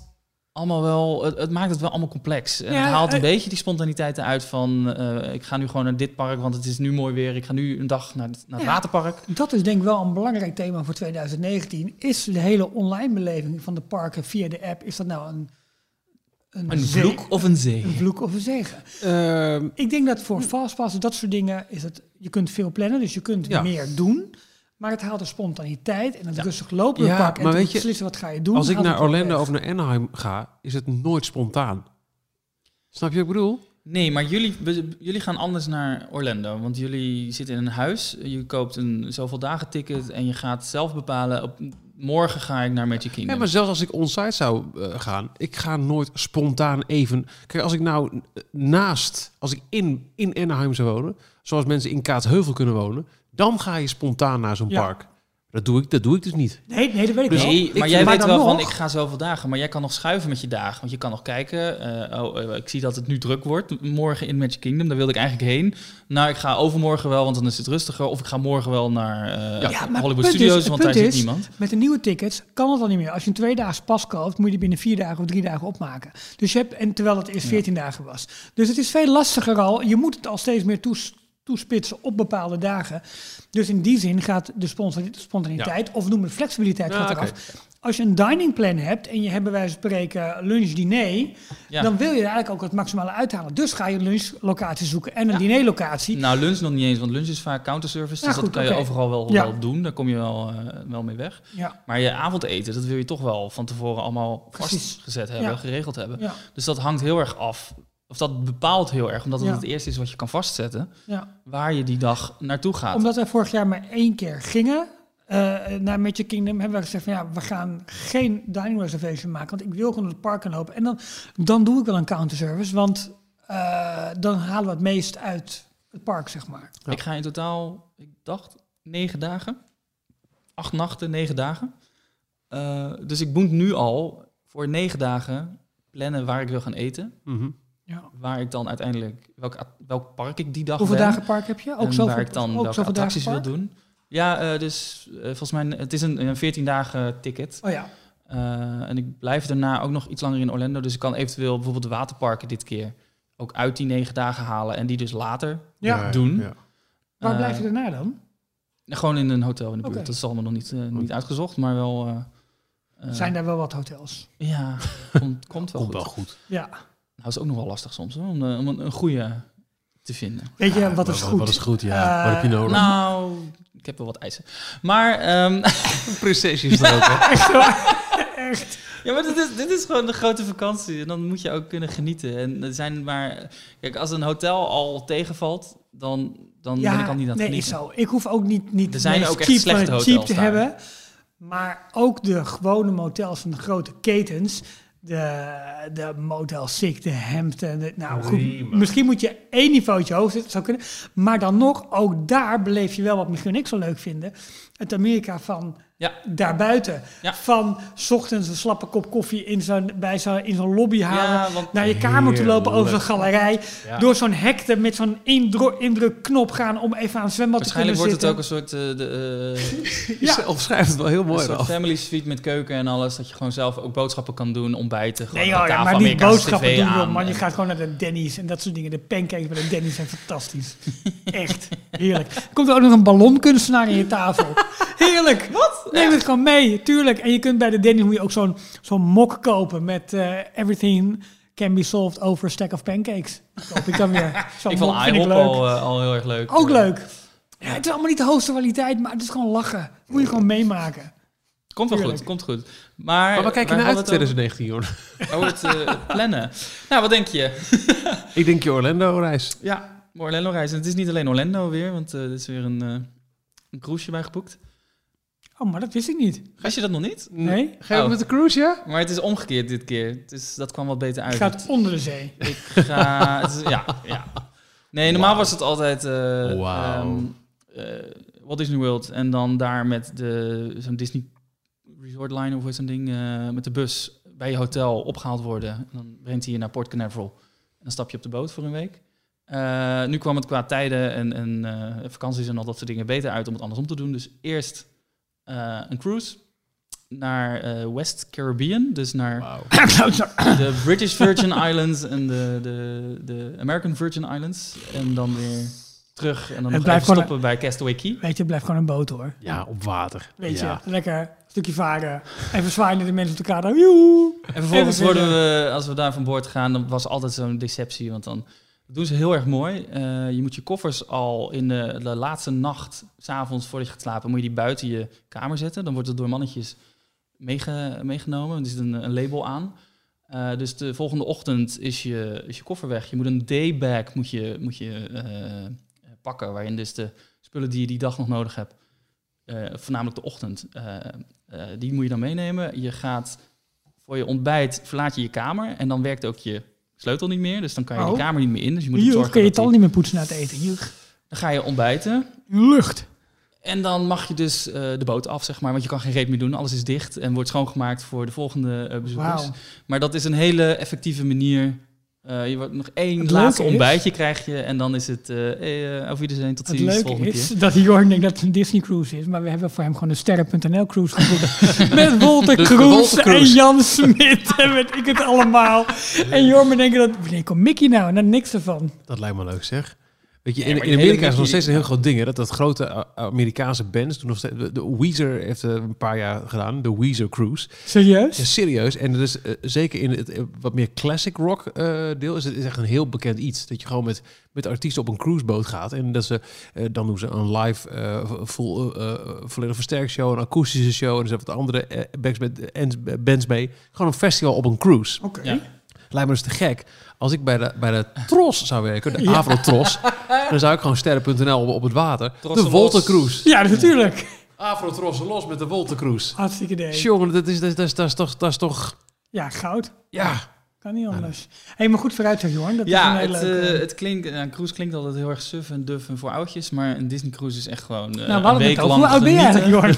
allemaal wel, het, het maakt het wel allemaal complex. En Ja, het haalt een eh, beetje die spontaniteit eruit van, ik ga nu gewoon naar dit park, want het is nu mooi weer. Ik ga nu een dag naar, het- naar het waterpark. Dat is denk ik wel een belangrijk thema voor 2019. Is de hele online beleving van de parken via de app, is dat nou een, Een zee- vloek of een zee? Een vloek of een zegen? Ehm, Ik denk dat voor fastpass, dat soort dingen, is het, je kunt veel plannen, dus je kunt Ja. meer doen. Maar het haalt de spontaniteit en het Ja. rustig lopen Ja, park en maar weet je, beslissen wat ga je doen. als ik naar Orlando of naar Anaheim ga, is het nooit spontaan. Snap je wat ik bedoel? Nee, maar jullie, jullie gaan anders naar Orlando. Want jullie zitten in een huis, je koopt een zoveel dagen ticket en je gaat zelf bepalen, op, morgen ga ik naar Magic Kingdom. Ja, maar zelfs als ik onsite zou eh, gaan, ik ga nooit spontaan even. Kijk, als ik nou eh, naast, als ik in, in Anaheim zou wonen, zoals mensen in Kaatsheuvel kunnen wonen, dan ga je spontaan naar zo'n Ja. park. Dat doe ik, dat doe ik dus niet. Nee, nee, dat weet ik Dus wel. Maar jij weet wel van, ik ga zoveel dagen. Maar jij kan nog schuiven met je dagen. Want je kan nog kijken. eh, oh, eh, ik zie dat het nu druk wordt. Morgen in Magic Kingdom, daar wilde ik eigenlijk heen. Nou, ik ga overmorgen wel, want dan is het rustiger. Of ik ga morgen wel naar eh, Ja, maar Hollywood Studios, is- want daar zit is- niemand. Met de nieuwe tickets kan het al niet meer. Als je een tweedaags pas koopt, moet je die binnen vier dagen of drie dagen opmaken. Dus je hebt, en terwijl het eerst 14 dagen was. Dus het is veel lastiger al. Je moet het al steeds meer toes- toespitsen op bepaalde dagen. Dus in die zin gaat de sponsor- spontaniteit, of noem het flexibiliteit, gaat eraf. Als je een dining plan hebt en je hebt bij wijze van spreken lunch, diner, Ja. dan wil je er eigenlijk ook het maximale uithalen. Dus ga je een lunchlocatie zoeken en een Ja. dinerlocatie. Nou, lunch nog niet eens, want lunch is vaak counterservice. Ja, dus dat kan je overal wel, Ja. wel doen. Daar kom je wel, eh, wel mee weg. Ja, Maar je avondeten, dat wil je toch wel van tevoren allemaal Precies. vastgezet hebben, Ja. geregeld hebben. ja, Dus dat hangt heel erg af. Of dat bepaalt heel erg, omdat het Ja. het eerste is wat je kan vastzetten, ja. waar je die dag naartoe gaat. Omdat wij vorig jaar maar één keer gingen eh, naar Magic Kingdom, hebben we gezegd van ja, we gaan geen dining reservation maken, want ik wil gewoon het park gaan lopen. En dan, dan doe ik wel een counterservice, want eh, dan halen we het meest uit het park, zeg maar. Ja. Ik ga in totaal, ik dacht, negen dagen. Acht nachten, negen dagen. Eh, dus ik moet nu al voor negen dagen plannen waar ik wil gaan eten. Mhm. Ja. Waar ik dan uiteindelijk, welk, welk park ik die dag Hoeveel ben. dagen park heb je? Ook en zoveel, waar ik dan ook welke zoveel dagen attracties wil doen. Ja, eh, dus eh, volgens mij, het is een, een 14 dagen ticket. Oh ja, Eh, en ik blijf daarna ook nog iets langer in Orlando. Dus ik kan eventueel bijvoorbeeld de waterparken dit keer ook uit die negen dagen halen. En die dus later ja. doen. ja. Waar blijf je daarna dan? Gewoon in een hotel in de buurt. Oké. Dat is allemaal nog niet, eh, niet uitgezocht, maar wel... eh, eh, Zijn daar wel wat hotels? Ja, komt, komt wel Komt goed. wel goed. Ja. Nou, is ook nog wel lastig soms hoor, om, eh, om een, een goede te vinden. Weet je, Ja, wat is wat- goed? Wat is goed, ja. Eh, wat heb je nodig? Nou, ik heb wel wat eisen. Maar, ehm, er ook, hè? Echt ja, maar dit is, dit is gewoon de grote vakantie. En dan moet je ook kunnen genieten. En er zijn maar... Kijk, als een hotel al tegenvalt, dan, dan ben ik al niet aan het nee, genieten. is zo. Ik hoef ook niet, niet Er zijn ook echt slechte het cheap hotels te daar. hebben. Maar ook de gewone motels van de grote ketens. De, de Motel Six, de Hampton. De, nou goed, misschien moet je één niveautje hoog zitten. Zou kunnen. Maar dan nog, ook daar beleef je wel wat misschien ik zo leuk vinden. Het Amerika van Ja. daarbuiten. Ja. Van 's ochtends een slappe kop koffie in zo'n, bij zo'n, in zo'n lobby halen. Ja, want Naar je kamer toe lopen over zo'n galerij. Ja. Door zo'n hekte met zo'n indru- indrukknop gaan om even aan het zwembad te kunnen waarschijnlijk wordt het zitten. ook een soort... eh, de, eh, Ja. Je omschrijft het wel heel Een mooi soort af. family suite met keuken en alles. Dat je gewoon zelf ook boodschappen kan doen, ontbijten. Gewoon Nee, joh, ja, tafel, maar niet boodschappen TV doen, joh, man. Je gaat gewoon naar de Denny's en dat soort dingen. De pancakes bij de Denny's zijn fantastisch. Echt, heerlijk. Komt er ook nog een ballonkunstenaar in je tafel. Heerlijk. Wat? Neem het gewoon mee, tuurlijk. En je kunt bij de Denny's moet je ook zo'n zo'n mok kopen met eh, everything can be solved over a stack of pancakes. Koop ik dan weer. Ik vond mok vind ik IHOP leuk. al, eh, al heel erg leuk. Ook Eh, leuk. Ja, het is allemaal niet de hoogste kwaliteit, maar het is gewoon lachen. Moet je gewoon meemaken. Komt wel Tuurlijk. goed, komt goed. Maar, Maar we kijken naar uit hadden het 2019, hoor. over- over het eh, plannen. Nou, wat denk je? Ik denk je Orlando-reis. Ja, Orlando reizen. Het is niet alleen Orlando weer, want eh, er is weer een, eh een cruiseje bij geboekt. Oh, maar dat wist ik niet. Wist je dat nog niet? Nee? Ga je Oh. met de cruise, ja? Maar het is omgekeerd dit keer. Dus dat kwam wat beter uit. Het gaat onder de zee. Ik ga... het is- ja, ja. Nee, normaal was het altijd... eh Wauw. ehm, eh, Walt Disney World en dan daar met de zo'n Disney Resort Line of zo'n ding, eh, met de bus bij je hotel opgehaald worden. En dan brengt hij je naar Port Canaveral. En dan stap je op de boot voor een week. Eh, nu kwam het qua tijden en, en eh, vakanties en al dat soort dingen beter uit om het andersom te doen. Dus eerst eh, een cruise naar eh, West Caribbean, dus naar de British Virgin Islands en de, de, de American Virgin Islands. En dan weer terug en dan Het nog blijft stoppen bij Castaway Key. Weet je, het blijft gewoon een boot hoor. Ja, op water. Weet ja. je, lekker een stukje varen. Even zwaaien naar de mensen op de kade. Joehoe. En vervolgens worden we, als we daar van boord gaan, dan was altijd zo'n deceptie. Want dan doen ze heel erg mooi. Eh, je moet je koffers al in de, laatste nacht, s'avonds voordat je gaat slapen, moet je die buiten je kamer zetten. Dan wordt het door mannetjes meege, meegenomen. Er zit een, een label aan. Eh, dus de volgende ochtend is je, is je koffer weg. Je moet een daybag moet je, moet je, eh, pakken, waarin dus de spullen die je die dag nog nodig hebt, voornamelijk de ochtend, die moet je dan meenemen. Je gaat voor je ontbijt verlaat je je kamer en dan werkt ook je sleutel niet meer. Dus dan kan je die Oh. kamer niet meer in. Dus je moet Juch, zorgen kun je het al die- niet meer poetsen na het eten. Juch. Dan ga je ontbijten. Lucht. En dan mag je dus eh, de boot af, zeg maar. Want je kan geen reet meer doen. Alles is dicht en wordt schoongemaakt voor de volgende eh, bezoekers. Maar dat is een hele effectieve manier. Eh, je wordt nog één Het laatste leuke is- ontbijtje krijg je. En dan is het eh eh, auf Wiedersehen, tot Het ziens, leuke volgende is keer. dat Jorn denkt dat het een Disney cruise is, maar we hebben voor hem gewoon een sterren.nl cruise geboekt. met Wolter Kroes en. Jan Smit en weet ik het allemaal. En Jorn denkt dat, wanneer komt Mickey nou? Nou, niks ervan. Dat lijkt me leuk, zeg. Weet je, in, Amerika is het nog steeds een heel groot ding. Hè? Dat, dat grote uh, Amerikaanse bands doen nog steeds... De, Weezer heeft eh, een paar jaar gedaan, de Weezer Cruise. Serieus? Ja, serieus. En dus eh, zeker in het eh, wat meer classic rock eh, deel is het is echt een heel bekend iets. Dat je gewoon met, met artiesten op een cruiseboot gaat. En dat ze, eh, dan doen ze een live, eh vol, eh, eh, volledig versterkt show, een akoestische show. En er zijn wat andere eh, bands, met, bands mee. Gewoon een festival op een cruise. Oké. Ja. Lijkt me dus te gek. Als ik bij de, bij de Tros zou werken, de Ja. Avro-Tros, dan zou ik gewoon sterren.nl op, op het water. Trossen de Volte los. Cruise. Ja, natuurlijk. Avro-Tros los met de Volte Cruise. Hartstikke idee. Jongen, dat is, dat, is, dat, is, dat is toch... Dat is toch Ja, goud. ja, Kan niet anders. Hé, hey, maar goed vooruit zeg, Jorn. Dat is Ja, een hele het, leuke... eh, het klinkt, ja, een cruise klinkt altijd heel erg suf en duf en voor oudjes, maar een Disney cruise is echt gewoon nou, eh, we een week lang Hoe oud ben je genieten. eigenlijk,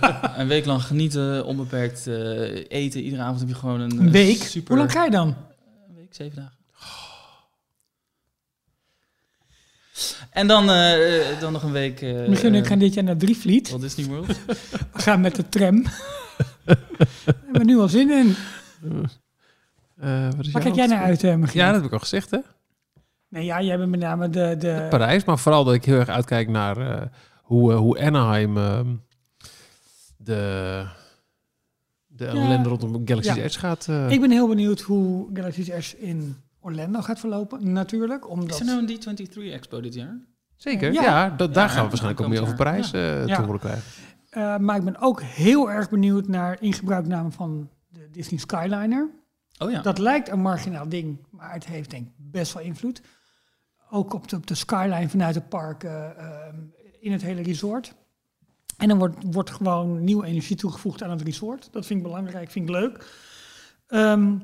Jorn? Een week lang genieten, onbeperkt eh, eten. Iedere avond heb je gewoon een, Een week? Super, Hoe lang ga je dan? Een week, zeven dagen. En dan, eh, dan nog een week. eh Michiel en ik eh, gaan dit jaar naar Drievliet. Walt Disney World. We gaan met de tram. we hebben er nu al zin in. eh, wat is Waar kijk jij naar uit, eh, Michiel? Ja, dat heb ik al gezegd, hè? Nee, ja, jij bent met name de... de Parijs, maar vooral dat ik heel erg uitkijk naar eh, hoe, eh, hoe Anaheim ehm, de, de ellende rondom Galaxy's Ja. Edge gaat. eh, ik ben heel benieuwd hoe Galaxy's Edge in Orlando gaat verlopen. Natuurlijk, omdat... Is er nou een D23 Expo dit jaar? Zeker, Ja. ja. dat, daar Ja, gaan we waarschijnlijk ook meer over jaar. Parijs eh, Ja. te horen krijgen. Eh, maar ik ben ook heel erg benieuwd naar ingebruikname van de Disney Skyliner. Oh ja. Dat lijkt een marginaal ding, maar het heeft denk ik best wel invloed. Ook op de, op de skyline vanuit het park eh, ehm, in het hele resort. En dan wordt, wordt gewoon nieuwe energie toegevoegd aan het resort. Dat vind ik belangrijk, vind ik leuk. Ehm,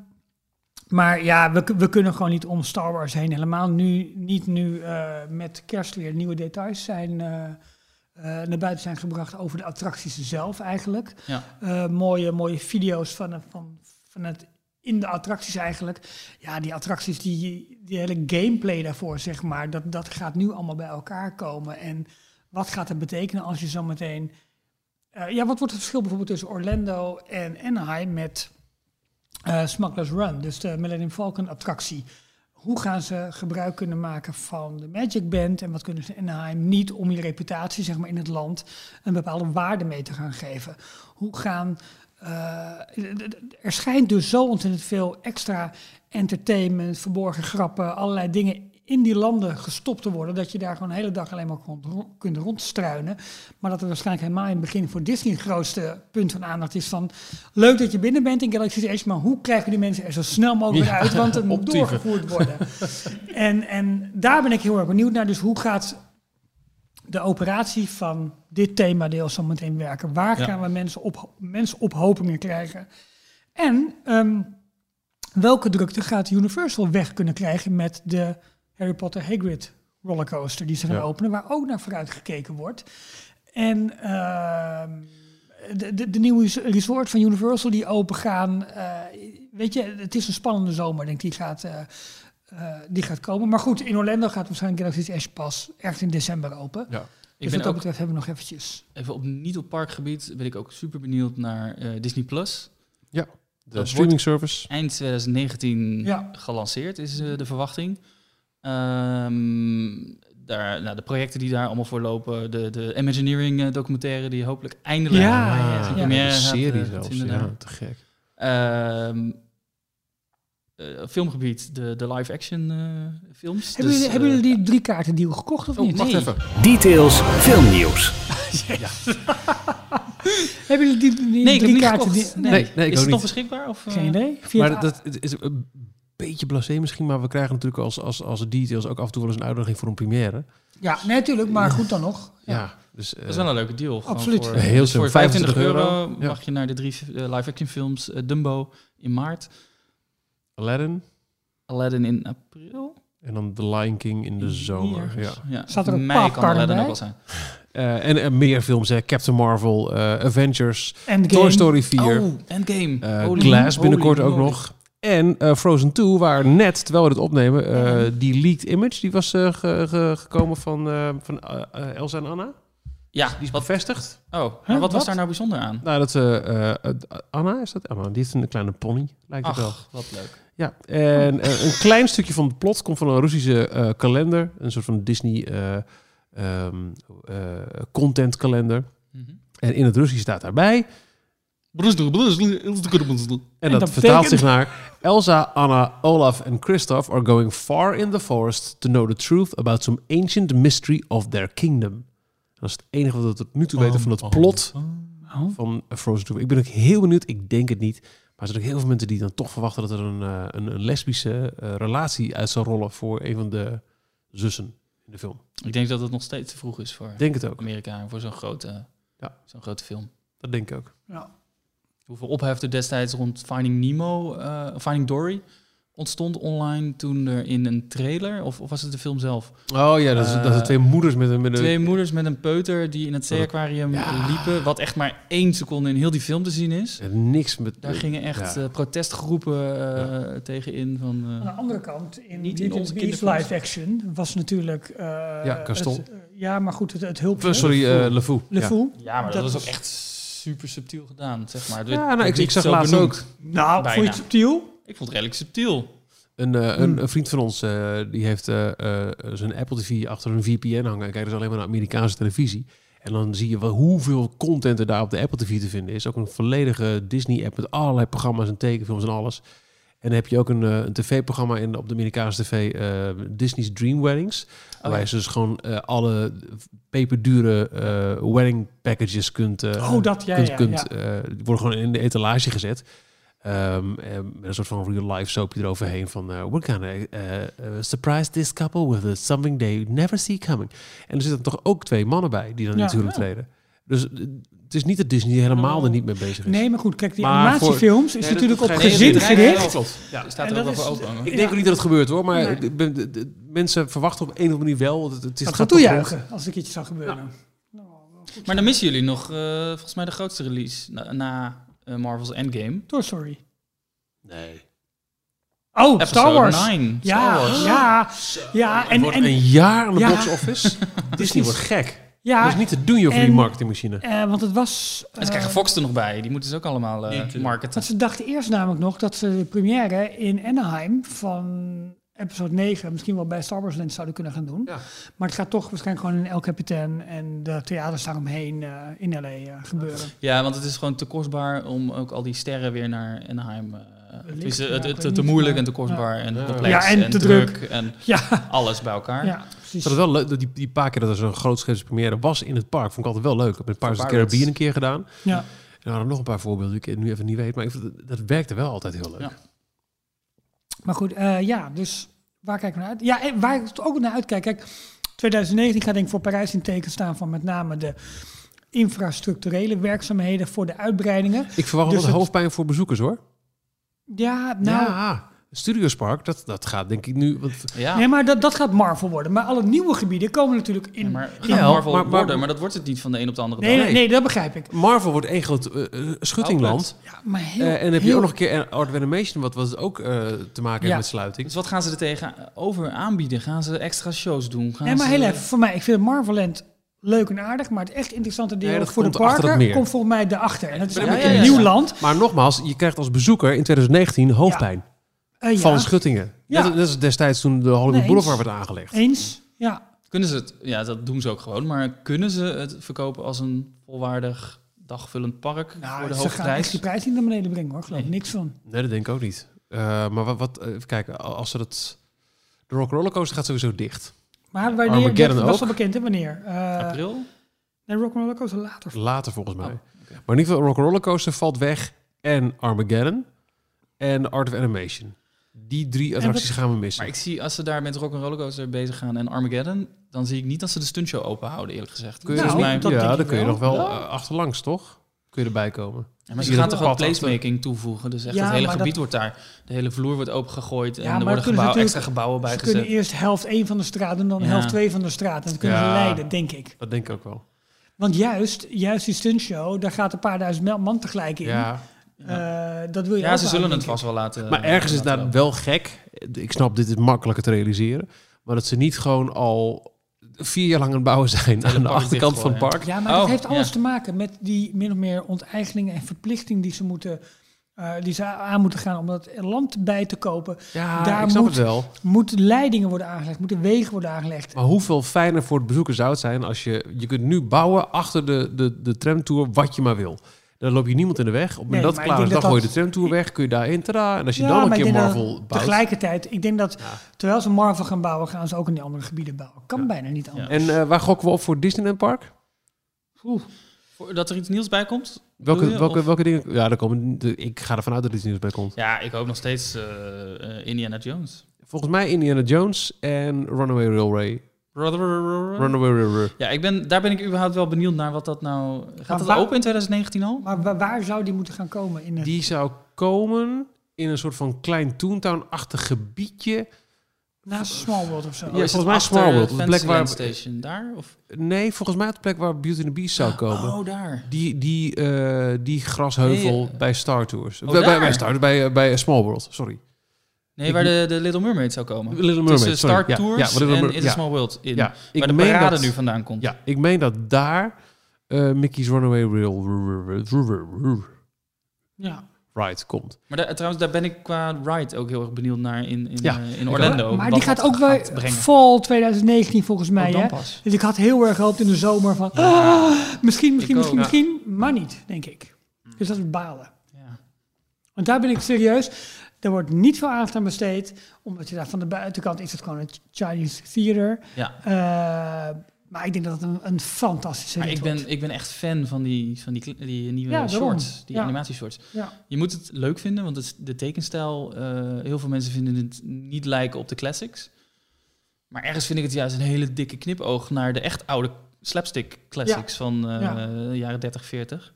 maar ja, we, we kunnen gewoon niet om Star Wars heen. Helemaal nu, niet nu eh, met kerst weer nieuwe details zijn, eh, eh, naar buiten zijn gebracht over de attracties zelf eigenlijk. Ja. Mooie, mooie video's van, van, van het in de attracties eigenlijk. Ja, die attracties, die, die hele gameplay daarvoor, zeg maar, dat, dat gaat nu allemaal bij elkaar komen. En wat gaat het betekenen als je zo meteen... ja, wat wordt het verschil bijvoorbeeld tussen Orlando en Anaheim met eh Smuggler's Run, dus de Millennium Falcon attractie? Hoe gaan ze gebruik kunnen maken van de Magic Band en wat kunnen ze in Anaheim niet om je reputatie zeg maar, in het land een bepaalde waarde mee te gaan geven? Hoe gaan eh, er schijnt dus zo ontzettend veel extra entertainment, verborgen grappen, allerlei dingen in die landen gestopt te worden. Dat je daar gewoon de hele dag alleen maar rond, kunt rondstruinen. Maar dat er waarschijnlijk helemaal in het begin voor Disney het grootste punt van aandacht is van... Leuk dat je binnen bent in Galaxy's Edge, maar hoe krijgen die mensen er zo snel mogelijk Ja, uit? Want het moet doorgevoerd worden. en, en daar ben ik heel erg benieuwd naar. Dus hoe gaat de operatie van dit themadeel zo meteen werken? Waar Ja. gaan we mensen, op, mensenophopingen krijgen? En ehm, welke drukte gaat Universal weg kunnen krijgen met de Harry Potter Hagrid rollercoaster die ze gaan Ja. openen, waar ook naar vooruit gekeken wordt. En ehm, de, de, de nieuwe resort van Universal die open gaan. eh, weet je, het is een spannende zomer, denk ik, die gaat, eh, eh, die gaat komen. Maar goed, in Orlando gaat waarschijnlijk Galaxy's Edge pas ergens in december open. Ja. Ik dus ben wat dat ook betreft hebben we nog eventjes. even op niet op parkgebied ben ik ook super benieuwd naar eh, Disney Plus. De wordt- streaming service. Eind 2019 Ja. gelanceerd is de verwachting. Ehm, daar, nou, de projecten die daar allemaal voor lopen, de, de Imagineering eh, documentaire die hopelijk eindelijk Ja, eh, ja, ja. een gaat, serie eh, zelfs. Ja, te gek. Ehm, eh, filmgebied, de, de live-action eh, films. Hebben, Dus, jullie, hebben eh, jullie die drie kaarten deal gekocht of Oh, niet? wacht Nee. even. Details filmnieuws. Hebben jullie die, die Nee, drie kaarten? gekocht. die- Nee. Nee, nee, ik is ook het nog beschikbaar? Of, eh? Geen idee. Via Maar dat is beetje blasé misschien, maar we krijgen natuurlijk als, als, als details ook af en toe wel eens een uitnodiging voor een première. Ja, nee, natuurlijk, maar goed dan nog. Ja, dus Dat is wel een leuke deal. Absoluut. Voor, Heel dus voor 25 25 euro, euro. Ja. mag je naar de drie eh, live-action films. eh, Dumbo in maart, Aladdin Aladdin in april. en dan The Lion King in de zomer. Ja. Ja. Staat er ook Mei kan Aladdin bij? ook wel zijn. Eh, en, en meer films, hè. Captain Marvel, eh, Avengers, Endgame. Toy Story 4, Oh, Endgame. eh, Holy- Glass holy binnenkort ook nog. En eh, Frozen 2, waar net, terwijl we dit opnemen, eh, die leaked image, die was eh, ge- ge- gekomen van, van Elsa en Anna. Ja, Die is wat, bevestigd. oh, maar wat, was daar nou bijzonder aan? Nou, dat ze... Anna, is dat? Anna, die heeft een kleine pony, lijkt het wel. Ach, wat leuk. Ja, en eh, een klein stukje van het plot komt van een Russische kalender. Een soort van Disney eh ehm, eh, content kalender. Mhm. En in het Russisch staat daarbij... En, En dat, vertaalt zich naar... Elsa, Anna, Olaf en Kristoff are going far in the forest... to know the truth about some ancient mystery of their kingdom. Dat is het enige wat we tot nu toe weten van het plot Oh. van Frozen 2. Ik ben ook heel benieuwd. Ik denk het niet. Maar er zijn ook heel veel mensen die dan toch verwachten... dat er een, eh, een, een lesbische eh, relatie uit zal rollen... voor een van de zussen in de film. Ik denk dat het nog steeds te vroeg is voor Ik denk het ook. Amerika en voor zo'n grote, Ja. zo'n grote film. Dat denk ik ook. Ja. Hoeveel ophef er destijds rond Finding Nemo, eh, Finding Dory ontstond online toen er in een trailer, of, of was het de film zelf? Oh ja, dat, is, dat Eh, zijn twee moeders met een... Met een Twee moeders met een peuter die in het zeeaquarium Ja. liepen, wat echt maar één seconde in heel die film te zien is. en niks met... Daar gingen echt Ja. eh, protestgroepen eh, tegen in. Van, eh, Aan de andere kant, in Niet in onze live action was natuurlijk... eh, Ja, Castel. eh, ja, maar goed, het, het hulp... Eh, Sorry, eh Le Fou. Le Ja. Fou. ja, maar dat, dat was- ook echt super subtiel gedaan, zeg maar. Ja, nou, ik, ik zag laatst benoemd. ook Nou, Bijna. vond je het subtiel? Ik vond het redelijk subtiel. een, eh, Hmm. een, een vriend van ons, eh, die heeft eh, eh, zijn Apple TV achter een VPN hangen. En kijkt dus alleen maar naar Amerikaanse televisie. En dan zie je wel hoeveel content er daar op de Apple TV te vinden is. Ook een volledige Disney-app met allerlei programma's en tekenfilms en alles. En dan heb je ook een, eh, een tv-programma in, op de Amerikaanse tv, eh, Disney's Dream Weddings. Oh, waar je dus gewoon eh, alle peperdure wedding packages kunt, oh, dat, ja, kunt, ja, kunt, die worden gewoon in de etalage gezet. Ehm, en met een soort van real life soapje eroverheen van uh, we're gonna surprise this couple with something they never see coming. En er zitten toch ook twee mannen bij die dan natuurlijk treden. Dus het is niet dat Disney helemaal er niet mee bezig is. Nee, maar goed, kijk, die Maar animatiefilms is Nee, dat- natuurlijk dat op gezin nee, nee, nee, gericht. Ja. Er staat En er ook dat wel voor open. Ik denk ook niet dat het gebeurt hoor, maar mensen verwachten op een of andere manier wel. Het, het is, Dat gaat toejuichen als er iets zou gebeuren. Nou. Maar dan missen jullie nog, eh, volgens mij, de grootste release na, na eh, Marvel's Endgame. Toy Story. Nee. Oh, Episode Star Wars. 9. Ja, Star Wars. ja, ja. En, En, wordt en, een jaar aan de Ja. box office. Disney wordt gek. Ja, dat is niet te doen joh, voor die marketingmachine. eh, want het was... En ze krijgen eh, Fox er nog bij. Die moeten ze ook allemaal eh, natuurlijk. marketen. Want ze dachten eerst namelijk nog dat ze de première in Anaheim van episode 9 misschien wel bij Star Wars Land zouden kunnen gaan doen. Ja. Maar het gaat toch waarschijnlijk gewoon in El Capitan en de theaters daaromheen eh in LA gebeuren. Ja, want het is gewoon te kostbaar om ook al die sterren weer naar Anaheim... het is ja, het, het, weet te moeilijk en te kostbaar en Ja. complex Ja, en te druk. druk. en Ja, alles bij elkaar. ja precies. Dat is wel leuk. dat Die, die paar keer dat er zo'n grootscheepse première was in het park, vond ik altijd wel leuk. Ik heb of the Pirates. Caribbean een keer gedaan. Ja. En er waren nog een paar voorbeelden die ik nu even niet weet. Maar ik vond dat, dat werkte wel altijd heel leuk. Ja. Maar goed, eh, ja, dus waar kijken we naar uit? Ja, waar ik ook naar uitkijk. Kijk, 2019 gaat denk ik voor Parijs in teken staan van met name de infrastructurele werkzaamheden voor de uitbreidingen. Ik verwacht Dus wel hoofdpijn voor bezoekers hoor. Ja, nou, ja, Studiospark, dat, dat gaat denk ik nu... Want, Ja. nee, maar dat, dat gaat Marvel worden. Maar alle nieuwe gebieden komen natuurlijk in. Ja, maar in- gaat Ja, Marvel maar- maar- worden, maar dat wordt het niet van de een op de andere nee, dag. nee, nee, dat begrijp ik. Marvel wordt één groot eh, eh, schuttingland. Ja, maar heel, Eh, en dan heb je ook nog een keer Art of Animation, wat, wat ook eh, te maken heeft Ja. met sluiting. Dus wat gaan ze er tegenover aanbieden? Gaan ze extra shows doen? Gaan Nee, maar ze- heel even, voor mij, ik vind het Marveland leuk en aardig, maar het echt interessante deel Nee, dat voor de het parken komt volgens mij daarachter. En dat is een nieuw land. Maar nogmaals, je krijgt als bezoeker in 2019 hoofdpijn Eh, ja, van schuttingen. Ja. Net, net als destijds toen de Hollywood Nee, Boulevard werd aangelegd. eens. Ja, Kunnen ze het, ja, dat doen ze ook gewoon, maar kunnen ze het verkopen als een volwaardig dagvullend park voor nou, de ze gaan hoofdprijs? echt die prijs niet naar beneden brengen hoor, geloof ik Nee. niks van. Nee, dat denk ik ook niet. Eh, maar wat, wat even kijken, als ze dat... De Rock Roller Coaster gaat sowieso dicht. Maar wanneer, Armageddon dat was ook. al bekend hè, wanneer? Eh April? nee, Rock'n'Roller Coaster later. Later volgens mij. Oh, Maar in ieder geval, Rock Roller Coaster valt weg. En Armageddon. En Art of Animation. Die drie attracties wat- gaan we missen. Maar ik zie, als ze daar met Rock'n'Roller Coaster bezig gaan en Armageddon, dan zie ik niet dat ze de stuntshow open houden, eerlijk gezegd. kun je Nou, dus mij- dat ja, dan kun je nog wel Ja. eh, achterlangs, toch? Kun je erbij komen. Ja, maar ze gaan toch wel achter? placemaking toevoegen. Dus echt Ja, het hele gebied dat- wordt daar. De hele vloer wordt opengegooid en Ja, er worden gebouw, extra gebouwen Ze kunnen eerst helft 1 van de straat en dan Ja. helft 2 van de straat. En dan kunnen ze Ja. leiden, denk ik. Dat denk ik ook wel. Want juist, juist die stuntshow, daar gaat een paar duizend man tegelijk in. Ja. Eh, dat wil je Ja, ze zullen het vast wel laten. Maar ergens is daar wel gek. Ik snap, dit is makkelijker te realiseren. Maar dat ze niet gewoon al vier jaar lang aan het bouwen zijn aan de achterkant van het park. Ja, maar dat Oh, heeft alles ja. te maken met die min of meer onteigeningen en verplichtingen die ze moeten. eh, die ze aan moeten gaan om dat land bij te kopen. Ja, Daar ik snap moet- het wel. Moeten leidingen worden aangelegd, moeten wegen worden aangelegd. Maar hoeveel fijner voor het bezoeker zou het zijn als je... Je kunt nu bouwen achter de, de, de tramtour wat je maar wil. Dan loop je niemand in de weg. Op Nee, dat klaar dan gooi je de tramtour weg. Kun je daarin, tada. En als je Ja, dan een keer Marvel bouwt... Tegelijkertijd, ik denk dat Ja. terwijl ze Marvel gaan bouwen, gaan ze ook in die andere gebieden bouwen. Kan Ja. bijna niet anders. En eh, waar gokken we op voor Disneyland Park? Oeh. Voor- Dat er iets nieuws bij komt? Welke, je? welke, Of- welke dingen? Ja, daar komen, ik ga ervan uit dat er iets nieuws bij komt. Ja, ik hoop nog steeds eh, eh, Indiana Jones. Volgens mij Indiana Jones en Runaway Railway. Runaway. Ja, ik ben, daar ben ik überhaupt wel benieuwd naar wat dat nou... Gaat Maar dat waar- open in 2019 al? Maar wa- waar zou die moeten gaan komen? In het, Die zou komen in een soort van klein Toontown-achtig gebiedje. naast Small World of zo? Ja, Oh, is volgens mij Small World, de plek waar- Station daar? Of? Nee, volgens mij op de plek waar Beauty and the Beast zou komen. Oh, daar. Die, die, eh, die grasheuvel Nee, eh, bij Star Tours. oh, bij, bij, daar. bij Star Tours, bij, eh, bij Small World, sorry. Nee, waar de, de Little Mermaid zou komen. Little Mermaid, Tussen. Star Tours ja, en Mer- It's ja. a Small World in. Ja, ik waar de meen parade dat- nu vandaan komt. Ja, ik meen dat daar eh, Mickey's Runaway Rail Ja. Ride komt. Maar daar, trouwens, daar ben ik qua ride ook heel erg benieuwd naar in, in, Ja, eh, in. Orlando. maar wat die gaat ook wel vol 2019 volgens mij. Oh, dan hè? pas. Dus ik had heel erg gehoopt in de zomer van... ah, misschien, misschien, misschien, misschien. Maar niet, denk ik. Dus dat is balen. Ja. Want daar ben ik serieus. Er wordt niet veel aandacht aan besteed. Omdat je daar van de buitenkant is het gewoon een Chinese theater. Ja. Eh, maar ik denk dat het een, een fantastische Maar ik wordt. ben, ik ben echt fan van die, van die, die nieuwe Ja, shorts, die Ja. animatieshorts. Ja. Je moet het leuk vinden, want het, de tekenstijl, eh, heel veel mensen vinden het niet lijken op de classics. Maar ergens vind ik het juist een hele dikke knipoog naar de echt oude slapstick classics van eh, de jaren 30, 40.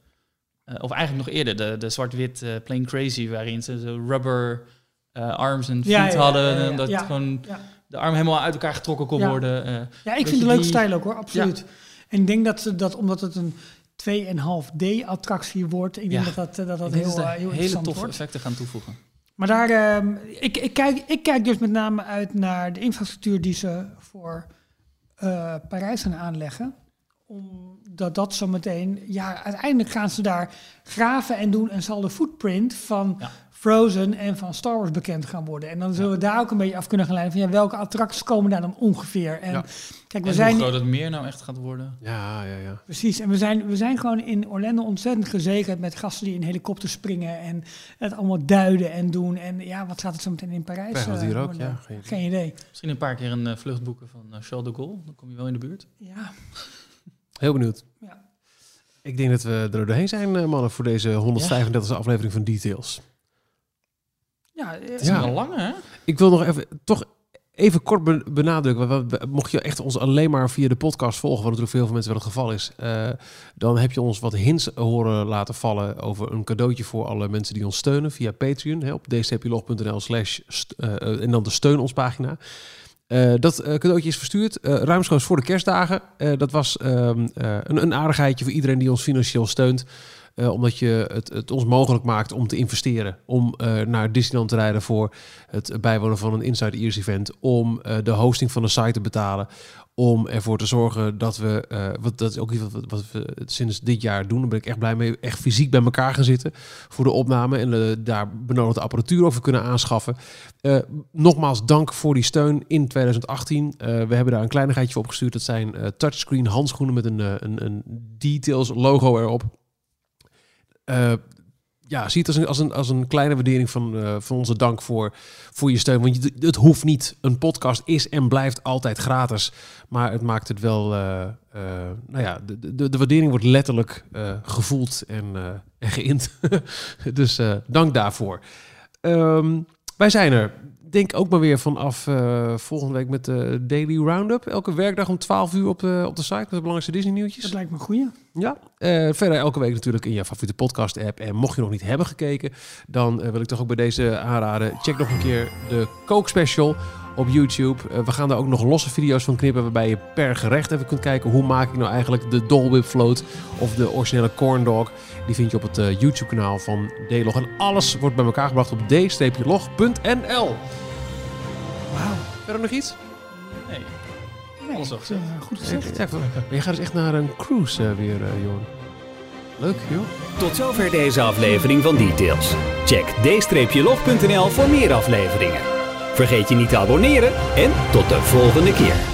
Eh, of eigenlijk nog eerder, de, de zwart-wit eh, Plain Crazy, waarin ze zo rubber eh, arms en feet Ja, ja, ja, hadden. en dat gewoon de arm helemaal uit elkaar getrokken kon worden. Ja, ik vind het een leuke die- stijl ook hoor, absoluut. En ik denk dat, ze dat omdat het een 2,5D-attractie wordt, ik denk dat dat, dat, dat heel, dat heel hele toffe wordt. effecten gaan toevoegen. Maar daar, ehm, ik, ik, kijk, ik kijk dus met name uit naar de infrastructuur die ze voor Parijs gaan aanleggen. Omdat dat zo meteen, ja, uiteindelijk gaan ze daar graven en doen en zal de footprint van Ja. Frozen en van Star Wars bekend gaan worden. En dan zullen we daar ook een beetje af kunnen gaan leiden van ja, welke attracties komen daar dan ongeveer. En Ja. kijk, we en zijn hoe groot het meer nou echt gaat worden. Ja, ja, ja. Precies, en we zijn, we zijn gewoon in Orlando ontzettend gezegend met gasten die in helikopters springen en het allemaal duiden en doen. En ja, wat gaat het zo meteen in Parijs? Eh, hier ook, worden? ja. Geen- Geen idee. Misschien een paar keer een eh, vlucht boeken van eh, Charles de Gaulle. Dan kom je wel in de buurt. Ja, Heel benieuwd. Ja. Ik denk dat we er doorheen zijn, eh, mannen, voor deze 135e aflevering van Details. ja, Het is Ja. wel lang, hè? Ik wil nog even, toch even kort be- benadrukken. want we- we- Mocht je echt ons alleen maar via de podcast volgen, wat natuurlijk voor heel veel mensen wel het geval is, eh, dan heb je ons wat hints horen laten vallen over een cadeautje voor alle mensen die ons steunen via Patreon. Hè, op dcplog.nl slash eh, en dan de steun ons pagina. Eh, dat eh, cadeautje is verstuurd, eh ruimschoots voor de kerstdagen. Dat was ehm, eh, een, een aardigheidje voor iedereen die ons financieel steunt. Omdat je het, het ons mogelijk maakt om te investeren. Om naar Disneyland te rijden voor het bijwonen van een Inside Ears event. Om de hosting van de site te betalen. Om ervoor te zorgen dat we, eh, wat, dat is ook iets wat, we sinds dit jaar doen. Daar ben ik echt blij mee. Echt fysiek bij elkaar gaan zitten voor de opname. En eh, daar benodigde apparatuur over kunnen aanschaffen. Eh, nogmaals dank voor die steun in 2018. Eh, we hebben daar een kleinigheidje voor opgestuurd. Dat zijn touchscreen handschoenen met een, een, een details logo erop. Ja, zie het als een, als een, als een kleine waardering van, eh, van onze dank voor, voor je steun. Want je, het hoeft niet. Een podcast is en blijft altijd gratis. Maar het maakt het wel... eh, eh, nou ja, de, de, de waardering wordt letterlijk gevoeld en, en geïnd. dus dank daarvoor. Ehm, wij zijn er. Denk ook maar weer vanaf eh, volgende week met de Daily Roundup. Elke werkdag om 12 uur op de, op de site met de belangrijkste Disney nieuwtjes. dat lijkt me een goeie. Ja, eh, verder elke week natuurlijk in je favoriete podcast app. En mocht je nog niet hebben gekeken, dan eh, wil ik toch ook bij deze aanraden. Check nog een keer de Coke Special op YouTube. Eh, we gaan daar ook nog losse video's van knippen waarbij je per gerecht even kunt kijken hoe maak ik nou eigenlijk de dolwip float of de originele corn dog. Die vind je op het eh, YouTube kanaal van D-log. En alles wordt bij elkaar gebracht op d-log.nl. Wauw. Verder nog iets? Nee. nee alles gezegd. goed gezegd. Je gaat dus echt naar een cruise eh, weer, uh, Leuk, joh. Tot zover deze aflevering van Details. Check d-log.nl voor meer afleveringen. Vergeet je niet te abonneren en tot de volgende keer.